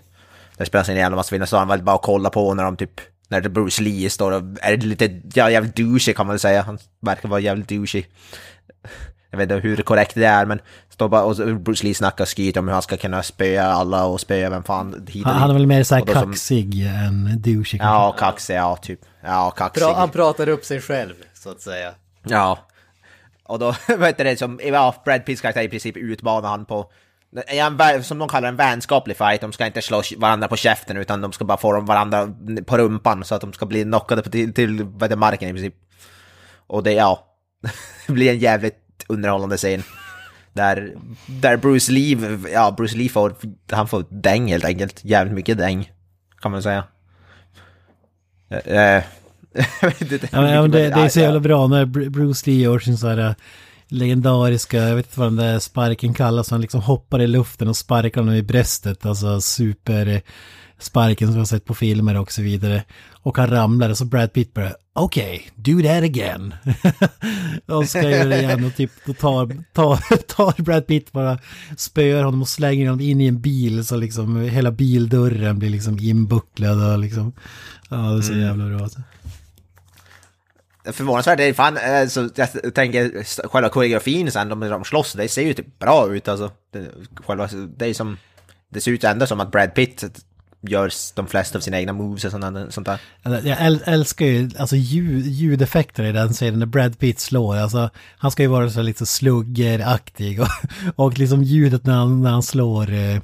Det spelas in jävla massa filmer, så han väl bara kolla på när de typ, när det Bruce Lee står och är lite, ja, jävligt douchey kan man säga, han verkar vara jävligt douchey. Jag vet inte hur korrekt det är, men står bara och Bruce Lee snackar skryter om hur han ska kunna spöa alla och spöa vem fan hit och Han, är väl mer såhär då som- kaxig än douchey kanske. Ja, kaxig, ja, typ. Ja, kaxig. Pra, han pratar upp sig själv, så att säga. Ja. Och då, vad heter det, som, ja, Brad Pitts karaktär i princip utmanar han på, en som de kallar en vänskaplig fight, de ska inte slå varandra på käften utan de ska bara få varandra på rumpan så att de ska bli knockade på, till, till heter, marken i princip. Och det, ja, det blir en jävligt underhållande scen. Där, där Bruce Lee, ja Bruce Lee får, han får däng helt enkelt, jävligt mycket däng, kan man säga. Eh, eh, inte Ja, men, det, det är så jävla bra när Bru- Bruce Lee gör sin så här äh, legendariska, jag vet inte vad den där sparken kallas, han liksom hoppar i luften och sparkar honom i bröstet, alltså super sparken som vi har sett på filmer och så vidare. Och han ramlar och så Brad Pitt bara, okej, do that again. och ska göra det igen och typ då tar, tar, tar Brad Pitt bara, spöar honom och slänger honom in i en bil så liksom hela bildörren blir liksom inbucklad och liksom, ja det är så jävla bra. Alltså. Förvånansvärt, det är fan, eh, så jag tänker själva koreografin sen, de, de slåss, det ser ju typ bra ut alltså. Det, själva, det är som, det ser ut ändå som att Brad Pitt gör de flesta av sina egna moves och sånt, sånt där. Alltså, Jag äl- älskar ju alltså ljud, ljudeffekter i den scenen när Brad Pitt slår. Alltså, han ska ju vara så lite sluggeraktig och, och liksom ljudet när han, när han slår eh,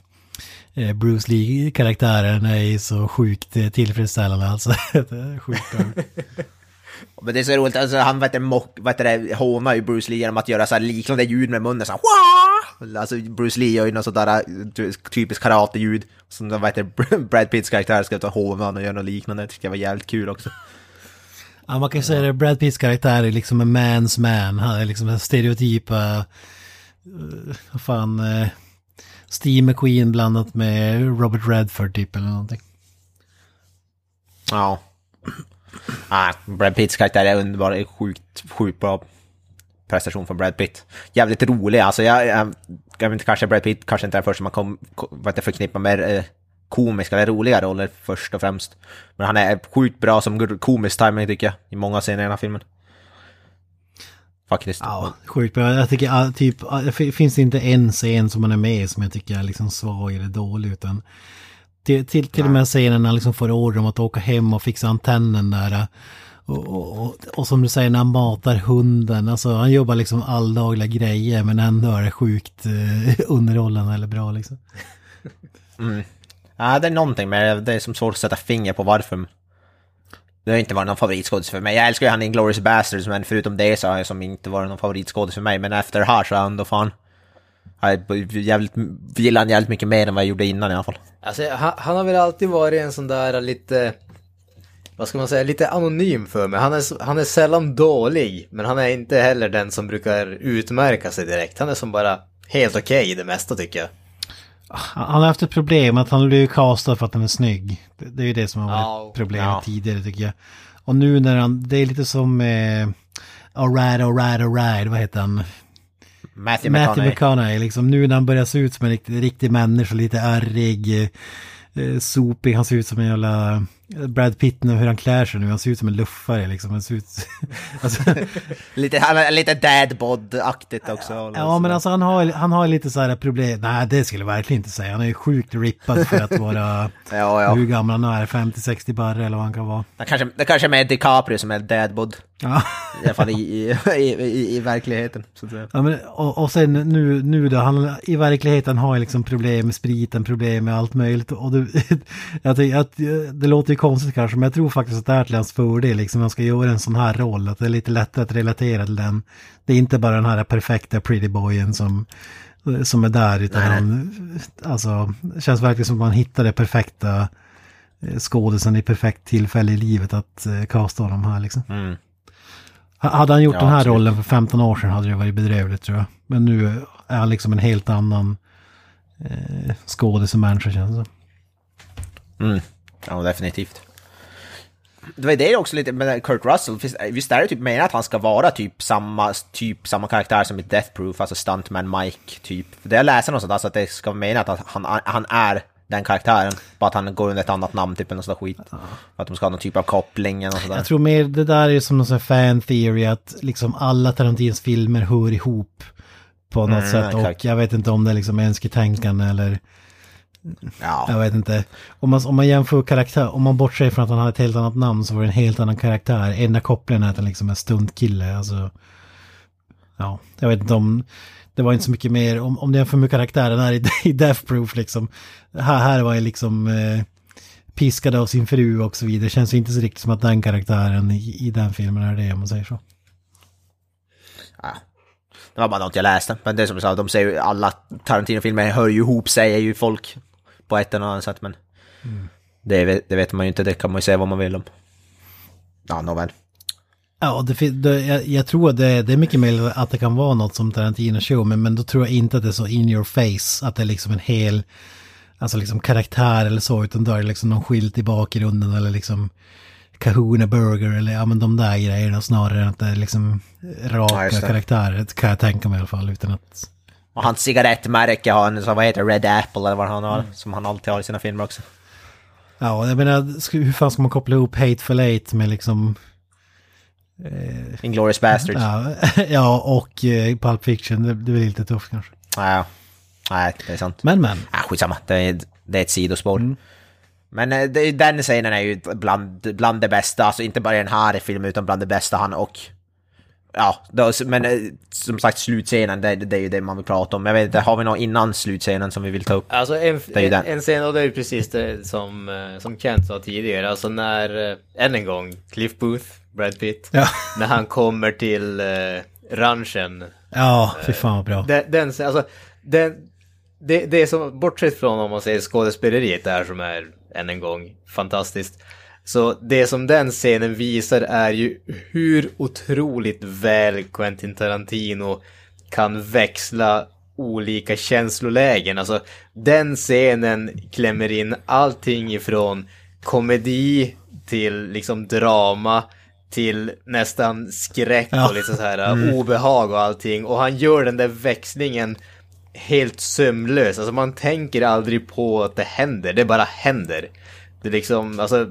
eh, Bruce Lee-karaktären är ju så sjukt eh, tillfredsställande alltså. Sjukt. Men det är så roligt, alltså han vet mock, vet det, hånar ju Bruce Lee genom att göra så här liknande ljud med munnen så här, Wah! Alltså Bruce Lee gör ju något sådär typiskt karate-ljud. Som vet du, Brad Pitts karaktär ska ta håna och göra något liknande. Det tyckte jag var jävligt kul också. Ja, man kan ju säga det, Brad Pitts karaktär är liksom en man's man. Han är liksom en stereotypa, uh, vad fan, uh, Steve McQueen blandat med Robert Redford typ eller någonting. Ja. Ah, Brad Pitts karaktär är underbar, det är sjukt, sjukt bra prestation från Brad Pitt. Jävligt rolig, alltså jag, jag, jag vet inte, kanske Brad Pitt kanske inte är den första man kom, vad det förknippar med eh, komiska eller roliga roller först och främst. Men han är sjukt bra som komisk timing tycker jag, i många scener i den här filmen. Faktiskt. Ja, sjukt bra. Jag tycker ah, typ, det finns inte en scen som man är med i som jag tycker är liksom svag eller dålig utan till, till, till och med scenen när han liksom får order om att åka hem och fixa antennen där. Och, och, och, och som du säger när han matar hunden, alltså han jobbar liksom alldagliga grejer men ändå är det sjukt eh, underhållande eller bra liksom. Ja, det är någonting med det är som svårt att sätta finger på varför. Det har inte varit någon favoritskådis för mig. Jag älskar ju han i Inglourious Basterds, men förutom det så har jag som inte varit någon favoritskådis för mig. Men efter det här så är han då fan... Jag jävligt, gillar han jävligt mycket mer än vad jag gjorde innan i alla fall. Alltså, han, han har väl alltid varit en sån där lite, vad ska man säga, lite anonym för mig. Han är, han är sällan dålig, men han är inte heller den som brukar utmärka sig direkt. Han är som bara helt okej i det mesta tycker jag. Han har haft ett problem att han blev castad för att han är snygg. Det, det är ju det som har varit Ja. problemet Ja. tidigare tycker jag. Och nu när han, det är lite som eh, Alright, alright, alright, vad heter han? Matthew Matthew McConaughey. McConaughey, liksom nu när han börjar se ut som en riktig, riktig människa, lite ärrig, eh, sopig, han ser ut som en jävla Brad Pitt nu, hur han klär sig nu, han ser ut som en luffare liksom, han ser ut... alltså, Lite, han lite dadbod-aktigt också. Ja, men alltså han har, han har lite så här problem. Nej, det skulle jag verkligen inte säga. Han är ju sjukt rippad för att vara... Ja, ja. Hur gammal han är, 50-60 barre eller vad han kan vara. Det kanske, det kanske är mer DiCaprio som är dadbod. Ja. I alla fall i, i, i, i, verkligheten. Ja, men, och, och sen nu, nu då, han i verkligheten har liksom problem med spriten, problem med allt möjligt. Och det, jag tycker att, det låter ju konstigt kanske, men jag tror faktiskt att det är till hans fördel, liksom, man ska göra en sån här roll, att det är lite lättare att relatera till den. Det är inte bara den här perfekta pretty boyen som, som är där, utan han, alltså, det känns verkligen som att man hittar det perfekta eh, skådisen i perfekt tillfälle i livet att eh, casta honom här liksom. Ha- Hade han gjort Ja, den här absolut. rollen för 15 år sedan hade det varit bedrövligt tror jag. Men nu är han liksom en helt annan eh, skådis och människa känns det. Mm. Ja, definitivt. Det var det också lite med Kurt Russell, visst- är det typ meningen att han ska vara typ samma, typ samma karaktär som i Death Proof, alltså Stuntman Mike typ. Det jag läser någonstans alltså att det ska vara menat att han, han är den karaktären, bara att han går under ett annat namn typ eller där skit. Att de ska ha någon typ av koppling eller sådär. Jag tror mer det där är som någon sån här fan theory att liksom alla Tarantinos filmer hör ihop på något Mm, sätt. Och exakt. jag vet inte om det är liksom önsketänkande eller Ja. jag vet inte. Om man, om man jämför karaktär, om man bortser från att han har ett helt annat namn så var det en helt annan karaktär. Enda kopplingen är att han liksom är stuntkille. Alltså, ja, jag vet inte om... Det var inte så mycket mer, om, om det jämför med karaktären här i, i Death Proof liksom. Här, här var jag liksom eh, piskad av sin fru och så vidare. Känns ju inte så riktigt som att den karaktären i, i den filmen är det om man säger så. Det var bara något jag läste. Men det är som jag sa, de säger ju alla Tarantino-filmer hör ju ihop, säger ju folk på ett eller annat sätt. Men det, vet, det vet man ju inte, det kan man ju säga vad man vill om. Ja, nåväl. Ja, det, det, jag, jag tror att det, det är mycket möjligt att det kan vara något som Tarantino show, men, men då tror jag inte att det är så in your face, att det är liksom en hel, alltså liksom karaktär eller så, utan då är det liksom någon skylt i bakgrunden eller liksom Kahuna Burger eller ja men de där grejerna snarare än att det är liksom Ja, raka det. karaktärer, kan jag tänka mig i alla fall, utan att... Och hans cigarettmärke har en, så vad heter Red Apple eller vad han har, som han alltid har i sina filmer också. Ja, jag menar, hur fan ska man koppla ihop Hateful Eight med liksom... Inglourious Basterds. Ja. Ja, och eh, Pulp Fiction, det, det blir lite tufft kanske. ja. Nej, det är sant. Men men. Ah, skitsamma, det är, det är ett sidospår. Men eh, det, den scenen är ju bland, bland det bästa, alltså inte bara den här filmen utan bland det bästa han och... Ja, då, men eh, som sagt slutscenen, det, det är ju det man vill prata om. Jag vet inte, har vi något innan slutscenen som vi vill ta upp? Alltså en, Det är ju en, den. en scen, och det är ju precis det som, eh, som Kent sa tidigare, alltså när, eh, än en gång, Cliff Booth, Brad Pitt, Ja. när han kommer till eh, ranchen. Ja, fy fan vad bra. Den, den, alltså, den, det, det är som, bortsett från om man säger skådespeleriet där som är, än en gång, fantastiskt. Så det som den scenen visar är ju hur otroligt väl Quentin Tarantino kan växla olika känslolägen. Alltså den scenen klämmer in allting ifrån komedi till liksom drama till nästan skräck Ja. och lite så här obehag och allting. Och han gör den där växlingen helt sömlös. Alltså man tänker aldrig på att det händer, det bara händer. Det liksom, alltså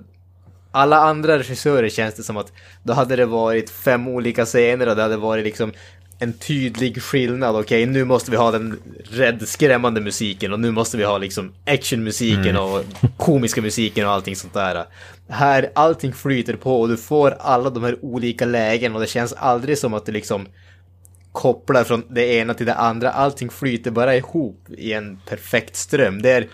alla andra regissörer känns det som att då hade det varit fem olika scener och det hade varit liksom en tydlig skillnad. Okej, nu måste vi ha den rädd, skrämmande musiken och nu måste vi ha liksom actionmusiken och komiska musiken och allting sånt där. Här, allting flyter på och du får alla de här olika lägen och det känns aldrig som att det liksom kopplar från det ena till det andra. Allting flyter bara ihop i en perfekt ström. Det är,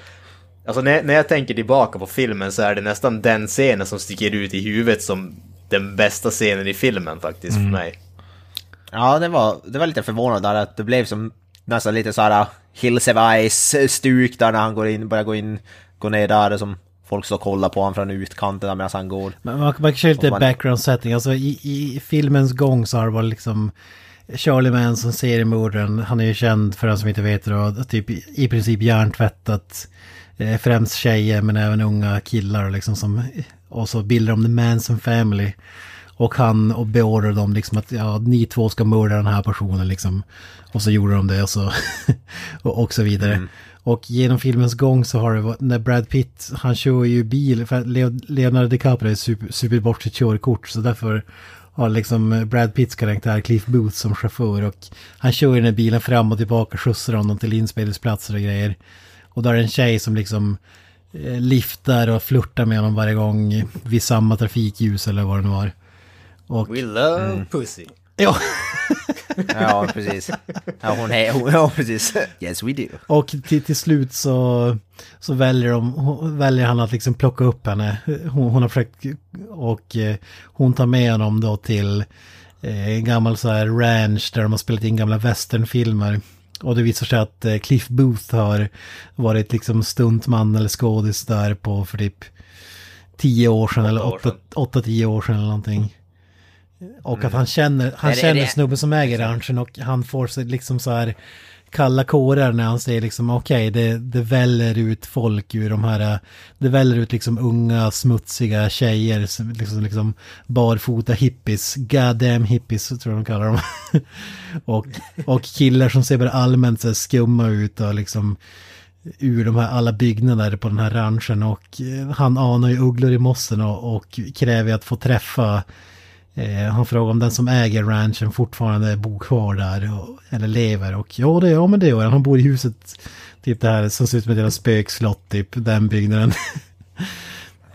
alltså när, när jag tänker tillbaka på filmen så är det nästan den scenen som sticker ut i huvudet som den bästa scenen i filmen faktiskt för mig. Ja, det var, det var lite förvånande där att det blev som nästan lite så här Hills of Ice-stuk där när han går in, börjar gå in, gå ner där och som folk står och kollar på honom från utkanten där medan han går. Men man, man kan köra lite Och man- background setting. Alltså i, i filmens gång så har det varit liksom Charlie Manson, seriemördaren, han är ju känd för den som inte vet det då, typ i, i princip hjärntvättat eh, främst tjejer men även unga killar liksom som, och så bildar de The Manson Family. Och han och beordrar dem liksom att ja, ni två ska mörda den här personen liksom. Och så gjorde de det och så, och, och så vidare. Och genom filmens gång så har det varit, när Brad Pitt, han kör ju bil, för Leonardo DiCaprio är super, super bort sitt körkort. Så därför har liksom Brad Pitts karaktär Cliff Booth som chaufför. Och han kör ju den här bilen fram och tillbaka, skjutsar honom till inspelningsplatser och grejer. Och då är det en tjej som liksom eh, liftar och flörtar med honom varje gång vid samma trafikljus eller vad det nu var. Och, We love pussy. ja, Ja, precis. Ja, hon är, hon, ja, precis. Yes we do. och till, till slut så, så väljer, de, väljer han att liksom plocka upp henne. Hon, hon har försökt och eh, hon tar med honom då till eh, en gammal så här ranch där de har spelat in gamla westernfilmer. Och det visar sig att eh, Cliff Booth har varit liksom stuntman eller skådis där på för typ tio år sedan eller år åtta, sedan. åtta, tio år sedan eller någonting. Och att han känner, han det- känner det- snubben som äger ranchen och han får sig liksom så här kalla kårar när han säger liksom okej det, det väller ut folk ur de här, det väller ut liksom unga smutsiga tjejer som liksom, liksom barfota hippies, goddamn hippies tror jag de kallar dem. och, och killar som ser bara allmänt så här skumma ut och liksom ur de här alla byggnader på den här ranchen och eh, han anar ju ugglor i mossen och, och kräver att få träffa Eh, han frågar om den som äger ranchen fortfarande bor kvar där och, eller lever och ja, det, ja men det gör han. Han bor i huset, typ det här som ser ut som jävla spökslott, typ den byggnaden.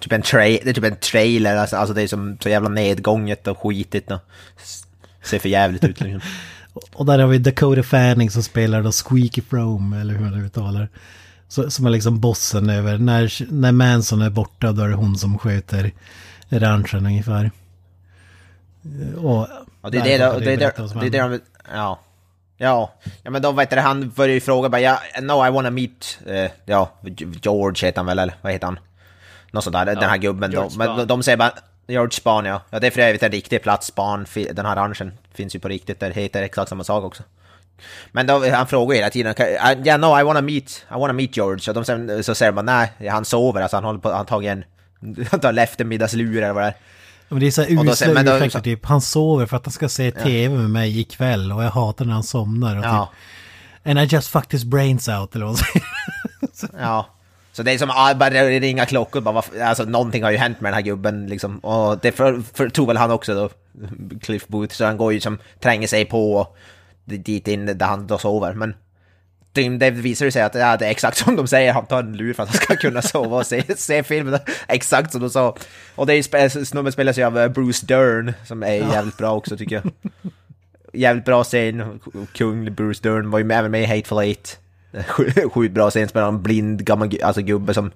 Typ en, det är typ en trailer, alltså, alltså det är som så jävla nedgånget och skitigt och ser för jävligt ut liksom. och där har vi Dakota Fanning som spelar då Squeaky Frome, eller hur man uttalar. Så, som är liksom bossen över, när, när Manson är borta då är det hon som sköter ranchen ungefär. Och, Och det är det, det, det, det, det, det, ja. Ja, ja men då vet du, han börjar ju fråga bara, ja, no I wanna meet, eh, ja, George heter han väl, eller vad heter han? Något sånt där, den här gubben då. Men de, de säger bara, George Spahn ja. Ja det är för övrigt en riktig plats, Spahn, fi- den här ranchen finns ju på riktigt, där heter exakt samma sak också. Men då, han frågar ju hela tiden, ja yeah, no I wanna meet, I wanna meet George. Och de, säger- så säger man nej, han sover, alltså han håller på, han tagit en, han tar en eftermiddagslur eller vad det är. Men det är så här usla ursäkter typ. Han sover för att han ska se tv med mig ikväll och jag hatar när han somnar. Och Ja. typ, And I just fucked his brains out eller vad. Ja. Så det är som att bara ringa klockor, bara, alltså någonting har ju hänt med den här gubben liksom. Och det för, för, tror väl han också då, Cliff Booth, så han går ju som, tränger sig på dit in där han då sover. Men det, visar sig att ja, det är exakt som de säger, han tar en lur för att han ska kunna sova och se, se filmen exakt som de sa. Och det är snubben spelas ju av eh, Bruce Dern, som är jävligt bra också tycker jag. Jävligt bra scen, kung Bruce Dern var ju med, även med i Hateful Eight. Sjukt bra scen, spelar en blind gammal alltså, gubbe som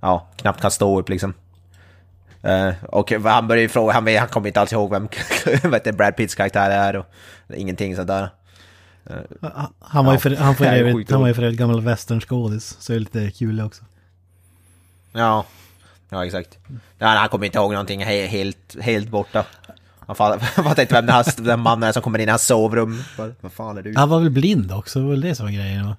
ja, knappt kan stå upp liksom. Eh, och han börjar ju fråga, han, han kommer inte alls ihåg vem vet Brad Pitts karaktär är och ingenting sådär. Han var ju för, han för sjukt han var ju för övrigt gammal westernskådis, så det är lite kul också. Ja, ja exakt. Ja, han kommer inte ihåg någonting, he helt, helt borta. Han fa- fattar inte vem den, här, den mannen är som kommer in i hans sovrum. Vad fan är du? Han var väl blind också, det var väl det som var grejen va?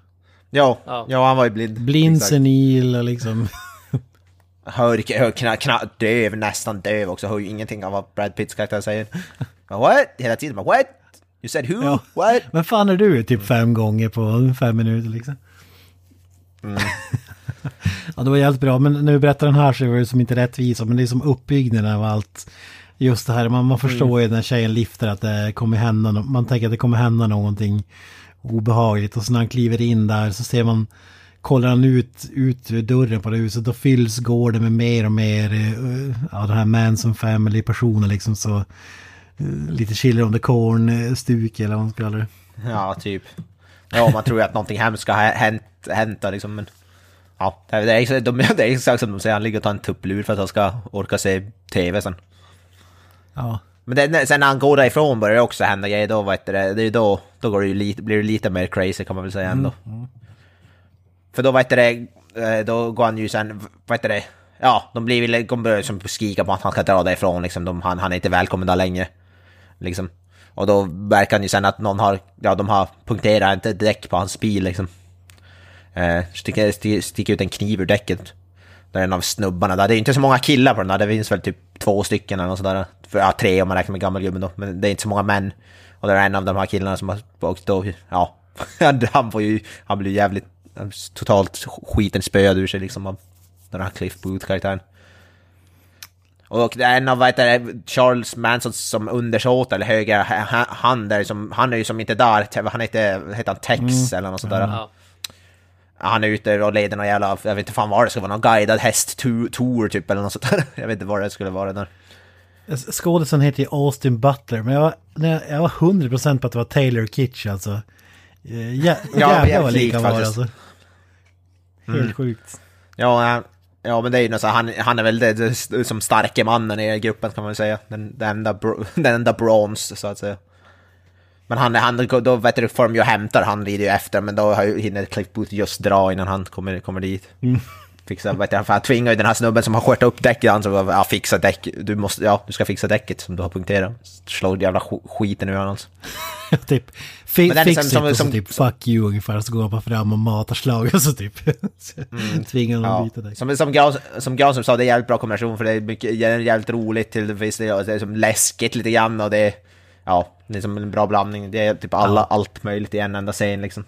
Ja, Ja. ja, han var ju blind. Blind, Exakt. senil och liksom... Hör, hör kna, kna, döv, nästan döv också. Hör ju ingenting av vad Brad Pitts karaktär säger. What? Hela tiden bara what? You said who? Ja. What? Men fan är du typ fem gånger på fem minuter liksom? ja, det var jävligt bra. Men när vi berättar den här så var det som inte rättvisa. Men det är som uppbyggnaden av allt. Just det här, man, man förstår ju när tjejen lyfter att det kommer hända Man tänker att det kommer hända någonting obehagligt. Och så när han kliver in där så ser man Kollar han ut, ut ur dörren på det huset då fylls gården med mer och mer eh, Ja den här Manson Family personer liksom så Lite chiller on the corn-stuk eller vad man ska kalla det. Ja, typ. Ja, man tror ju att någonting hemskt ska ha hänt, hänt liksom, men... Ja, det är, de, det är exakt som de säger, han ligger och tar en tupplur för att han ska orka se TV sen. Ja. Men det, sen när han går därifrån börjar det också hända grejer, då vet du, det, är då, då går det ju lite, blir det lite mer crazy kan man väl säga ändå. För då vet du det, eh, då går han ju sen, vet du det, ja, de blir väl, de börjar som skrika på att han ska dra därifrån liksom, de, han, han är inte välkommen där längre. Liksom. Och då verkar han ju sen att någon har, ja de har punkterat ett däck på hans bil liksom. Eh, sticker, sticker ut en kniv ur däcket. Där är en av snubbarna där, det är inte så många killar på den där, det finns väl typ två stycken eller något sådär. Ja, tre om man räknar med gammelgubben då, men det är inte så många män. Och det är en av de här killarna som har, och då, ja, han får ju, han blir jävligt, totalt skiten spöad ur sig liksom av den här Cliff Booth-karaktären. Och en av vad heter det, Charles Manson som undersåt eller höger ha- hand där som, han är ju som inte där, han heter, heter han Tex eller något sånt där. Ja. Han är ute och leder någon jävla, jag vet inte fan vad det ska vara, någon guidad hästtour typ eller något sånt där. Jag vet inte vad det skulle vara där. Skådisen heter ju Austin Butler, men jag var, jag, var 100% på att det var Taylor Kitsch alltså. Eh, Ja, jävlar jävligt vad lika var alltså. Helt sjukt. Ja, han- ja men det är ju något så, han, han är väl det, det, som starke mannen i gruppen kan man väl säga. Den, den, enda, bro, den enda bronze så att säga. Men han, han då vet du, de ju och hämtar, han rider ju efter, men då hinner Cliff Booth just dra innan han kommer, kommer dit. Fixa, vet du, för han tvingar ju den här snubben som har skört upp däcket, han som ja, fixa däck, du måste, ja, du ska fixa däcket som du har punkterat. Slår jävla sk- skiten ur honom. typ, fi, är fix som- it och så som- typ fuck you ungefär, så går bara fram och matar slag och så typ tvingar honom Ja, att byta däck. som, som, Gauss, som Gauss sa, det är jävligt bra kombination för det är mycket, det är jävligt roligt till viss del, det är som läskigt lite grann och det är, ja, det är som en bra blandning. Det är typ alla, allt möjligt i en enda scen liksom.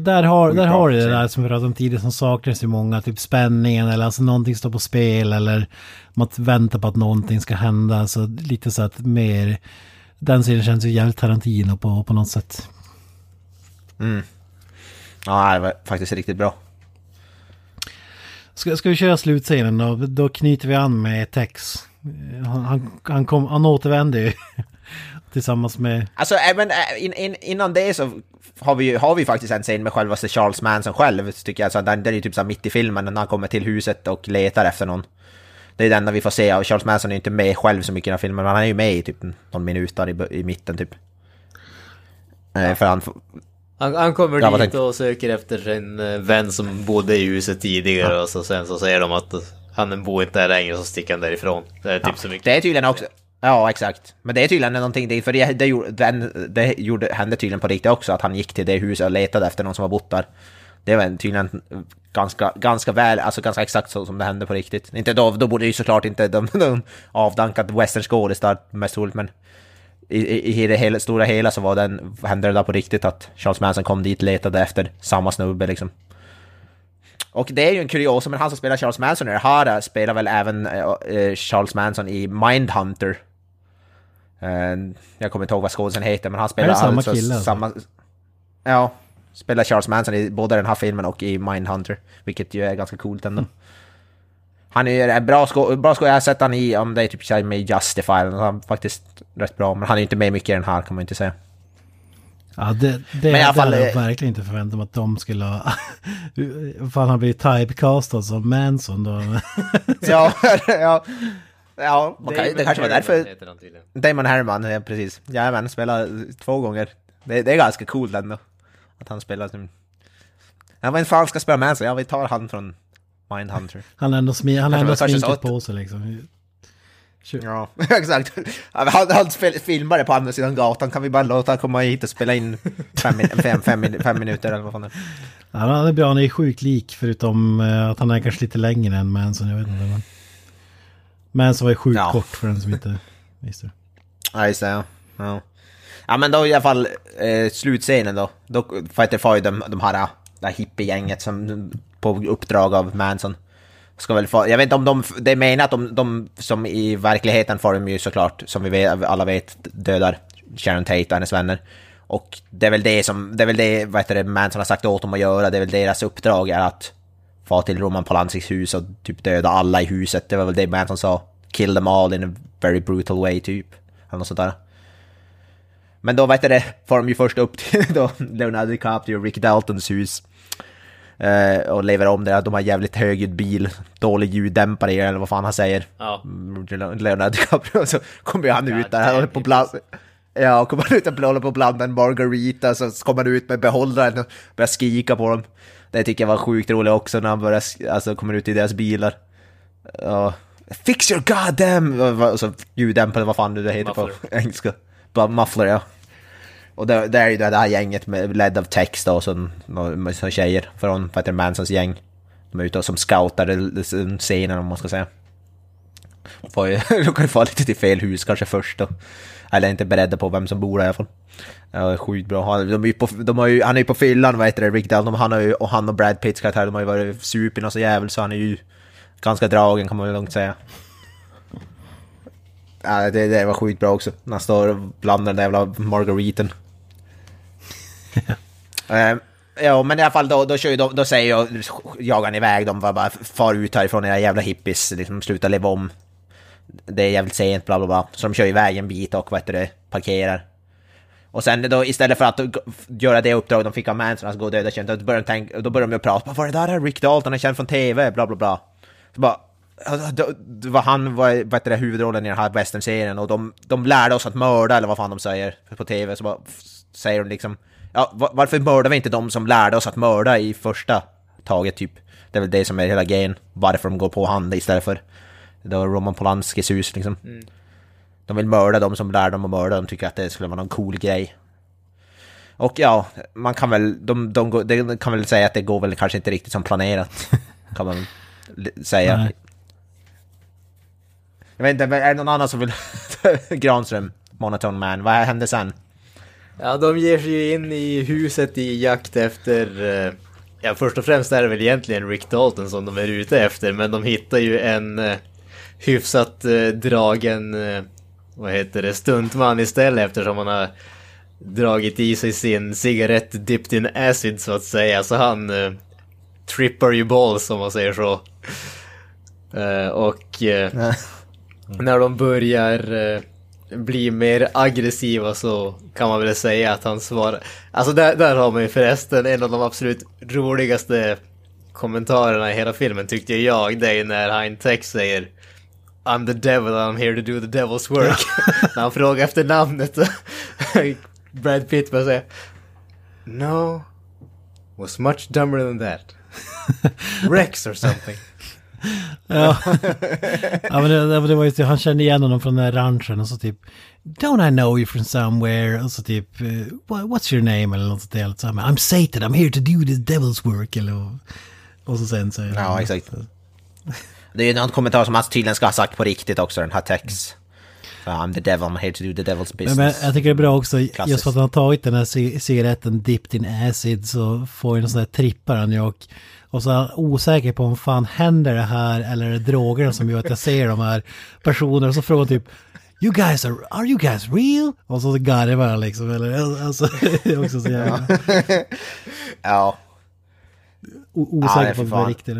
Där har, där har du det där som vi pratade om tidigare som saknas i många, typ spänningen eller alltså någonting står på spel eller man väntar på att någonting ska hända. Så lite så att mer, den serien känns ju jävligt Tarantino på, på något sätt. Ja, det var faktiskt riktigt bra. Ska, ska vi köra slutscenen då? Då knyter vi an med Tex. Eh, Han, han, han, kom, han återvände ju tillsammans med... Alltså även äh, in, in, innan det så har vi, ju- har vi faktiskt en scen med självaste Charles Manson själv, tycker jag. Så den, den är ju typ så mitt i filmen när han kommer till huset och letar efter någon. Det är det enda vi får se, och Charles Manson är inte med själv så mycket i den här filmen, men han är ju med i typ någon minut där i, i mitten typ. Eh, För han, Han, han kommer Ja, dit tänkte- och söker efter sin eh, vän som bodde i huset tidigare och så sen så säger de att han bor inte där längre så sticker han därifrån. Det är typ så mycket. Det är tydligen också... Ja, exakt. Men det är tydligen någonting, det, för det, det, gjorde, den, det gjorde, hände tydligen på riktigt också, att han gick till det huset och letade efter någon som har bott där. Det var tydligen ganska, ganska väl, alltså ganska exakt så som det hände på riktigt. Inte då, då borde ju såklart inte de, de avdankat westernskådis där mest troligt, men i, i, det hela, stora hela så var den, hände det där på riktigt att Charles Manson kom dit letade efter samma snubbe liksom. Och det är ju en kuriosa, men han som spelar Charles Manson i det här spelar väl även eh, Charles Manson i Mindhunter. Eh, jag kommer inte ihåg vad skådisen heter, men han spelar... Är det samma alltså kille, alltså? Samma, ja, spelar Charles Manson i både den här filmen och i Mindhunter. Vilket ju är ganska coolt ändå. Han är en bra skådespelare, bra skå jag har sett han i, om det är typ med Justify, han är faktiskt rätt bra. Men han är inte med mycket i den här kan man inte säga. Ja, det, det, Men i alla fall, det hade jag eh, verkligen inte förväntat mig att de skulle ha... Fan, han blir typecastad som Manson då. ja, ja. Ja, okej, det kanske var därför. Damon Herman, ja, precis. Jajamän, spelar två gånger. Det, det är ganska coolt ändå. Att han spelar som... Ja, vem fan ska spela Manson? Ja, vi tar han från Mindhunter. Han har ändå, smi- han ändå sminket på sig liksom. Ja, exakt. Han, han spel, filmar det på andra sidan gatan, kan vi bara låta han komma hit och spela in fem, fem, fem, fem minuter eller vad fan det är. Ja, han är bra, han är sjukt lik förutom eh, att han är kanske lite längre än Manson, jag vet inte. Men... Manson var ju sjukt Ja. kort för den som inte visste. Ja, just det. Ja. Ja ja, men då i alla fall eh, slutscenen då. Då Fighter får ju de, de här, det här hippiegänget som på uppdrag av Manson. Ska väl få, jag vet inte om de, det är menat att de, de som i verkligheten får dem ju såklart, som vi vet, alla vet, dödar Sharon Tate och hennes vänner. Och det är väl det som, det är väl det, vad heter det, Manson har sagt åt dem att göra, det är väl deras uppdrag är att få till Roman Polanskis hus och typ döda alla i huset. Det var väl det Manson sa. Kill them all in a very brutal way typ. Eller något sånt där. Men då vet det, får de ju först upp till då Leonardo DiCaprio och Rick Daltons hus. Eh, och lever om det, de har jävligt högljudd bil, dålig ljuddämpare eller vad fan han säger. Ja. Mm, Leonardo DiCaprio, så kommer han ut där, han håller på bland... Ja, kommer han ut och håller på att blanda en margarita, så kommer han ut med behållaren och börjar skrika på dem. Det tycker jag var sjukt roligt också när han börjar, alltså kommer ut i deras bilar. Ja. Fix your goddamn... Och så ljuddämpare, vad fan nu det heter på engelska. Bara muffler, ja. Och det, det är ju det här gänget med ledd av Tex då, och så, så tjejer från Peter Mansons gäng. De är ute och som scoutar scenen om man ska säga. Får ju, de kan ju få lite till fel hus kanske först då. Eller inte beredda på vem som bor där i alla fall. Ja, sjukt bra. Han, de är ju på, de har ju, han är ju på fyllan, vad heter det, Rick Dalton, han har ju, och han och Brad Pitts karaktär, de har ju varit supin och så jävel så han är ju ganska dragen kan man väl lugnt säga. Ja, det, det var sjukt bra också. När han står och blandar den där jävla margariten. Eh, ja, men i alla fall då, då, kör de, då säger jag, jagar iväg dem, bara, bara far ut härifrån era jävla hippies, liksom sluta leva om. Det är jävligt sent, bla bla bla. Så de kör iväg en bit och vad heter det, parkerar. Och sen då istället för att göra det uppdrag de fick av Manson, att gå och döda känd, då börjar de, tänka, då börjar de ju prata, vad var det där Rick Dalton, är känd från TV, bla bla bla. Så bara, det var han var vad heter det, huvudrollen i den här western-serien och de, de lärde oss att mörda, eller vad fan de säger på TV, så bara säger de liksom, ja va- varför mördar vi inte de som lärde oss att mörda i första taget typ? Det är väl det som är hela grejen, varför de går på han istället för då Roman Polanskis hus liksom. De vill mörda de som lär dem att mörda, de tycker att det skulle vara någon cool grej. Och ja, man kan väl, de, de, de kan väl säga att det går väl kanske inte riktigt som planerat. Kan man säga. Nej. Jag vet inte, är det någon annan som vill... Granström, Monotone Man, vad hände sen? Ja, de ger sig ju in i huset i jakt efter... eh, Ja, först och främst är det väl egentligen Rick Dalton som de är ute efter, men de hittar ju en eh, hyfsat eh, dragen, vad heter det, stuntman istället eftersom han har dragit i sig sin cigarett dipped in acid så att säga, så han trippar ju balls om man säger så. Och eh, när de börjar eh, bli mer aggressiva så kan man väl säga att han svarar. Alltså där, där har man ju förresten en av de absolut roligaste kommentarerna i hela filmen tyckte jag. Det är när han text säger I'm the devil, I'm here to do the devil's work. när han frågar efter namnet. Brad Pitt bara säger No, was much dumber than that. Rex or something. Ja, ja men det, det var just det, han kände igen honom från den där ranchen och så typ Don't I know you from somewhere? Och så typ eh, "What- What's your name? Eller något sånt där. Så han, I'm Satan, I'm here to do this devil's work. Eller, och, och så sen säger Ja, exakt. Det är ju någon kommentar som han tydligen ska ha sagt på riktigt också, den här text. Så I'm the devil, I'm here to do the devil's Men, business. men jag tycker det är bra också, just Klassiskt. för att han har tagit den här ci- cigaretten dipped in acid så får ju en sån här trippar han ju och, och så är han osäker på om fan händer det här eller är det drogerna som gör att jag ser de här personerna och så frågar typ You guys are, are you guys real? Och så garvar han liksom, eller alltså, det är också så jävla Ja. o- osäker på om det är riktigt.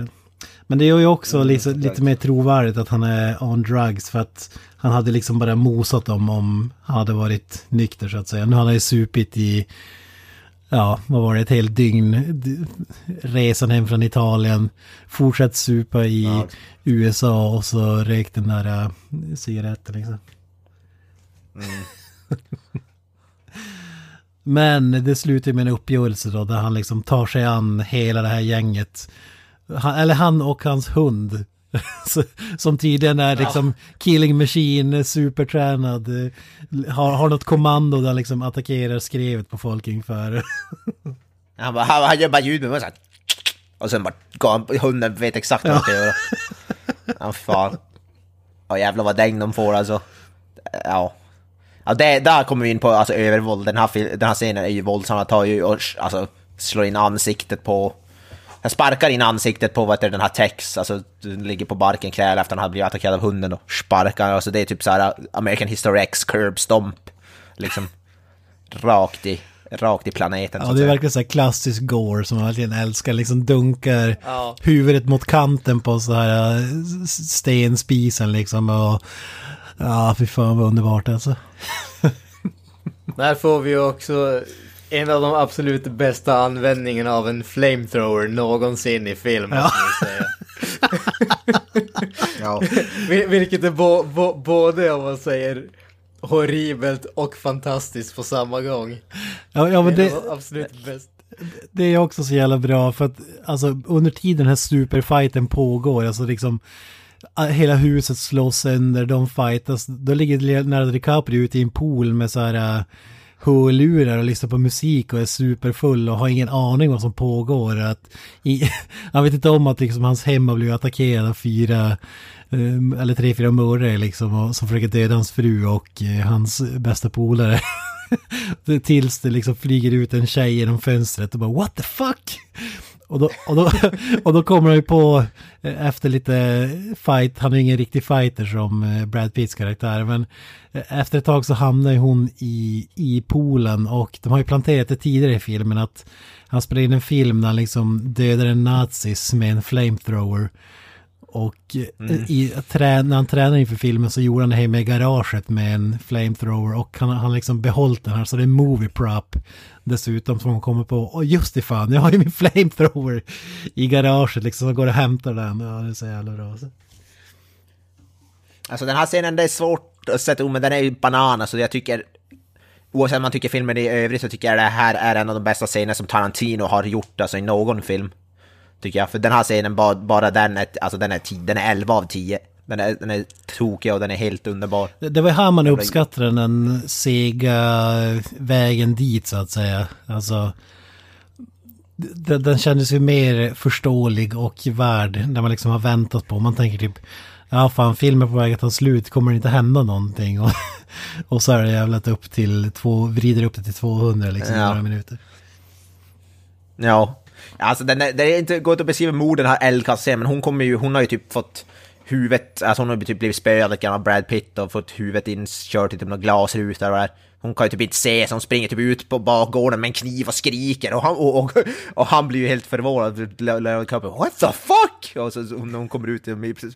Men det är ju också lite, lite mer trovärdigt att han är on drugs för att han hade liksom bara mosat dem om han hade varit nykter så att säga. Nu har han ju supit i, ja, vad var det, ett helt dygn. Resan hem från Italien, fortsatt supa i USA och så rökt den där äh, cigaretten liksom. Men det slutar med en uppgörelse då där han liksom tar sig an hela det här gänget. Han, eller han och hans hund. Som tydligen är liksom killing machine, supertränad. Har, har något kommando där liksom attackerar skrevet på folk ungefär. Han, bara, han, han gör bara ljud med munnen. Och sen bara gav han, hunden vet exakt vad han ska göra. Ja, fan. Ja jävlar vad däng de får alltså. Ja. Ja, det, där kommer vi in på alltså, övervåld. Den här, den här scenen är ju våldsam. Han tar ju och alltså, slår in ansiktet på... Han sparkar in ansiktet på vad heter den här Tex, alltså den ligger på barken kräl efter att han har blivit attackerad av hunden och sparkar, alltså det är typ så här American History X curb stomp. Liksom rakt i, rakt i planeten Ja, det är verkligen så här klassisk gore som man verkligen älskar. Liksom dunkar Ja. huvudet mot kanten på så här s- stenspisen liksom. Och, ja, fy fan vad underbart alltså. Där får vi ju också en av de absolut bästa användningarna av en flamethrower någonsin i film, man säga. Ja. Vil- Vilket är bo, bo, både, om man säger, horribelt och fantastiskt på samma gång. Ja, ja men Det det, absolut bäst. det är också så jävla bra för att alltså under tiden den här superfighten pågår, alltså liksom hela huset slås sönder, de fightas, då ligger Leonardo DiCaprio ute i en pool med så här äh, hörlurar och lyssnar på musik och är superfull och har ingen aning vad som pågår. Att i, han vet inte om att liksom hans hem har blivit attackerad av fyra ehm, eller tre, fyra mördare liksom och, som försöker döda hans fru och eh, hans bästa polare. Tills det liksom flyger ut en tjej genom fönstret och bara what the fuck? Och då, och då, och då kommer han ju på eh, efter lite fight, han är ju ingen riktig fighter som eh, Brad Pitts karaktär, men eh, efter ett tag så hamnar ju hon i, i poolen och de har ju planterat det tidigare i filmen att han spelar in en film när han liksom dödar en nazis med en flamethrower. Och eh, i, trä, när han tränade inför filmen så gjorde han det hemma i garaget med en flamethrower och han har liksom behållit den här så det är movie prop dessutom som han kommer på. Och just det fan, jag har ju min flamethrower i garaget liksom och går och hämtar den. Ja, det är så jävla bra. alltså. Den här scenen, det är svårt att sätta ord, men den är ju banan, så jag tycker... Oavsett om man tycker filmen i övrigt så tycker jag det här är en av de bästa scenerna som Tarantino har gjort alltså i någon film. Tycker jag, för den här scenen, bara, bara den är, alltså den är, 10, den är 11 av 10. Den är, den är tokig och den är helt underbar. Det, det var här man uppskattade den sega vägen dit så att säga. Alltså, den, den kändes ju mer förståelig och värd när man liksom har väntat på. Man tänker typ, ja fan filmen på väg att ta slut, kommer det inte hända någonting? Och, och så är det jävlat upp till två, vrider upp det till 200 liksom i Ja. några minuter. Ja. Alltså den är, det är inte gott att beskriva morden här eldkastscenen, men hon kommer ju, hon har ju typ fått huvudet, alltså hon har ju typ blivit spöad lite grann av Brad Pitt och fått huvudet inkört i typ några glasrutor och där. Hon kan ju typ inte se, så hon springer typ ut på bakgården med en kniv och skriker och han, och, och, och han blir ju helt förvånad. Leonard What the fuck? Och så, när hon kommer ut och,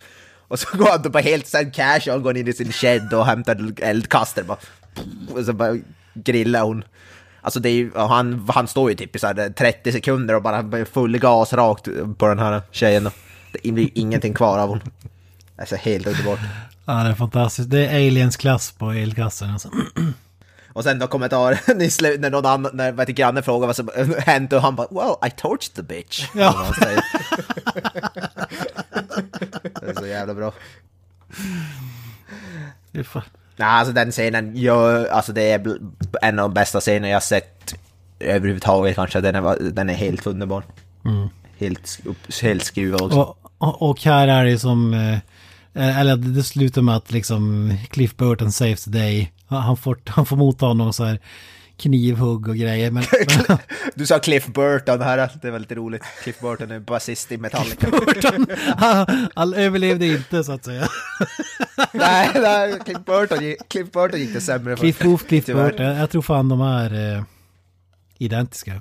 och så går han då helt sen casual, går in i sin shed och hämtar eldkastare bara. Och så bara grillar hon. Alltså det är ju, han, han står ju typ i så här 30 sekunder och bara full gas rakt på den här tjejen. Det blir ingenting kvar av hon. Alltså helt underbart. Ja, det är fantastiskt. Det är aliens klass på elkassen alltså. Och sen då kommentaren i slut när någon annan, när vet grannen frågar vad som hänt och han bara Well, I torched the bitch. Ja. Det är så jävla bra. Nej, alltså den scenen, jag, alltså det är en av de bästa scener jag sett överhuvudtaget kanske. Den är, den är helt underbar. Helt, upp, helt skruvad också. Och, och, och här är det som, eh, eller det slutar med att liksom Cliff Burton saves the day. Han får, han får motta någon så här knivhugg och grejer. Men, Du sa Cliff Burton här, det var lite roligt. Cliff Burton är basist i Metallica. han, han överlevde inte så att säga. nej, nej Cliff, Burton, Cliff Burton gick det sämre för. Cliff Booth, Cliff Tyvärr. Burton. Jag tror fan de är eh, identiska.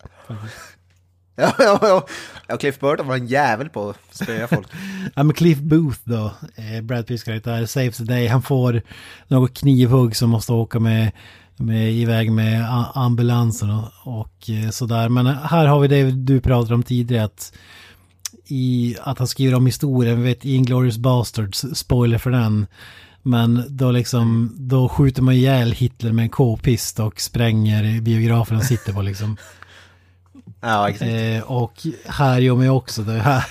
Ja, ja, ja. ja, Cliff Burton var en jävel på att spöa folk. Ja men Cliff Booth då, eh, Brad Pitts karaktär, saves the day. Han får något knivhugg som måste åka med, med iväg med ambulansen och, och eh, sådär. Men här har vi det du pratade om tidigare att i att han skriver om historien, vi vet Inglourious Basterds, spoiler för den. Men då liksom, då skjuter man ihjäl Hitler med en k-pist och spränger biografen han sitter på liksom. Ja, exakt. Eh, och här gör man ju också det. Här,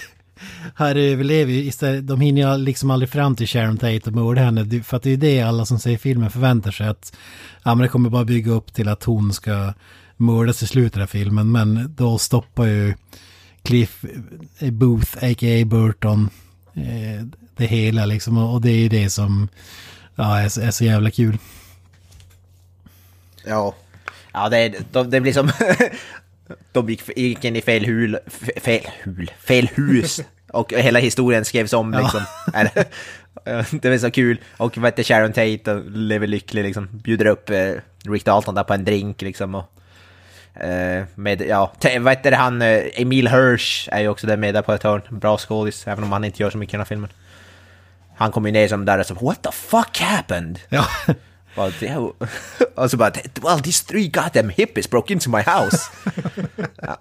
här överlever ju istället, de hinner ju liksom aldrig fram till Sharon Tate och mörda henne. För att det är det alla som ser filmen förväntar sig att ja, men det kommer bara bygga upp till att hon ska mördas i slutet av filmen. Men då stoppar ju Cliff eh, Booth, a.k.a. Burton, eh, det hela liksom. Och det är ju det som ja, är, så- är så jävla kul. Ja. Ja, det, är- de, det blir som... de gick, gick in i fel hul, fel hul, fel hus. Och hela historien skrevs om liksom. Eller, det var så kul. Och vad heter Sharon Tate och lever lycklig liksom. Bjuder upp eh, Rick Dalton där på en drink liksom. Och, eh, med, ja, vad heter han, eh, Emil Hirsch är ju också där med där på ett hörn. Bra skådis, även om han inte gör så mycket i den här filmen. Han kommer ju ner som där och så, what the fuck happened? Ja. Well, det- och så bara, well these three goddamn hippies broke into my house. ja.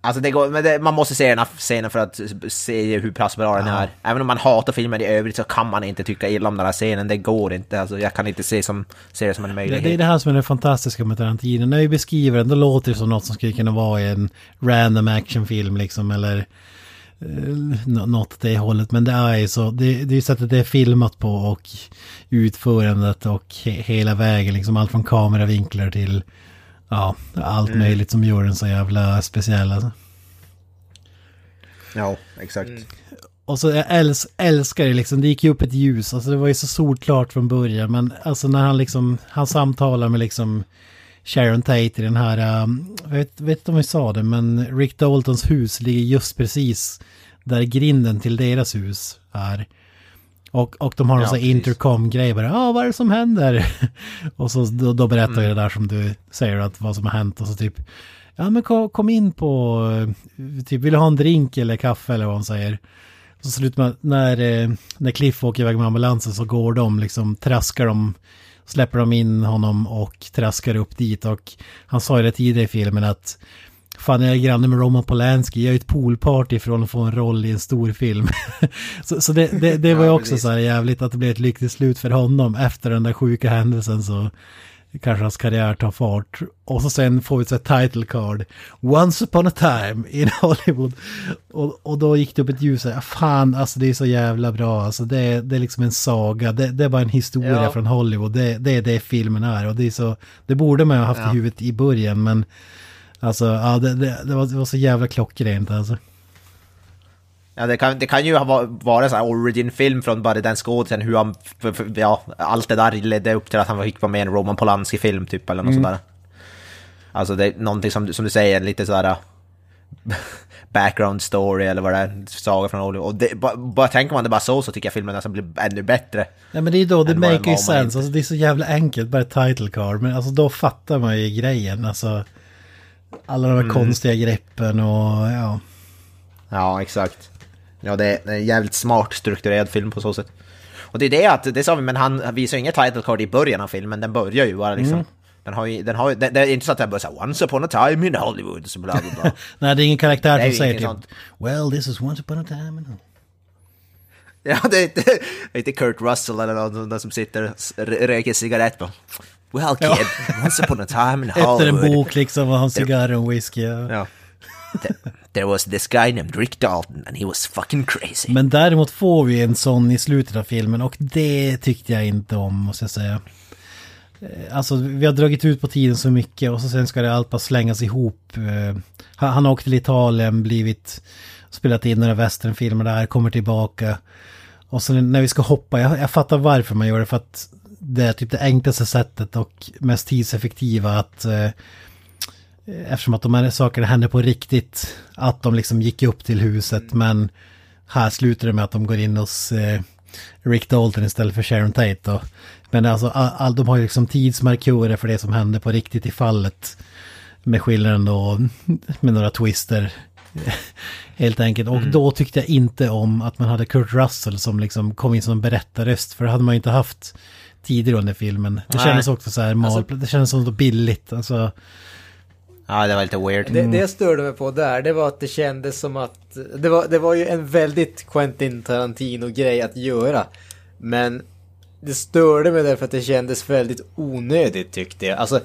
Alltså det går, men det, man måste se den här scenen för att se hur pass bra den är. Även om man hatar filmen i övrigt så kan man inte tycka illa om den här scenen, det går inte. Alltså jag kan inte se, som, se det som en Det, möjlighet. det är det här som är det fantastiska med Tarantino. När vi beskriver den, då låter det som något som skulle kunna vara i en random actionfilm liksom, eller något åt det hållet. Men det är ju så, det, det är ju sättet det är filmat på och utförandet och he, hela vägen, liksom allt från kameravinklar till ja, allt Mm. möjligt som gör den så jävla speciell. Alltså. Ja, exakt. Och så jag äls älskar det liksom, det gick ju upp ett ljus, alltså det var ju så solklart från början, men alltså när han liksom, han samtalar med liksom Sharon Tate i den här, um, jag vet, vet inte om vi sa det, men Rick Daltons hus ligger just precis där grinden till deras hus är. Och, och de har någon Ja, sån intercom-grej bara, ja vad är det som händer? och så då, då berättar jag det där som du säger, att vad som har hänt och så typ, ja men kom, kom in på, eh, typ vill du ha en drink eller kaffe eller vad hon säger. Så slutar man, när, eh, när Cliff åker iväg med ambulansen så går de liksom, traskar de, släpper de in honom och traskar upp dit och han sa ju det tidigare i filmen att Fan, jag är granne med Roman Polanski, jag är ett poolparty från att få en roll i en stor film. så så det, det, det var ju också så här jävligt att det blev ett lyckligt slut för honom. Efter den där sjuka händelsen så kanske hans karriär tar fart. Och så sen får vi ett title card. Once upon a time in Hollywood. Och, och då gick det upp ett ljus. här, Fan, alltså det är så jävla bra. Alltså det, är- det är liksom en saga. Det, det är bara en historia Ja. från Hollywood. Det, det är det filmen är. Och det är så, det borde man ha haft i huvudet i början. Men alltså, ja, det, det, det, var, det var så jävla klockrent alltså. Ja, det kan, det kan ju ha va- vara en sån här origin-film från bara den skådisen, hur han, ja, allt det där ledde upp till att han fick vara med i en Roman Polanski-film typ, eller något sådär. Alltså det är någonting som, som du säger, lite sådär background story eller vad det är, saga från Hollywood. Och det, bara, bara tänker man det bara så, så tycker jag filmen nästan blir ännu bättre. Ja men det är då, det maker sense. inte- Alltså det är så jävla enkelt, bara title card. Men alltså då fattar man ju grejen. Alltså alla de här Mm. konstiga greppen och ja. Ja, exakt. Ja, det är en jävligt smart strukturerad film på så sätt. Och det är det att, det sa vi, men han visar ju inget title card i början av filmen, den börjar ju bara liksom. Den har ju, den har ju, det, det är inte så att den börjar säga Once upon a time in Hollywood, så bla bla bla. Nej det är ingen karaktär som säger typ. Well this is once upon a time. and-" ja, det är inte, det är inte Kurt Russell eller någon som sitter och röker cigarett bara. Well kid, once upon a time in Efter Hollywood. en bok liksom och har en cigarr och en whisky. Ja. Ja. There was this guy named Rick Dalton and he was fucking crazy. Men däremot får vi en sån i slutet av filmen och det tyckte jag inte om måste jag säga. Eh, alltså vi har dragit ut på tiden så mycket och så sen ska det allt bara slängas ihop. Eh, han, han har åkt till Italien, blivit spelat in några westernfilmer där, kommer tillbaka. Och sen när vi ska hoppa, jag, jag fattar varför man gör det för att det är typ det enklaste sättet och mest tidseffektiva att eh, eftersom att de här sakerna hände på riktigt, att de liksom gick upp till huset men här slutar det med att de går in hos eh, Rick Dalton istället för Sharon Tate. Och, men alltså, all, all, de har ju liksom tidsmarkörer för det som hände på riktigt i fallet. Med skillnaden då, med några twister. Helt enkelt. Och då tyckte jag inte om att man hade Kurt Russell som liksom kom in som berättarröst. För det hade man ju inte haft tidigare under filmen. Det Nej. kändes också så här mal, det kändes som så billigt. Alltså, Ja, det var lite weird. Det, det jag störde mig på där, det var att det kändes som att... Det var, det var ju en väldigt Quentin Tarantino-grej att göra. Men det störde mig därför att det kändes väldigt onödigt tyckte jag. Alltså,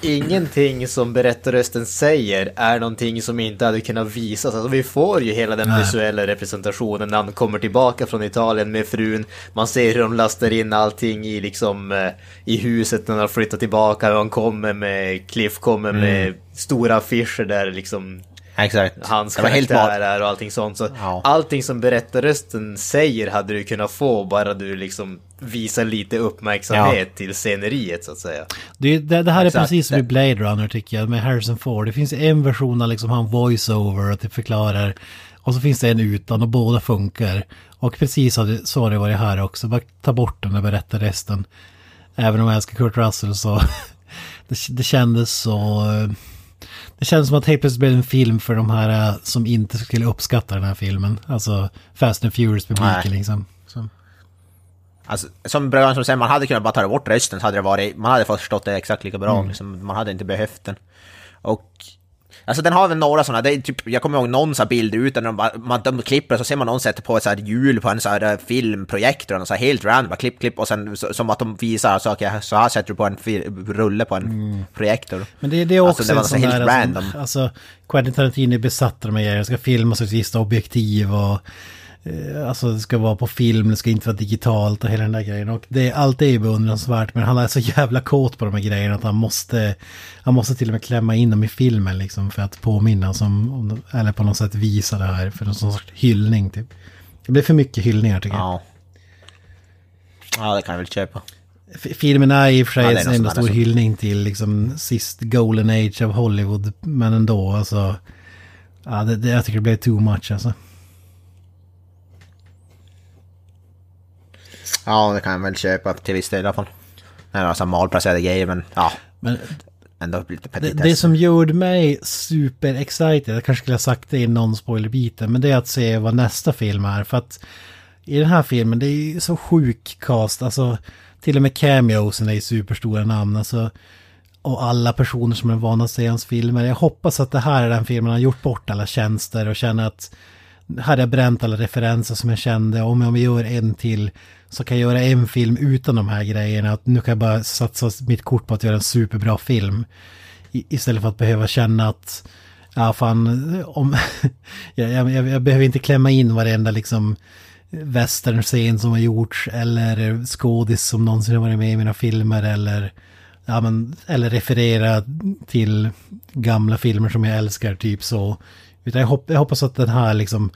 ingenting som berättarrösten säger är någonting som inte hade kunnat visas. Alltså, vi får ju hela den Nej. visuella representationen när han kommer tillbaka från Italien med frun. Man ser hur de lastar in allting i liksom eh, i huset när har flyttat tillbaka. Han kommer med, Cliff kommer med stora affischer där liksom Exakt. hans det var helt karaktär mat. är och allting sånt. Så Ja. allting som berättarrösten säger hade du kunnat få bara du liksom visar lite uppmärksamhet till sceneriet så att säga. Det, det, det här Exakt. är precis som i Blade Runner tycker jag, med Harrison Ford. Det finns en version av liksom han voice-over och det förklarar. Och så finns det en utan och båda funkar. Och precis så har det- så har det varit här också. Bara ta bort den och berätta resten. Även om jag älskar Kurt Russell så... det, det kändes så... Det kändes som att helt plötsligt blev en film för de här eh, som inte skulle uppskatta den här filmen. Alltså Fast and Furious-publiken liksom. Så. Alltså, som Brögan som säger, man hade kunnat bara ta bort rösten så hade det varit, man hade förstått det exakt lika bra. Liksom, man hade inte behövt den. Och Alltså den har väl några sådana, det är typ, jag kommer ihåg någon sån här bild ut där de, man, de klipper så ser man någon sätter på ett så här hjul på en så här eh, filmprojektor, och så här helt random, bara klipp, klipp och sen så, som att de visar, så, okay, så här sätter du på en fil, rulle på en projektor. Men det, det är också Alltså, det en sån så helt där... random. Alltså, alltså, Quentin Tarantino är besatt av de här grejerna. Ska filmas i ett visst objektiv och... Eh, alltså det ska vara på film, det ska inte vara digitalt och hela den där grejen. Och det, allt är ju beundransvärt men han är så jävla kåt på de här grejerna att han måste... Han måste till och med klämma in dem i filmen liksom för att påminna som... Eller på något sätt visa det här för sån sorts hyllning typ. Det blir för mycket hyllningar tycker jag. Ja. Ja, det kan jag väl köpa. Filmen är i och för sig Ja, en enda stor hyllning till liksom sist golden age av Hollywood. Men ändå alltså. Ja, det, det, jag tycker det blev too much alltså. Ja, det kan jag väl köpa till viss del i alla fall. Det är alltså malplacerade grejer, men ja, Men ändå lite det, petitess. det som gjorde mig super excited, jag kanske skulle ha sagt det i någon spoilerbiten, men det är att se vad nästa film är. För att i den här filmen, det är ju så sjuk cast, alltså till och med cameosen är ju superstora namn. Alltså, och alla personer som är vana att se hans filmer. Jag hoppas att det här är den filmen han har gjort bort alla tjänster och känner att här har jag bränt alla referenser som jag kände. Om jag gör en till så kan jag göra en film utan de här grejerna. Att nu kan jag bara satsa mitt kort på att göra en superbra film. Istället för att behöva känna att ja fan, om, jag, jag, jag, jag behöver inte klämma in varenda liksom västernscen som har gjorts eller skådis som någonsin har varit med i mina filmer eller ja, men, eller referera till gamla filmer som jag älskar, typ så. Utan jag, hopp, jag hoppas att den här liksom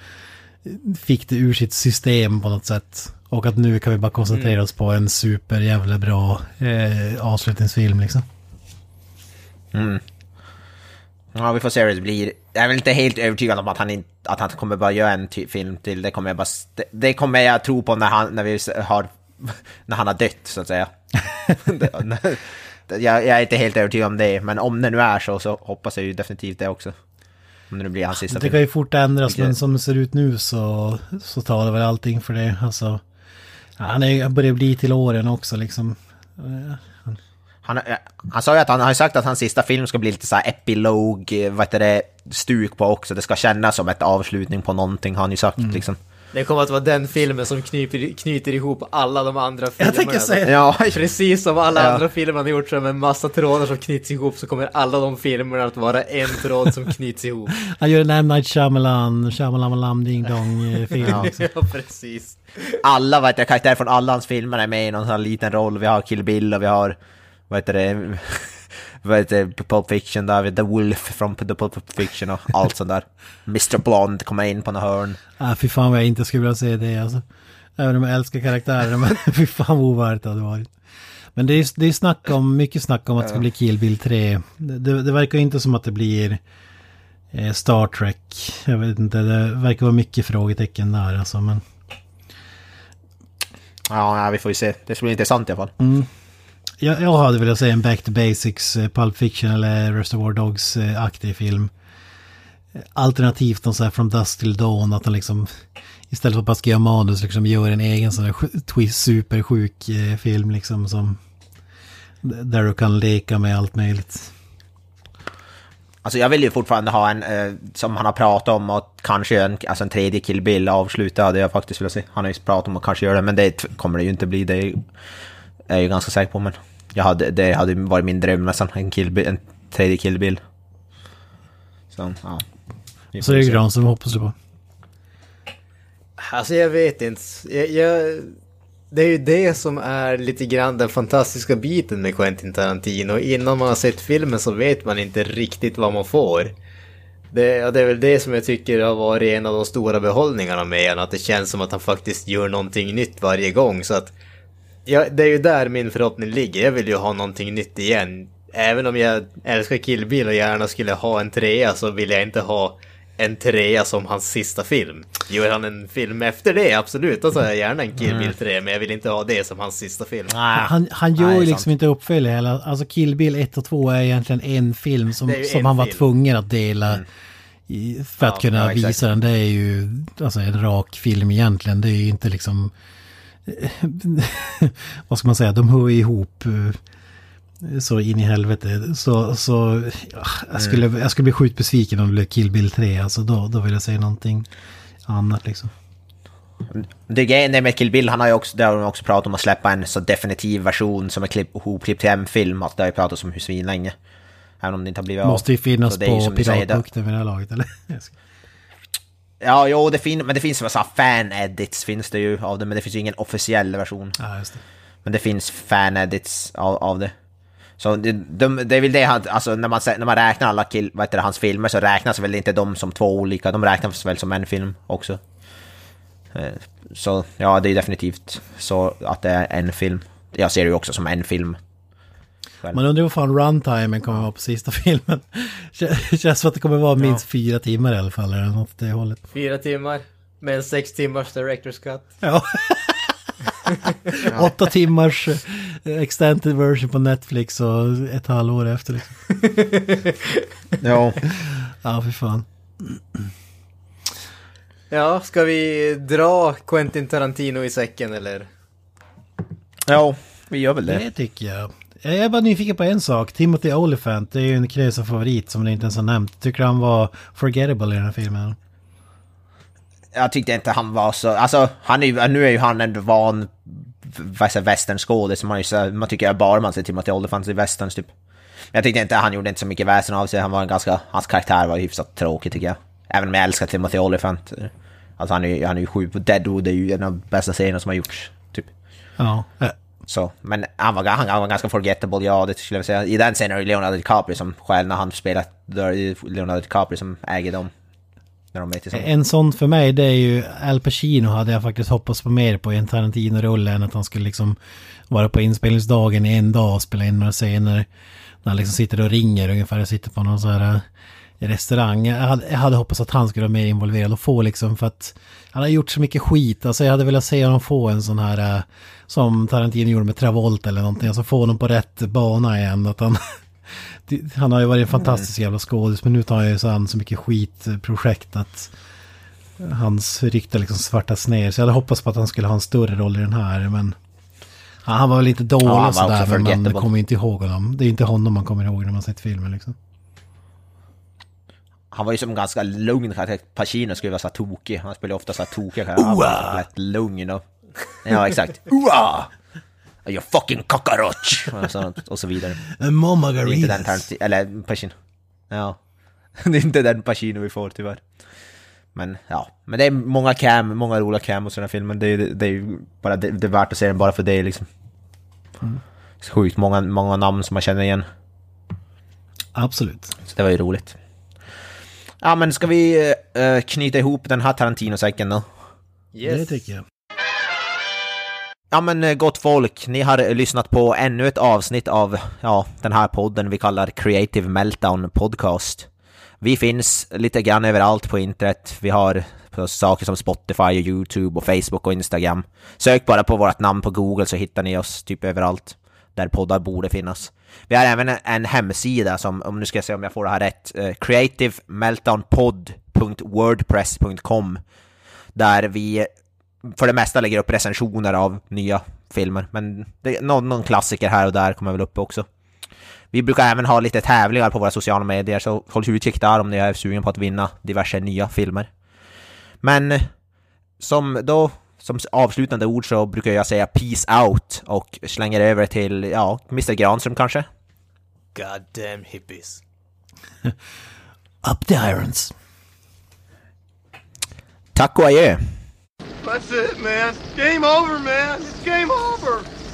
fick det ur sitt system på något sätt. Och att nu kan vi bara koncentrera oss på en super jävla bra eh, avslutningsfilm liksom. Ja, vi får se hur det blir. Jag är väl inte helt övertygad om att han, inte, att han kommer bara göra en ty- film till. Det kommer jag bara... Det, det kommer jag tro på när han, när vi har... När han har dött, så att säga. Jag, jag är inte helt övertygad om det, men om det nu är så, så hoppas jag ju definitivt det också. Om det nu blir hans sista Det film. kan ju fort ändras, men som det ser ut nu så, så tar det väl allting för det. Alltså, ja, han är, han börjar bli till åren också liksom. Han, eh, han sa ju att han har sagt att hans sista film ska bli lite så här epilog, eh, vad heter det, stuk på också. Det ska kännas som ett avslutning på någonting, har han ju sagt liksom. Det kommer att vara den filmen som knyter, knyter ihop alla de andra filmerna. tänker säga- Ja, Precis som alla Ja. andra filmer han har gjort så med en massa trådar som knyts ihop så kommer alla de filmerna att vara en tråd som knyts ihop. Han gör en M. Night Shyamalan, Shyamalan Ding Dong eh, film. Ja. liksom. ja, precis. alla vad heter det, karaktärer från alla hans filmer är med i någon sån här liten roll. Vi har Kill Bill och vi har, vad heter det, vad heter Pulp Fiction där, The Wolf från The Pulp Fiction och allt sånt där. Mr Blonde kommer in på något hörn. Ah, fy fan vad jag inte skulle vilja se det alltså. Även om jag älskar karaktären, men fy fan vad ovärdigt det hade varit. Men det är, det är snack om, mycket snack om att det ska bli Kill Bill 3. Det, det verkar inte som att det blir eh, Star Trek. Jag vet inte, det verkar vara mycket frågetecken där alltså. Men Ja, vi får ju se. Det ska bli intressant i alla fall jag, jag hade velat säga en Back to Basics, eh, Pulp Fiction eller Reservoir Dogs-aktig eh, film. Alternativt någon sån här From Dust Till Dawn, att han liksom istället för att bara skriva manus liksom gör en egen sån här twist, supersjuk eh, film liksom som där du kan leka med allt möjligt. Alltså jag vill ju fortfarande ha en, eh, som han har pratat om, och kanske en, alltså en tredje Kill Bill avsluta, det jag faktiskt vill se. Han har ju pratat om att kanske göra det, men det kommer det ju inte bli, det är jag ju ganska säker på. Men jag hade, det hade varit min dröm nästan, en, en tredje Kill Bill. Så, ja. Så är det se. Gran som hoppas du på. Alltså jag vet inte. Jag, jag, det är ju det som är lite grann den fantastiska biten med Quentin Tarantino. Innan man har sett filmen så vet man inte riktigt vad man får. Det, ja, det är väl det som jag tycker har varit en av de stora behållningarna med honom. Att det känns som att han faktiskt gör någonting nytt varje gång. Så att, ja, det är ju där min förhoppning ligger. Jag vill ju ha någonting nytt igen. Även om jag älskar Kill Bill och gärna skulle ha en trea så vill jag inte ha en trea som hans sista film. Gör han en film efter det, absolut, då tar jag gärna en Kill Bill 3, men jag vill inte ha det som hans sista film. Nej, Han, han gör ju liksom sant. inte uppföljare heller. Alltså Kill Bill 1 och 2 är egentligen en film som, som en han var film. tvungen att dela. I, för att Ja, kunna ja, visa den. Det är ju alltså en rak film egentligen. Det är ju inte liksom... vad ska man säga? De hör ihop eh, så in i helvete. Så, så ja, jag, skulle, jag skulle bli sjukt besviken om det blev Kill Bill 3. Alltså då, då vill jag säga någonting annat liksom. Det grejen med Kill Bill, han har ju också, där har också pratat om att släppa en så definitiv version som är klipp, hopklippt till en film. Att det har ju pratats om hur svinlänge. Även om det inte har blivit av. Måste ju finnas på piratbukten vid det här laget eller? Ja, jo, det fin men det finns här fan-edits finns det ju av det, men det finns ju ingen officiell version. Ja, just det. Men det finns fan-edits av, av det. Så det, de, det är väl det han, alltså när man, när man räknar alla kill, vad heter det, hans filmer så räknas väl inte de som två olika, de räknas väl som en film också. Eh, Så ja, det är definitivt så att det är en film. Jag ser det ju också som en film. Man undrar vad fan runtimen kommer vara på sista filmen. Kän- Känns som att det kommer vara minst fyra timmar i alla fall, eller något åt det hållet. Fyra timmar, med en sex timmars director's cut. Ja. Åtta timmars eh, extended version på Netflix och ett halvår efter. Liksom. Ja. Ja, för fan. Ja, ska vi dra Quentin Tarantino i säcken eller? Ja, vi gör väl det. Det tycker jag. Jag är bara nyfiken på en sak. Timothy Olyphant, det är ju en knäsa favorit som ni inte ens har nämnt. Tycker du han var forgettable i den här filmen? Jag tyckte inte han var så, alltså han är nu är ju han en van westernskådis, man, man tycker jag bara man ser Timothy Olyphant i westerns typ. Jag tyckte inte, han gjorde inte så mycket väsen av sig, han var en ganska, hans karaktär var hyfsat tråkig tycker jag. Även om jag älskar Timothy Olyphant. Alltså han är ju, han är ju sjuk på Deadwood, det är ju en av de bästa serierna som har gjorts, typ. Ja. Så, men han var, han, han var ganska forgettable, ja det skulle jag säga. I den scenen är det Leonardo DiCaprio som själv när han spelar, då är det Leonardo DiCaprio som äger dem. När de är tillsammans. En sån för mig det är ju Al Pacino hade jag faktiskt hoppats på mer på i en Tarantino-rulle än att han skulle liksom vara på inspelningsdagen i en dag och spela in några scener. När han liksom sitter och ringer ungefär och sitter på någon så här restaurang. Jag hade, jag hade hoppats att han skulle vara mer involverad och få liksom för att han har gjort så mycket skit. Alltså jag hade velat se honom få en sån här eh, som Tarantino gjorde med Travolta eller någonting. Alltså få honom på rätt bana igen. Att han, han har ju varit en fantastisk jävla skådis men nu tar han ju så så mycket skitprojekt att hans rykte liksom svartas ner. Så jag hade hoppats på att han skulle ha en större roll i den här men han var väl lite dålig Ja, sådär men man kommer inte ihåg honom. Det är inte honom man kommer ihåg när man sett filmen liksom. Han var ju som ganska lugn karaktär. Pacino skulle vara så här tokig. Han spelar ofta så här tokiga karaktärer. Han var så lätt lugn och... Ja, exakt. Ua! You fucking cockroach! Och så, och så vidare. Det är inte den Tarantino... Eller Pacino. Ja. Det är inte den Pacino vi får tyvärr. Men ja, men det är många cam, många roliga cam den här filmen. Det är, det är ju bara det, det är värt att se den bara för det liksom. Så Sjukt många, många namn som man känner igen. Absolut. Så det var ju roligt. Ja men ska vi eh, knyta ihop den här Tarantino-säcken då? Yes. Det tycker jag. Ja men eh, gott folk, ni har lyssnat på ännu ett avsnitt av ja, den här podden vi kallar Creative Meltdown Podcast. Vi finns lite grann överallt på internet. Vi har på saker som Spotify, och YouTube och Facebook och Instagram. Sök bara på vårt namn på Google så hittar ni oss typ överallt där poddar borde finnas. Vi har även en hemsida som, om nu ska jag se om jag får det här rätt, eh, creativemeltdownpod.wordpress.com där vi för det mesta lägger upp recensioner av nya filmer. Men det, någon, någon klassiker här och där kommer väl upp också. Vi brukar även ha lite tävlingar på våra sociala medier, så håll utkik där om ni är sugen på att vinna diverse nya filmer. Men som då, som avslutande ord så brukar jag säga peace out och slänger över till, ja, Mr Granström kanske? Goddamn hippies. Up the irons. Tack och adjö! That's it, man. Game over, man. It's game over.